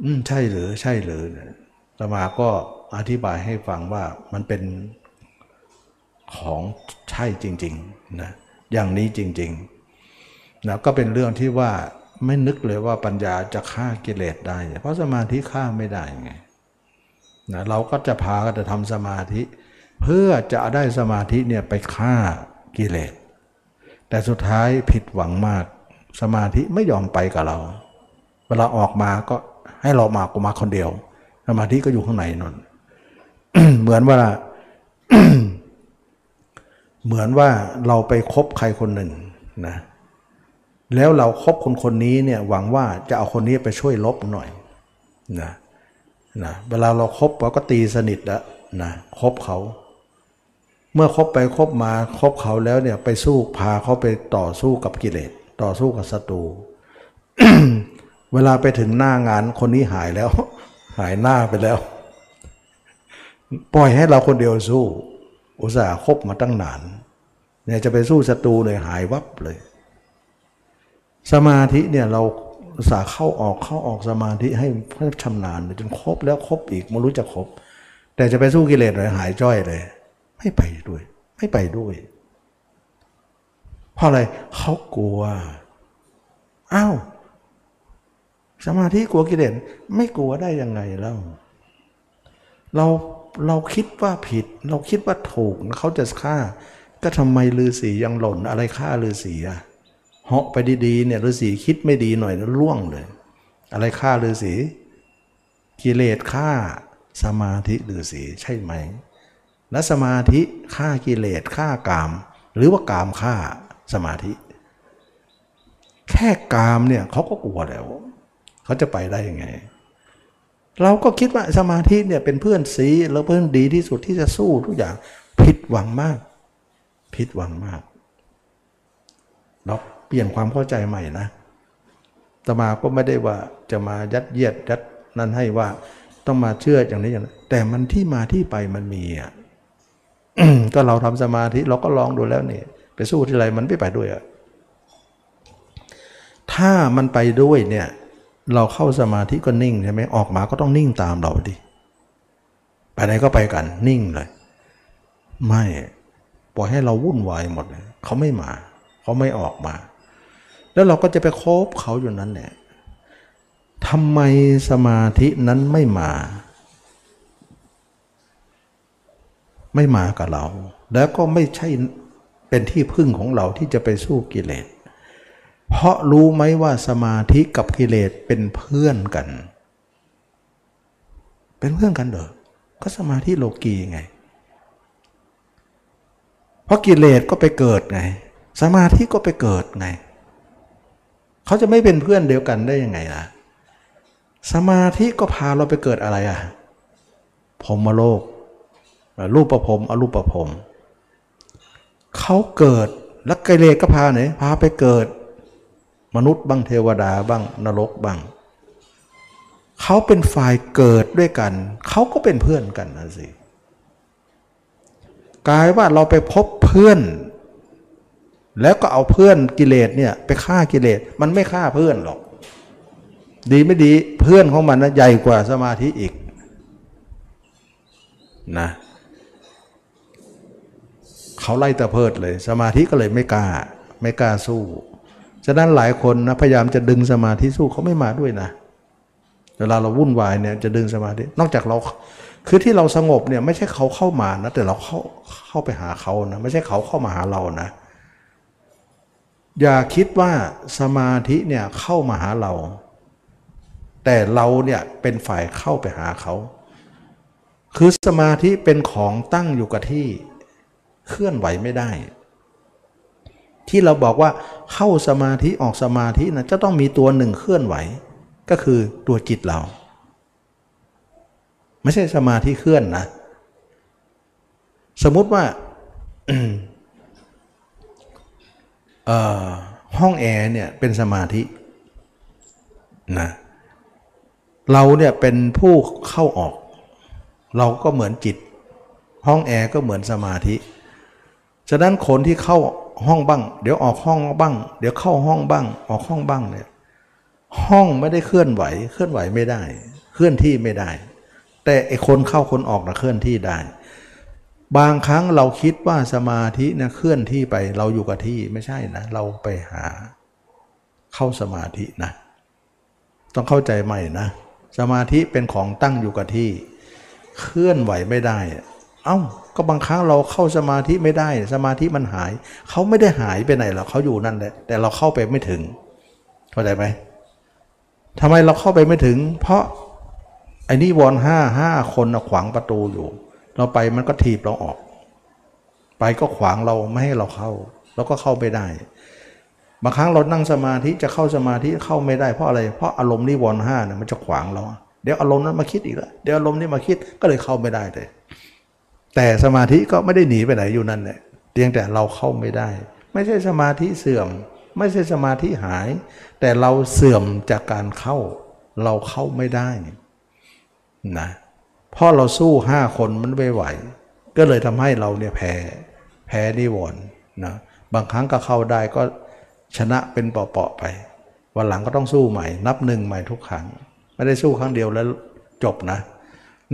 อืมใช่หรือใช่หรือตมาก็อธิบายให้ฟังว่ามันเป็น ของใช่จริงๆนะอย่างนี้จริงๆนะก็เป็นเรื่องที่ว่าไม่นึกเลยว่าปัญญาจะฆ่ากิเลสได้ เพราะสมาธิฆ่าไม่ได้ไงนะเราก็จะพากันจะทำสมาธิ เพื่อจะได้สมาธิเนี่ยไปฆ่ากิเลส แต่สุดท้ายผิดหวังมาก สมาธิไม่ยอมไปกับเรา เวลาออกมาก็ให้เรามากูมาคนเดียว สมาธิก็อยู่ข้างในนนเหมือนว่า เหมือนว่าเราไปคบใครคนหนึ่งนะแล้วเราครบคนคนนี้เนี่ยหวังว่าจะเอาคนนี้ไปช่วยลบหน่อยนะนะเวลาเราครบเราก็ตีสนิทแล้วนะคบเขา เมื่อคบไปคบมาคบเขาแล้วเนี่ยไปสู้พาเขาไปต่อสู้กับกิเลสต่อสู้กับศัตรูเวลาไปถึงหน้างานคนนี้หายแล้ว หายหน้าไปแล้ว ปล่อยให้เราคนเดียวสู้ อุตส่าห์คบมาตั้งนานเนี่ยจะไปสู้ศัตรูเลยหายวับเลย สมาธิเนี่ยเราสาเข้าออกเข้าออกสมาธิให้ชำนาญจนครบแล้วครบอีกไม่รู้จะครบ แต่จะไปสู้กิเลสเลยหายจ้อยเลย ไม่ไปด้วย ไม่ไปด้วย เพราะอะไรเขากลัวอ้าวสมาธิกลัวกิเลสไม่กลัวได้ยังไงแล้วเรา เราคิดว่าผิด เราคิดว่าถูกเขาจะฆ่า ก็ทำไมลือสียังหล่นอะไรฆ่าลือสีอะเหาะไปดีๆเนี่ยฤาษีคิดไม่ดีหน่อยแล้วล่วงเลย อะไรฆ่าฤาษีกิเลสฆ่าสมาธิฤาษีใช่ไหมและสมาธิฆ่ากิเลสฆ่ากาม หรือว่ากามฆ่าสมาธิ แค่กามเนี่ยเขาก็กลัวแล้ว เขาจะไปได้ยังไง เราก็คิดว่าสมาธิเนี่ยเป็นเพื่อนสีแล้วเพื่อนดีที่สุดที่จะสู้ทุกอย่างผิดหวังมาก ผิดหวังมากเนาเปลี่ยนความเข้าใจใหม่นะตมาก็ไม่ได้ว่าจะมายัดเยียดยัดนั้นให้ว่าต้องมาเชื่ออย่างนี้อย่างนั้นแต่มันที่มาที่ไปมันมีอะก็เราทำสมาธิเราก็ลองดูแล้วนี่ไปสู้ที่ไรมันไม่ไปด้วยอะถ้ามันไปด้วยเนี่ย เราเข้าสมาธิก็นิ่งใช่ไหมออกมาก็ต้องนิ่งตามเราดิไปไหนก็ไปกันนิ่งเลย ไม่ปล่อยให้เราวุ่นวายหมดเลยเขาไม่มา เขาไม่ออกมา แล้วเราก็จะไปคบเขาอยู่นั้นแหละทำไมสมาธินั้นไม่มา ไม่มากับเรา แล้วก็ไม่ใช่เป็นที่พึ่งของเราที่จะไปสู้กิเลส เพราะรู้ไหมว่าสมาธิกับกิเลสเป็นเพื่อนกัน เป็นเพื่อนกันเหรอ ก็สมาธิโลกีไง เพราะกิเลสก็ไปเกิดไง สมาธิก็ไปเกิดไง เขาจะไม่เป็นเพื่อนเดียวกันได้ยังไงล่ะ สมาธิก็พาเราไปเกิดอะไรอะพรมโลก รูปประพรมอรูปประพรมเขาเกิดแล้วกิเลสก็พาไหน พาไปเกิด มนุษย์บ้างเทวดาบ้างนรกบ้างเขาเป็นฝ่ายเกิดด้วยกัน เขาก็เป็นเพื่อนกันนะสิกลายว่าเราไปพบเพื่อน แล้วก็เอาเพื่อนกิเลสเนี่ยไปฆ่ากิเลสมันไม่ฆ่าเพื่อนหรอก ดีไม่ดีเพื่อนของมันนะใหญ่กว่าสมาธิอีกนะเขาไล่ตะเพิดเลย สมาธิก็เลยไม่กล้า ไม่กล้าสู้ ฉะนั้นหลายคนนะพยายามจะดึงสมาธิสู้เขาไม่มาด้วยนะ เวลาเราวุ่นวายเนี่ยจะดึงสมาธิ นอกจากเรา คือที่เราสงบเนี่ยไม่ใช่เขาเข้ามานะ แต่เราเข้าเข้าไปหาเขานะ ไม่ใช่เขาเข้ามาหาเรานะ อย่าคิดว่าสมาธิเนี่ยเข้ามาหาเรา แต่เราเนี่ยเป็นฝ่ายเข้าไปหาเขา คือสมาธิเป็นของตั้งอยู่กับที่ เคลื่อนไหวไม่ได้ ที่เราบอกว่าเข้าสมาธิออกสมาธินะจะต้องมีตัวหนึ่งเคลื่อนไหว ก็คือตัวจิตเรา ไม่ใช่สมาธิเคลื่อนนะ สมมุติว่าห้องแอร์เนี่ยเป็นสมาธินะเราเนี่ยเป็นผู้เข้าออก เราก็เหมือนจิต ห้องแอร์ก็เหมือนสมาธิ ฉะนั้นคนที่เข้า ห้องบ้าง เดี๋ยวออกห้องบ้าง เดี๋ยวเข้าห้องบ้าง ออกห้องบ้างเนี่ยห้องไม่ได้เคลื่อนไหว เคลื่อนไหวไม่ได้ เคลื่อนที่ไม่ได้ แต่ไอคนเข้าคนออกนะเคลื่อนที่ได้ บางครั้งเราคิดว่าสมาธินะเคลื่อนที่ไปเราอยู่กับที่ไม่ใช่นะ เราไปหาเข้าสมาธินะ ต้องเข้าใจใหม่นะ สมาธิเป็นของตั้งอยู่กับที่ เคลื่อนไหวไม่ได้ เอ้า ก็บางครั้งเราเข้าสมาธิไม่ได้ สมาธิมันหาย เขาไม่ได้หายไปไหนหรอกเขาอยู่นั่นแหละ แต่เราเข้าไปไม่ถึง เข้าใจไหมทำไมเราเข้าไปไม่ถึง เพราะไอ้นี่วอนห้าห้าคนขวางประตูอยู่ เราไปมันก็ถีบเราออก ไปก็ขวางเราไม่ให้เราเข้า เราก็เข้าไม่ได้ บางครั้งเรานั่งสมาธิจะเข้าสมาธิเข้าไม่ได้เพราะอะไร เพราะอารมณ์นิวรณ์ห้าเนี่ยมันจะขวางเรา เดี๋ยวอารมณ์นั้นมาคิดอีกแล้ว เดี๋ยวอารมณ์นี้มาคิดก็เลยเข้าไม่ได้เลย แต่สมาธิก็ไม่ได้หนีไปไหนอยู่นั่นแหละเพียงแต่เราเข้าไม่ได้ ไม่ใช่สมาธิเสื่อม ไม่ใช่สมาธิหาย แต่เราเสื่อมจากการเข้า เราเข้าไม่ได้นะเพราะเราสู้ห้าคนมันไม่ไหว ก็เลยทำให้เราเนี่ยแพ้แพ้นิวรณ์นะบางครั้งก็เข้าได้ก็ชนะเป็นเปาะๆไป วันหลังก็ต้องสู้ใหม่ นับหนึ่งใหม่ทุกครั้ง ไม่ได้สู้ครั้งเดียวแล้วจบนะ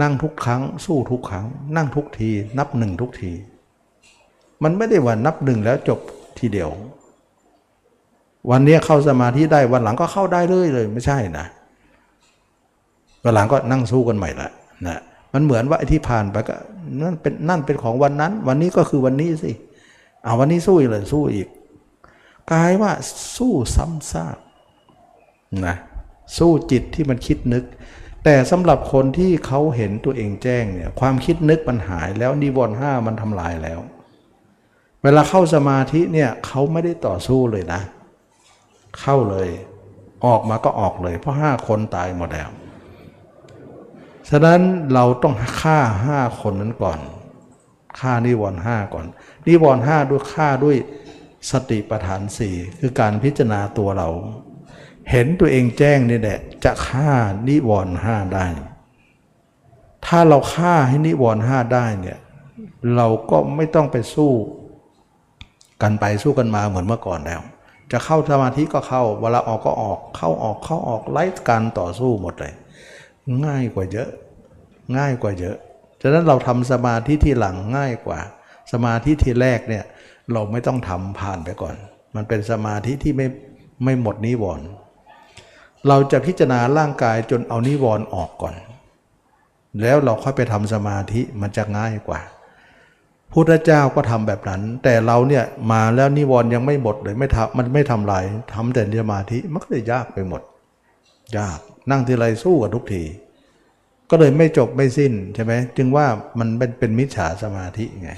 นั่งทุกครั้ง สู้ทุกครั้ง นั่งทุกที นับหนึ่งทุกที มันไม่ได้ว่านับหนึ่งแล้วจบทีเดียว วันนี้เข้าสมาธิได้วันหลังก็เข้าได้เลยเลยไม่ใช่นะวันหลังก็นั่งสู้กันใหม่ละนะมันเหมือนว่าไอ้ที่ผ่านไปก็นั่นเป็นนั่นเป็นของวันนั้น วันนี้ก็คือวันนี้สิเอาวันนี้สู้อีกเลยสู้อีกกลายว่าสู้ซ้ำซากนะสู้จิตที่มันคิดนึก แต่สำหรับคนที่เขาเห็นตัวเองแจ้งเนี่ยความคิดนึกมันหายแล้วนิวรณ์ห้ามันทำลายแล้ว เวลาเข้าสมาธิเนี่ยเขาไม่ได้ต่อสู้เลยนะ เข้าเลย ออกมาก็ออกเลย เพราะห้าคนตายหมดแล้ว ฉะนั้นเราต้องฆ่าห้าคนนั้นก่อนฆ่านิวรณ์ห้าก่อน นิวรณ์ห้าด้วยฆ่าด้วยสติปัฏฐานสี่คือการพิจารณาตัวเรา เห็นตัวเองแจ้งนี่แหละ จะฆ่านิวรณ์ห้าได้ ถ้าเราฆ่าให้นิวรณ์ห้าได้เนี่ย เราก็ไม่ต้องไปสู้ กันไปสู้กันมาเหมือนเมื่อก่อนแล้ว จะเข้าสมาธิก็เข้า เวลาออกก็ออก เข้าออกเข้าออกไล่การต่อสู้หมดเลย ง่ายกว่าเยอะ ง่ายกว่าเยอะฉะนั้นเราทำสมาธิที่หลังง่ายกว่า สมาธิที่แรกเนี่ยเราไม่ต้องทำผ่านไปก่อน มันเป็นสมาธิที่ไม่ไม่หมดนิวรณ์ เราจะพิจารณาร่างกายจนเอานิวรณ์ออกก่อน แล้วเราค่อยไปทำสมาธิมันจะง่ายกว่าพุทธเจ้าก็ทำแบบนั้น แต่เราเนี่ยมาแล้วนิวรณ์ยังไม่หมดเลยไม่ทำมันไม่ทำลายทำแต่สมาธิมันก็เลยยากไปหมด ยากนั่งทีไรสู้กับทุกที ก็เลยไม่จบไม่สิ้นใช่ไหมจึงว่ามันเป็นเป็นมิจฉาสมาธิไง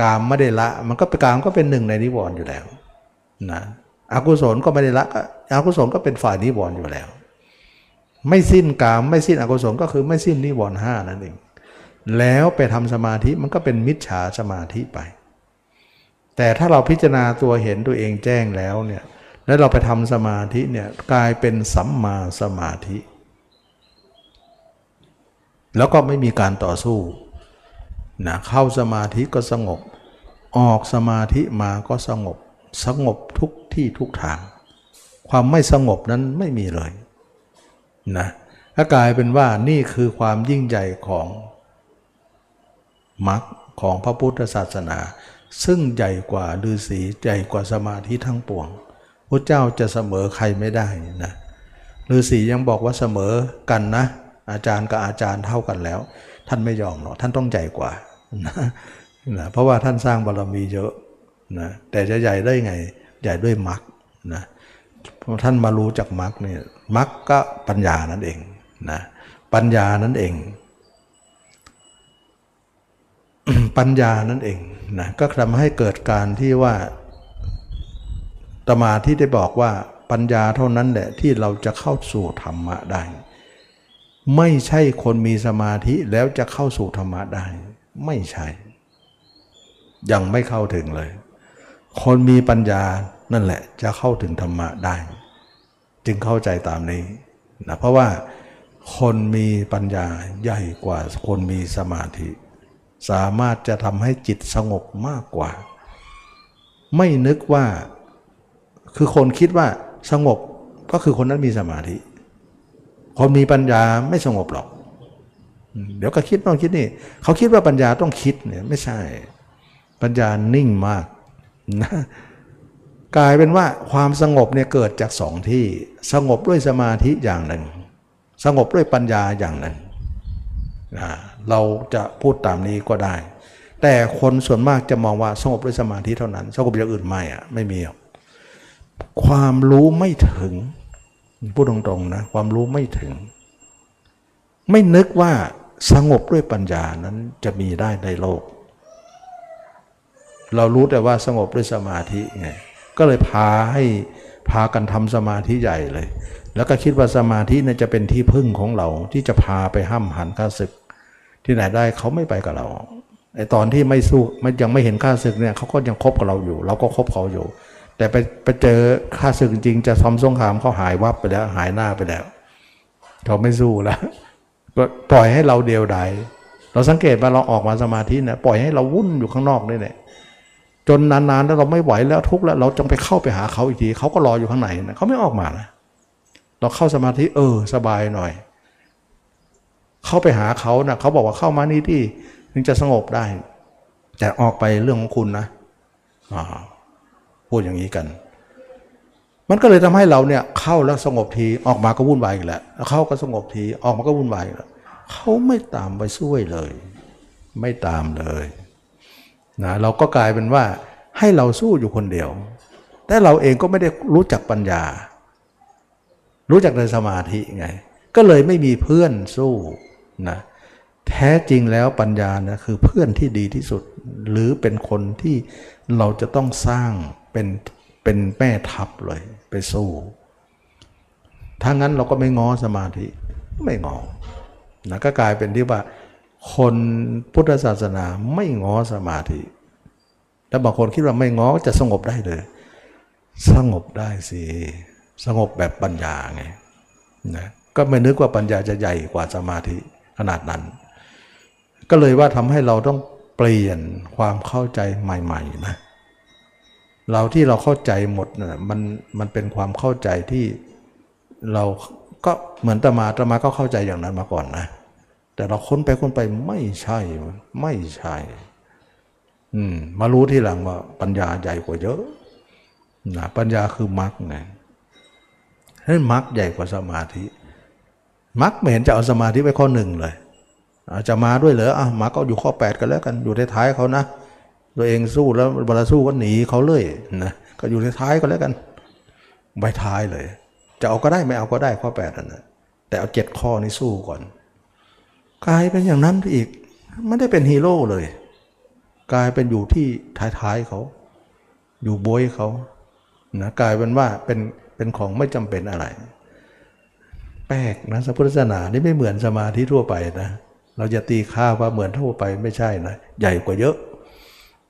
กามไม่ได้ละ มันก็เป็นกามก็เป็นหนึ่งในนิวรณ์อยู่แล้วนะ อกุศลก็ไม่ได้ละอกุศลก็เป็นฝ่ายนิวรณ์อยู่แล้ว ไม่สิ้นกามไม่สิ้นอกุศลก็คือไม่สิ้นนิวรณ์ห้านั่นเองแล้วไปทำสมาธิมันก็เป็นมิจฉาสมาธิไป แต่ถ้าเราพิจารณาตัวเห็นตัวเองแจ้งแล้วเนี่ยแล้วเราไปทำสมาธิเนี่ยกลายเป็นสัมมาสมาธิ แล้วก็ไม่มีการต่อสู้นะเข้าสมาธิก็สงบ ออกสมาธิมาก็สงบ สงบทุกที่ทุกทาง ความไม่สงบนั้นไม่มีเลยนะถ้ากลายเป็นว่านี่คือความยิ่งใหญ่ของมรรคของพระพุทธศาสนา ซึ่งใหญ่กว่าฤาษีใหญ่กว่าสมาธิทั้งปวงพระเจ้าจะเสมอใครไม่ได้นะฤาษียังบอกว่าเสมอกันนะ อาจารย์กับอาจารย์เท่ากันแล้ว ท่านไม่ยอมหรอกท่านต้องใหญ่กว่านะนะเพราะว่าท่านสร้างบารรมีเยอะ นะแต่จะใหญ่ได้ไง ใหญ่ด้วยมรรคนะท่านมารู้จากมรรคเนี่ยมรรคก็ปัญญานั่นเองนะปัญญานั่นเอง ปัญญานั่นเองนะก็ทำให้เกิดการที่ว่าตมาที่ได้บอกว่าปัญญาเท่านั้นแหละที่เราจะเข้าสู่ธรรมะได้ ไม่ใช่คนมีสมาธิแล้วจะเข้าสู่ธรรมะได้ ไม่ใช่ ยังไม่เข้าถึงเลย คนมีปัญญานั่นแหละ จะเข้าถึงธรรมะได้ จึงเข้าใจตามนี้นะเพราะว่าคนมีปัญญาใหญ่กว่าคนมีสมาธิ สามารถจะทำให้จิตสงบมากกว่า ไม่นึกว่าคือคนคิดว่าสงบก็คือคนนั้นมีสมาธิ คนมีปัญญาไม่สงบหรอก เดี๋ยวก็คิดต้องคิดนี่ เขาคิดว่าปัญญาต้องคิดเนี่ยไม่ใช่ ปัญญานิ่งมาก กลายเป็นว่าความสงบเนี่ยเกิดจากสองที่สงบด้วยสมาธิอย่างหนึ่ง สงบด้วยปัญญาอย่างหนึ่งนะเราจะพูดตามนี้ก็ได้ แต่คนส่วนมากจะมองว่าสงบด้วยสมาธิเท่านั้น สงบอย่างอื่นไม่อะไม่มีความรู้ไม่ถึงพูดตรงๆนะความรู้ไม่ถึง ไม่นึกว่าสงบด้วยปัญญานั้นจะมีได้ในโลก เรารู้แต่ว่าสงบด้วยสมาธิไงก็เลยพาให้พากันทำสมาธิใหญ่เลย แล้วก็คิดว่าสมาธิเนี่ยจะเป็นที่พึ่งของเราที่จะพาไปห้ามหันข้าศึก ที่ไหนได้เขาไม่ไปกับเราไอตอนที่ไม่สู้มันยังไม่เห็นข้าศึกเนี่ยเขาก็ยังคบกับเราอยู่ เราก็คบเขาอยู่ แต่ไปไปเจอข้าศึกจริงจะทำสงครามเขาหายวับไปแล้วหายหน้าไปแล้วเขาไม่สู้แล้วก็ปล่อยให้เราเดียวดายเราสังเกตว่าเราออกมาสมาธิเนี่ยปล่อยให้เราวุ่นอยู่ข้างนอกนี่แหละ จนนานๆแล้วเราไม่ไหวแล้วทุกข์แล้ว เราจงไปเข้าไปหาเขาอีกทีเขาก็รออยู่ข้างในนะเขาไม่ออกมานะเราเข้าสมาธิเออสบายหน่อย เข้าไปหาเขานะเขาบอกว่าเข้ามานี่ที่ถึงจะสงบได้ แต่ออกไปเรื่องของคุณนะอ่าพูดอย่างนี้กัน มันก็เลยทำให้เราเนี่ยเข้าแล้วสงบทีออกมาก็วุ่นวายอีกแล้วเข้าก็สงบทีออกมาก็วุ่นวายแล้วเขาไม่ตามไปช่วยเลย ไม่ตามเลย นะเราก็กลายเป็นว่าให้เราสู้อยู่คนเดียว แต่เราเองก็ไม่ได้รู้จักปัญญา รู้จักในสมาธิไง ก็เลยไม่มีเพื่อนสู้นะแท้จริงแล้วปัญญานะคือเพื่อนที่ดีที่สุด หรือเป็นคนที่เราจะต้องสร้างเป็นเป็นแม่ทัพเลยไปสู้ถ้างั้นเราก็ไม่ง้อสมาธิไม่งอนะก็กลายเป็นที่ว่า คนพุทธศาสนาไม่ง้อสมาธิ แล้วบางคนคิดว่าไม่ง้อจะสงบได้เลย สงบได้สิ สงบแบบปัญญาไงนะก็ไม่นึกว่าปัญญาจะใหญ่กว่าสมาธิขนาดนั้น ก็เลยว่าทำให้เราต้องเปลี่ยนความเข้าใจใหม่ๆนะเราที่เราเข้าใจหมดนะมันมันเป็นความเข้าใจที่เราก็เหมือนตมาตมาก็เข้าใจอย่างนั้นมาก่อนนะ แต่เราค้นไปค้นไปไม่ใช่ ไม่ใช่ อืม มารู้ที่หลังว่าปัญญาใหญ่กว่าเยอะนะปัญญาคือมรรคไงให้มรรคใหญ่กว่าสมาธิมรรคไม่เห็นจะเอาสมาธิไว้ข้อหนึ่งเลยอาจะมาด้วยเหรออะมรรคก็อยู่ข้อ 8 กันแล้วกันอยู่ท้ายเขานะตัวเองสู้แล้วเวลาสู้ก็หนีเขาเลยนะก็อยู่ในท้ายก็แล้วกันใบท้ายเลย จะเอาก็ได้ไม่เอาก็ได้ข้อแปดนั่นนะแต่เอาเจ็ดข้อนี้สู้ก่อน กลายเป็นอย่างนั้นอีก ไม่ได้เป็นฮีโร่เลย กลายเป็นอยู่ที่ท้ายๆเขา อยู่บวยเขานะกลายเป็นว่าเป็นเป็นของไม่จำเป็นอะไร แปลกนะพุทธศาสนานี่ไม่เหมือนสมาธิทั่วไปนะเราจะตีค่าว่าเหมือนทั่วไปไม่ใช่นะใหญ่กว่าเยอะ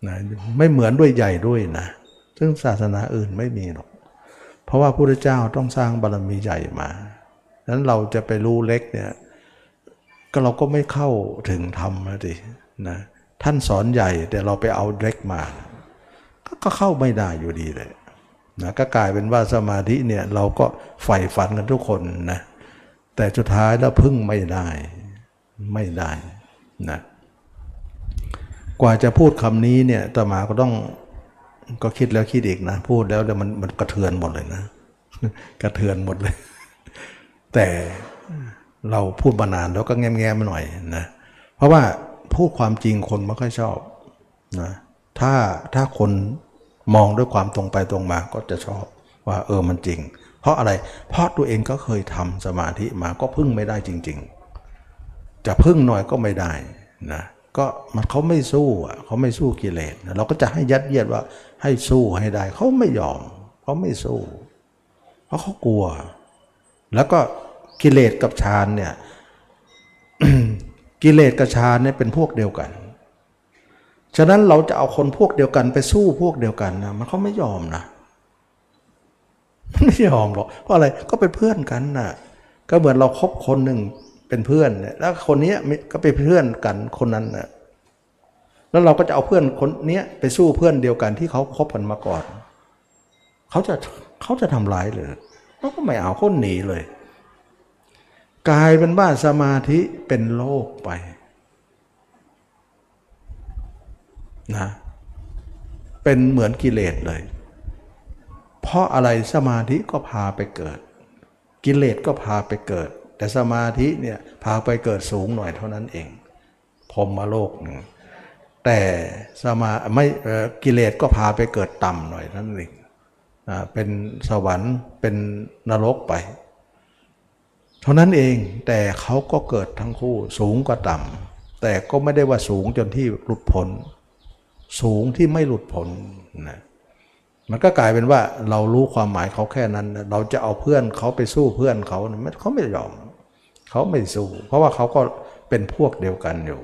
นะไม่เหมือนด้วยใหญ่ด้วยนะซึ่งศาสนาอื่นไม่มีหรอก เพราะว่าพระพุทธเจ้าต้องสร้างบารรมีใหญ่มาดังนั้นเราจะไปรู้เล็กเนี่ย ก็เราก็ไม่เข้าถึงธรรมนะดินะท่านสอนใหญ่แต่เราไปเอาเล็กมา ก็เข้าไม่ได้อยู่ดีเลยนะก็กลายเป็นว่าสมาธิเนี่ยเราก็ใฝ่ฝันกันทุกคนนะแต่สุดท้ายแล้วพึ่งไม่ได้ไม่ได้นะกว่าจะพูดคำนี้เนี่ยตมาก็ต้องก็คิดแล้วคิดอีกนะ พูดแล้วแล้วมันมันกระเทือนหมดเลยนะ กระเทือนหมดเลย แต่ เราพูดมานานแล้วก็แง้มแง้มหน่อยนะเพราะว่าพูดความจริงคนไม่ค่อยชอบนะถ้าถ้าคนมองด้วยความตรงไปตรงมาก็จะชอบว่าเออมันจริง เพราะอะไร เพราะตัวเองก็เคยทำสมาธิมาก็พึ่งไม่ได้จริง ๆ จะพึ่งหน่อยก็ไม่ได้นะก็มันเขาไม่สู้อะเขาไม่สู้กิเลสเราก็จะให้ยัดเยียดว่าให้สู้ให้ได้เขาไม่ยอมเขาไม่สู้ เพราะเขากลัว แล้วก็ กิเลสกับฌานเนี่ยกิเลสกับฌานเนี่ยเป็นพวกเดียวกัน ฉะนั้นเราจะเอาคนพวกเดียวกันไปสู้พวกเดียวกันนะมันเขาไม่ยอมนะไม่ยอมหรอกเพราะอะไรก็เป็นเพื่อนกันน่ะก็เหมือนเราคบคนหนึ่งเป็นเพื่อนเนี่ยแล้วคนนี้ก็เป็นเพื่อนกันคนนั้นน่ะแล้วเราก็จะเอาเพื่อนคนเนี้ยไปสู้เพื่อนเดียวกันที่เขาคบกันมาก่อนเขาจะเขาจะทำร้ายเลยเขาก็ไม่เอาคนหนีเลย กลายเป็นว่าสมาธิเป็นโลกไปนะเป็นเหมือนกิเลสเลย เพราะอะไรสมาธิก็พาไปเกิด กิเลสก็พาไปเกิด แต่สมาธิเนี่ยพาไปเกิดสูงหน่อยเท่านั้นเองพรหมโลกหนึ่งแต่สมาไม่กิเลสก็พาไปเกิดต่ำหน่อยเท่านั้นเองอ่าเป็นสวรรค์เป็นนรกไป เท่านั้นเองแต่เขาก็เกิดทั้งคู่สูงกว่าต่ำแต่ก็ไม่ได้ว่าสูงจนที่หลุดพ้นสูงที่ไม่หลุดพ้นนะมันก็กลายเป็นว่าเรารู้ความหมายเขาแค่นั้น เราจะเอาเพื่อนเขาไปสู้เพื่อนเขาเขาไม่ยอมเขาไม่สู้ เพราะว่าเขาก็เป็นพวกเดียวกันอยู่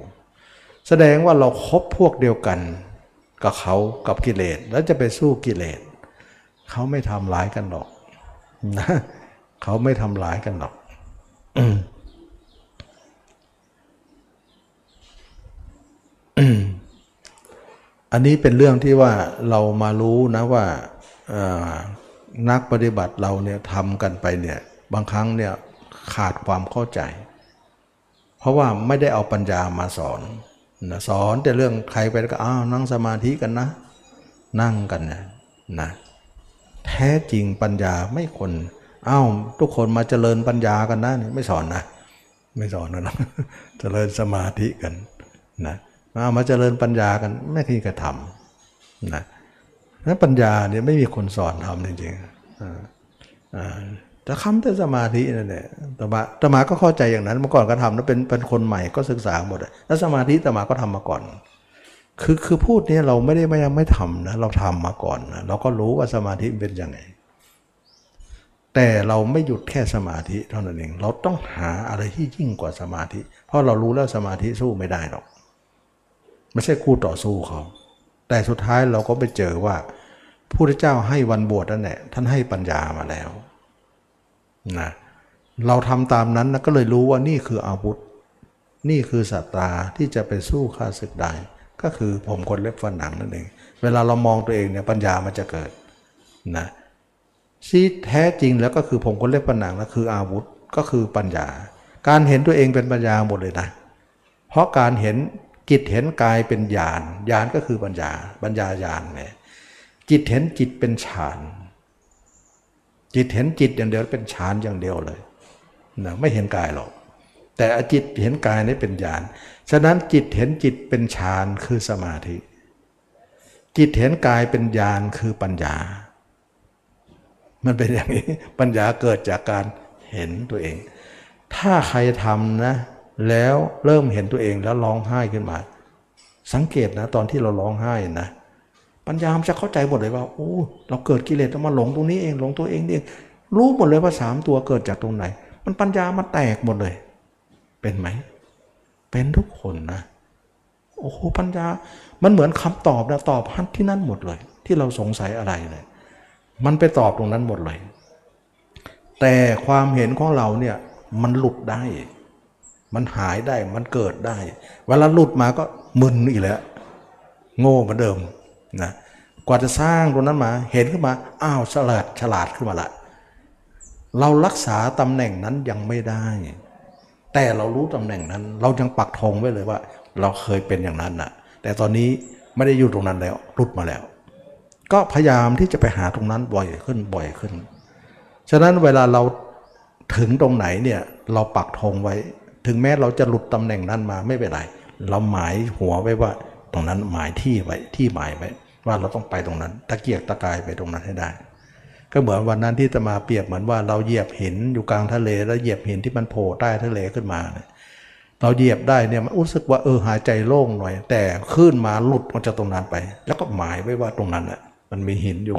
แสดงว่าเราครบพวกเดียวกันกับเขากับกิเลสแล้วจะไปสู้กิเลสเขาไม่ทำร้ายกันหรอกนะเขาไม่ทำร้ายกันหรอก อันนี้เป็นเรื่องที่ว่าเรามารู้นะว่านักปฏิบัติเราเนี่ยทำกันไปเนี่ยบางครั้งเนี่ยขาดความเข้าใจ เพราะว่าไม่ได้เอาปัญญามาสอนนะสอนแต่เรื่องใครไปแล้วก็อ้าวนั่งสมาธิกันนะ นั่งกันนะนะแท้จริงปัญญาไม่คนอ้าวทุกคนมาเจริญปัญญากันนะไม่สอนนะ ไม่สอนนะเจริญสมาธิกันนะ มามาเจริญปัญญากันไม่คีกระทำนะนั้นปัญญาเนี่ยไม่มีคนสอนทำจริงๆแต่คำแต่สมาธินั่นแหละตมาตมาก็เข้าใจอย่างนั้นเมื่อก่อนก็ทำแล้วเป็นเป็นคนใหม่ก็ศึกษาหมดแล้วสมาธิตมาก็ทำมาก่อน คือคือพูดเนี้เราไม่ได้ไม่ยังไม่ทำนะเราทำมาก่อนนะเราก็รู้ว่าสมาธิเป็นยังไง แต่เราไม่หยุดแค่สมาธิเท่านั้นเอง เราต้องหาอะไรที่ยิ่งกว่าสมาธิ เพราะเรารู้แล้วสมาธิสู้ไม่ได้หรอก ไม่ใช่คู่ต่อสู้เขา แต่สุดท้ายเราก็ไปเจอว่าพระพุทธเจ้าให้วันบวชนั่นแหละท่านให้ปัญญามาแล้วนะเราทำตามนั้นนะก็เลยรู้ว่านี่คืออาวุธ นี่คือสัตราที่จะไปสู้ข้าศึกได้ก็คือผมคนเล็บฟันหนังนั่นเอง เวลาเรามองตัวเองเนี่ยปัญญามันจะเกิดนะที่แท้จริงแล้วก็คือผมคนเล็บฟันหนังนะคืออาวุธก็คือปัญญา การเห็นตัวเองเป็นปัญญาหมดเลยนะ เพราะการเห็น จิตเห็นกายเป็นญาณญาณก็คือปัญญาปัญญาญาณเนี่ยจิตเห็นจิตเป็นฌาน จิตเห็นจิตอย่างเดียวเป็นฌานอย่างเดียวเลยนะไม่เห็นกายหรอก แต่อจิตเห็นกายนี่เป็นญาณฉะนั้นจิตเห็นจิตเป็นฌานคือสมาธิ จิตเห็นกายเป็นญาณคือปัญญา มันเป็นอย่างนี้ปัญญาเกิดจากการเห็นตัวเอง ถ้าใครทำนะ แล้วเริ่มเห็นตัวเองแล้วร้องไห้ขึ้นมา สังเกตนะตอนที่เราร้องไห้นะ ปัญญามันจะเข้าใจหมดเลยว่าโอ้เราเกิดกิเลสแล้วมาหลงตรงนี้เองหลงตัวเองเองรู้หมดเลยว่าสามตัวเกิดจากตรงไหน มันปัญญามาแตกหมดเลย เป็นไหม เป็นทุกคนนะ โอ้โหปัญญา มันเหมือนคำตอบนะตอบที่นั่นหมดเลย ที่เราสงสัยอะไรเลยมันไปตอบตรงนั้นหมดเลย แต่ความเห็นของเราเนี่ยมันหลุดได้ มันหายได้มันเกิดได้ เวลาหลุดมาก็มึนอีกแล้ว โง่เหมือนเดิมนะกว่าจะสร้างตรงนั้นมาเห็นขึ้นมาอ้าวฉลาดฉลาดขึ้นมาละ เรารักษาตำแหน่งนั้นยังไม่ได้ แต่เรารู้ตำแหน่งนั้น เรายังปักธงไว้เลยว่า เราเคยเป็นอย่างนั้นน่ะแต่ตอนนี้ไม่ได้อยู่ตรงนั้นแล้วหลุดมาแล้ว ก็พยายามที่จะไปหาตรงนั้นบ่อยขึ้นบ่อยขึ้น ฉะนั้นเวลาเราถึงตรงไหนเนี่ยเราปักธงไว้ ถึงแม้เราจะหลุดตำแหน่งนั้นมาไม่เป็นไร เราหมายหัวไว้ว่าตรงนั้นหมายที่ไว้ที่หมายไว้ว่าเราต้องไปตรงนั้น ตะเกียกตะกายไปตรงนั้นให้ได้ ก็เหมือนวันนั้นที่จะมาเปรียบเหมือนว่าเราเหยียบหินอยู่กลางทะเล แล้วเหยียบหินที่มันโผล่ใต้ทะเลขึ้นมาเนี่ยเราเหยียบได้เนี่ยมันรู้สึกว่าเออหายใจโล่งหน่อย แต่ขึ้นมาหลุดออกจากตรงนั้นไป แล้วก็หมายไว้ว่าตรงนั้นแหละมันมีหินอยู่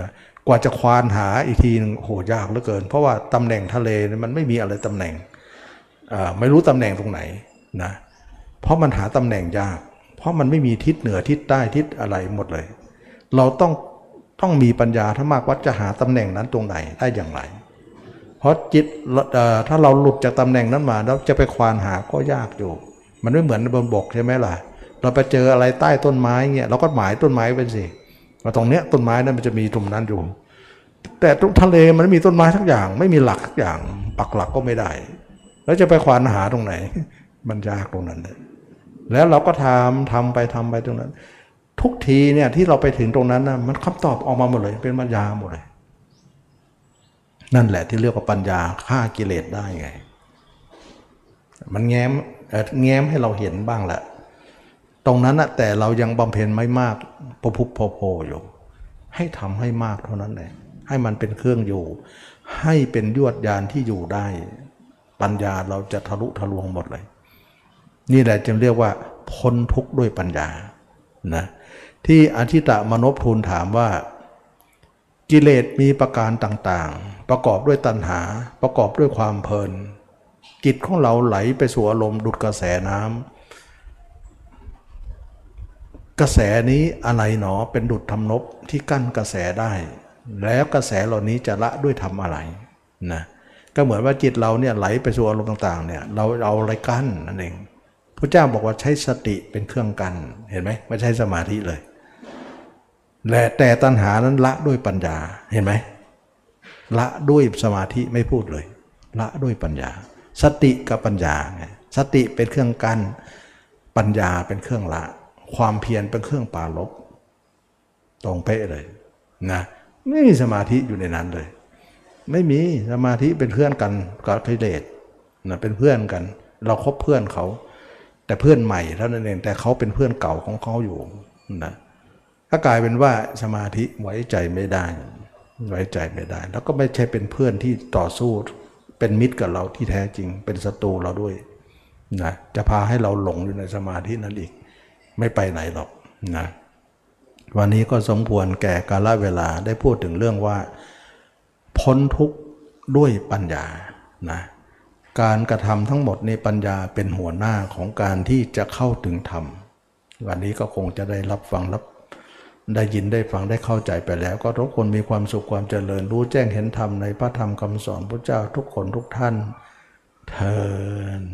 นะกว่าจะควานหาอีกทีหนึงโหยากเหลือเกิน เพราะว่าตำแหน่งทะเลมันไม่มีอะไรตำแหน่ง ไม่รู้ตำแหน่งตรงไหนนะเพราะมันหาตำแหน่งยาก เพราะมันไม่มีทิศเหนือทิศใต้ทิศอะไรหมดเลย เราต้องต้องมีปัญญาถ้ามากว่าจะหาตำแหน่งนั้นตรงไหนได้อย่างไร เพราะจิตถ้าเราหลุดจากตำแหน่งนั้นมาแล้วจะไปควานหาก็ยากอยู่ มันไม่เหมือนบนบกใช่ไหมล่ะ เราไปเจออะไรใต้ต้นไม้เงี้ยเราก็หมายต้นไม้ไปสิว่าตรงเนี้ยต้นไม้นั้นมันจะมีตรงนั้นอยู่ แต่ตรงทะเลมันไม่มีต้นไม้ทักอย่าง ไม่มีหลักทักอย่าง ปักหลักก็ไม่ได้ แล้วจะไปควานหาตรงไหน มันยากตรงนั้นเลยแล้วเราก็ทำทำไปทำไปตรงนั้น ทุกทีเนี่ยที่เราไปถึงตรงนั้นนะมันคำตอบออกมาหมดเลยเป็นปัญญาหมดเลย นั่นแหละที่เรียกว่าปัญญาฆ่ากิเลสได้ไง มันแง้มแง้มให้เราเห็นบ้างแหละตรงนั้นนะแต่เรายังบำเพ็ญไม่มากพอพุพอโพอยู่ให้ทำให้มากเท่านั้นแหละให้มันเป็นเครื่องอยู่ ให้เป็นยวดยานที่อยู่ได้ ปัญญาเราจะทะลุทะลวงหมดเลย นี่แหละจึงเรียกว่าพ้นทุกข์ด้วยปัญญานะที่อธิตะมนพทูลถามว่า กิเลสมีประการต่างๆ ประกอบด้วยตัณหาประกอบด้วยความเพลินจิตของเราไหลไปสู่อารมณ์ดุดกระแสน้ำกระแสนี้อะไรหนอเป็นดุดทำนบที่กั้นกระแสได้ แล้วกระแสเหล่านี้จะละด้วยทำอะไรนะ ก็เหมือนว่าจิตเราเนี่ยไหลไปสู่อารมณ์ต่างๆเนี่ยเราเอาอะไรกั้นนั่นเองพระเจ้าบอกว่าใช้สติเป็นเครื่องกั้นเห็นไหมไม่ใช่สมาธิเลยและแต่ตัณหานั้นละด้วยปัญญาเห็นไหมละด้วยสมาธิไม่พูดเลย ละด้วยปัญญา สติกับปัญญาไงสติเป็นเครื่องกัน้นปัญญาเป็นเครื่องละ ความเพียรเป็นเครื่องปาลบตรงเป๊ะเลยนะไม่มีสมาธิอยู่ในนั้นเลย ไม่มีสมาธิเป็นเพื่อนกันกับกิเลสนะเป็นเพื่อนกัน เราคบเพื่อนเขา แต่เพื่อนใหม่เท่านั้นเองแต่เขาเป็นเพื่อนเก่าของเขาอยู่นะก็กลายเป็นว่าสมาธิไว้ใจไม่ได้ ไว้ใจไม่ได้ แล้วก็ไม่ใช่เป็นเพื่อนที่ต่อสู้เป็นมิตรกับเราที่แท้จริง เป็นศัตรูเราด้วยนะจะพาให้เราหลงอยู่ในสมาธินั้นอีก ไม่ไปไหนหรอกนะวันนี้ก็สมควรแก่กาลเวลาได้พูดถึงเรื่องว่า พ้นทุกข์ด้วยปัญญานะการกระทำทั้งหมดในปัญญาเป็นหัวหน้าของการที่จะเข้าถึงธรรม วันนี้ก็คงจะได้รับฟังรับได้ยินได้ฟังได้เข้าใจไปแล้ว ก็ทุกคนมีความสุขความเจริญรู้แจ้งเห็นธรรมในพระธรรมคำสอนพระเจ้าทุกคนทุกท่านเทิน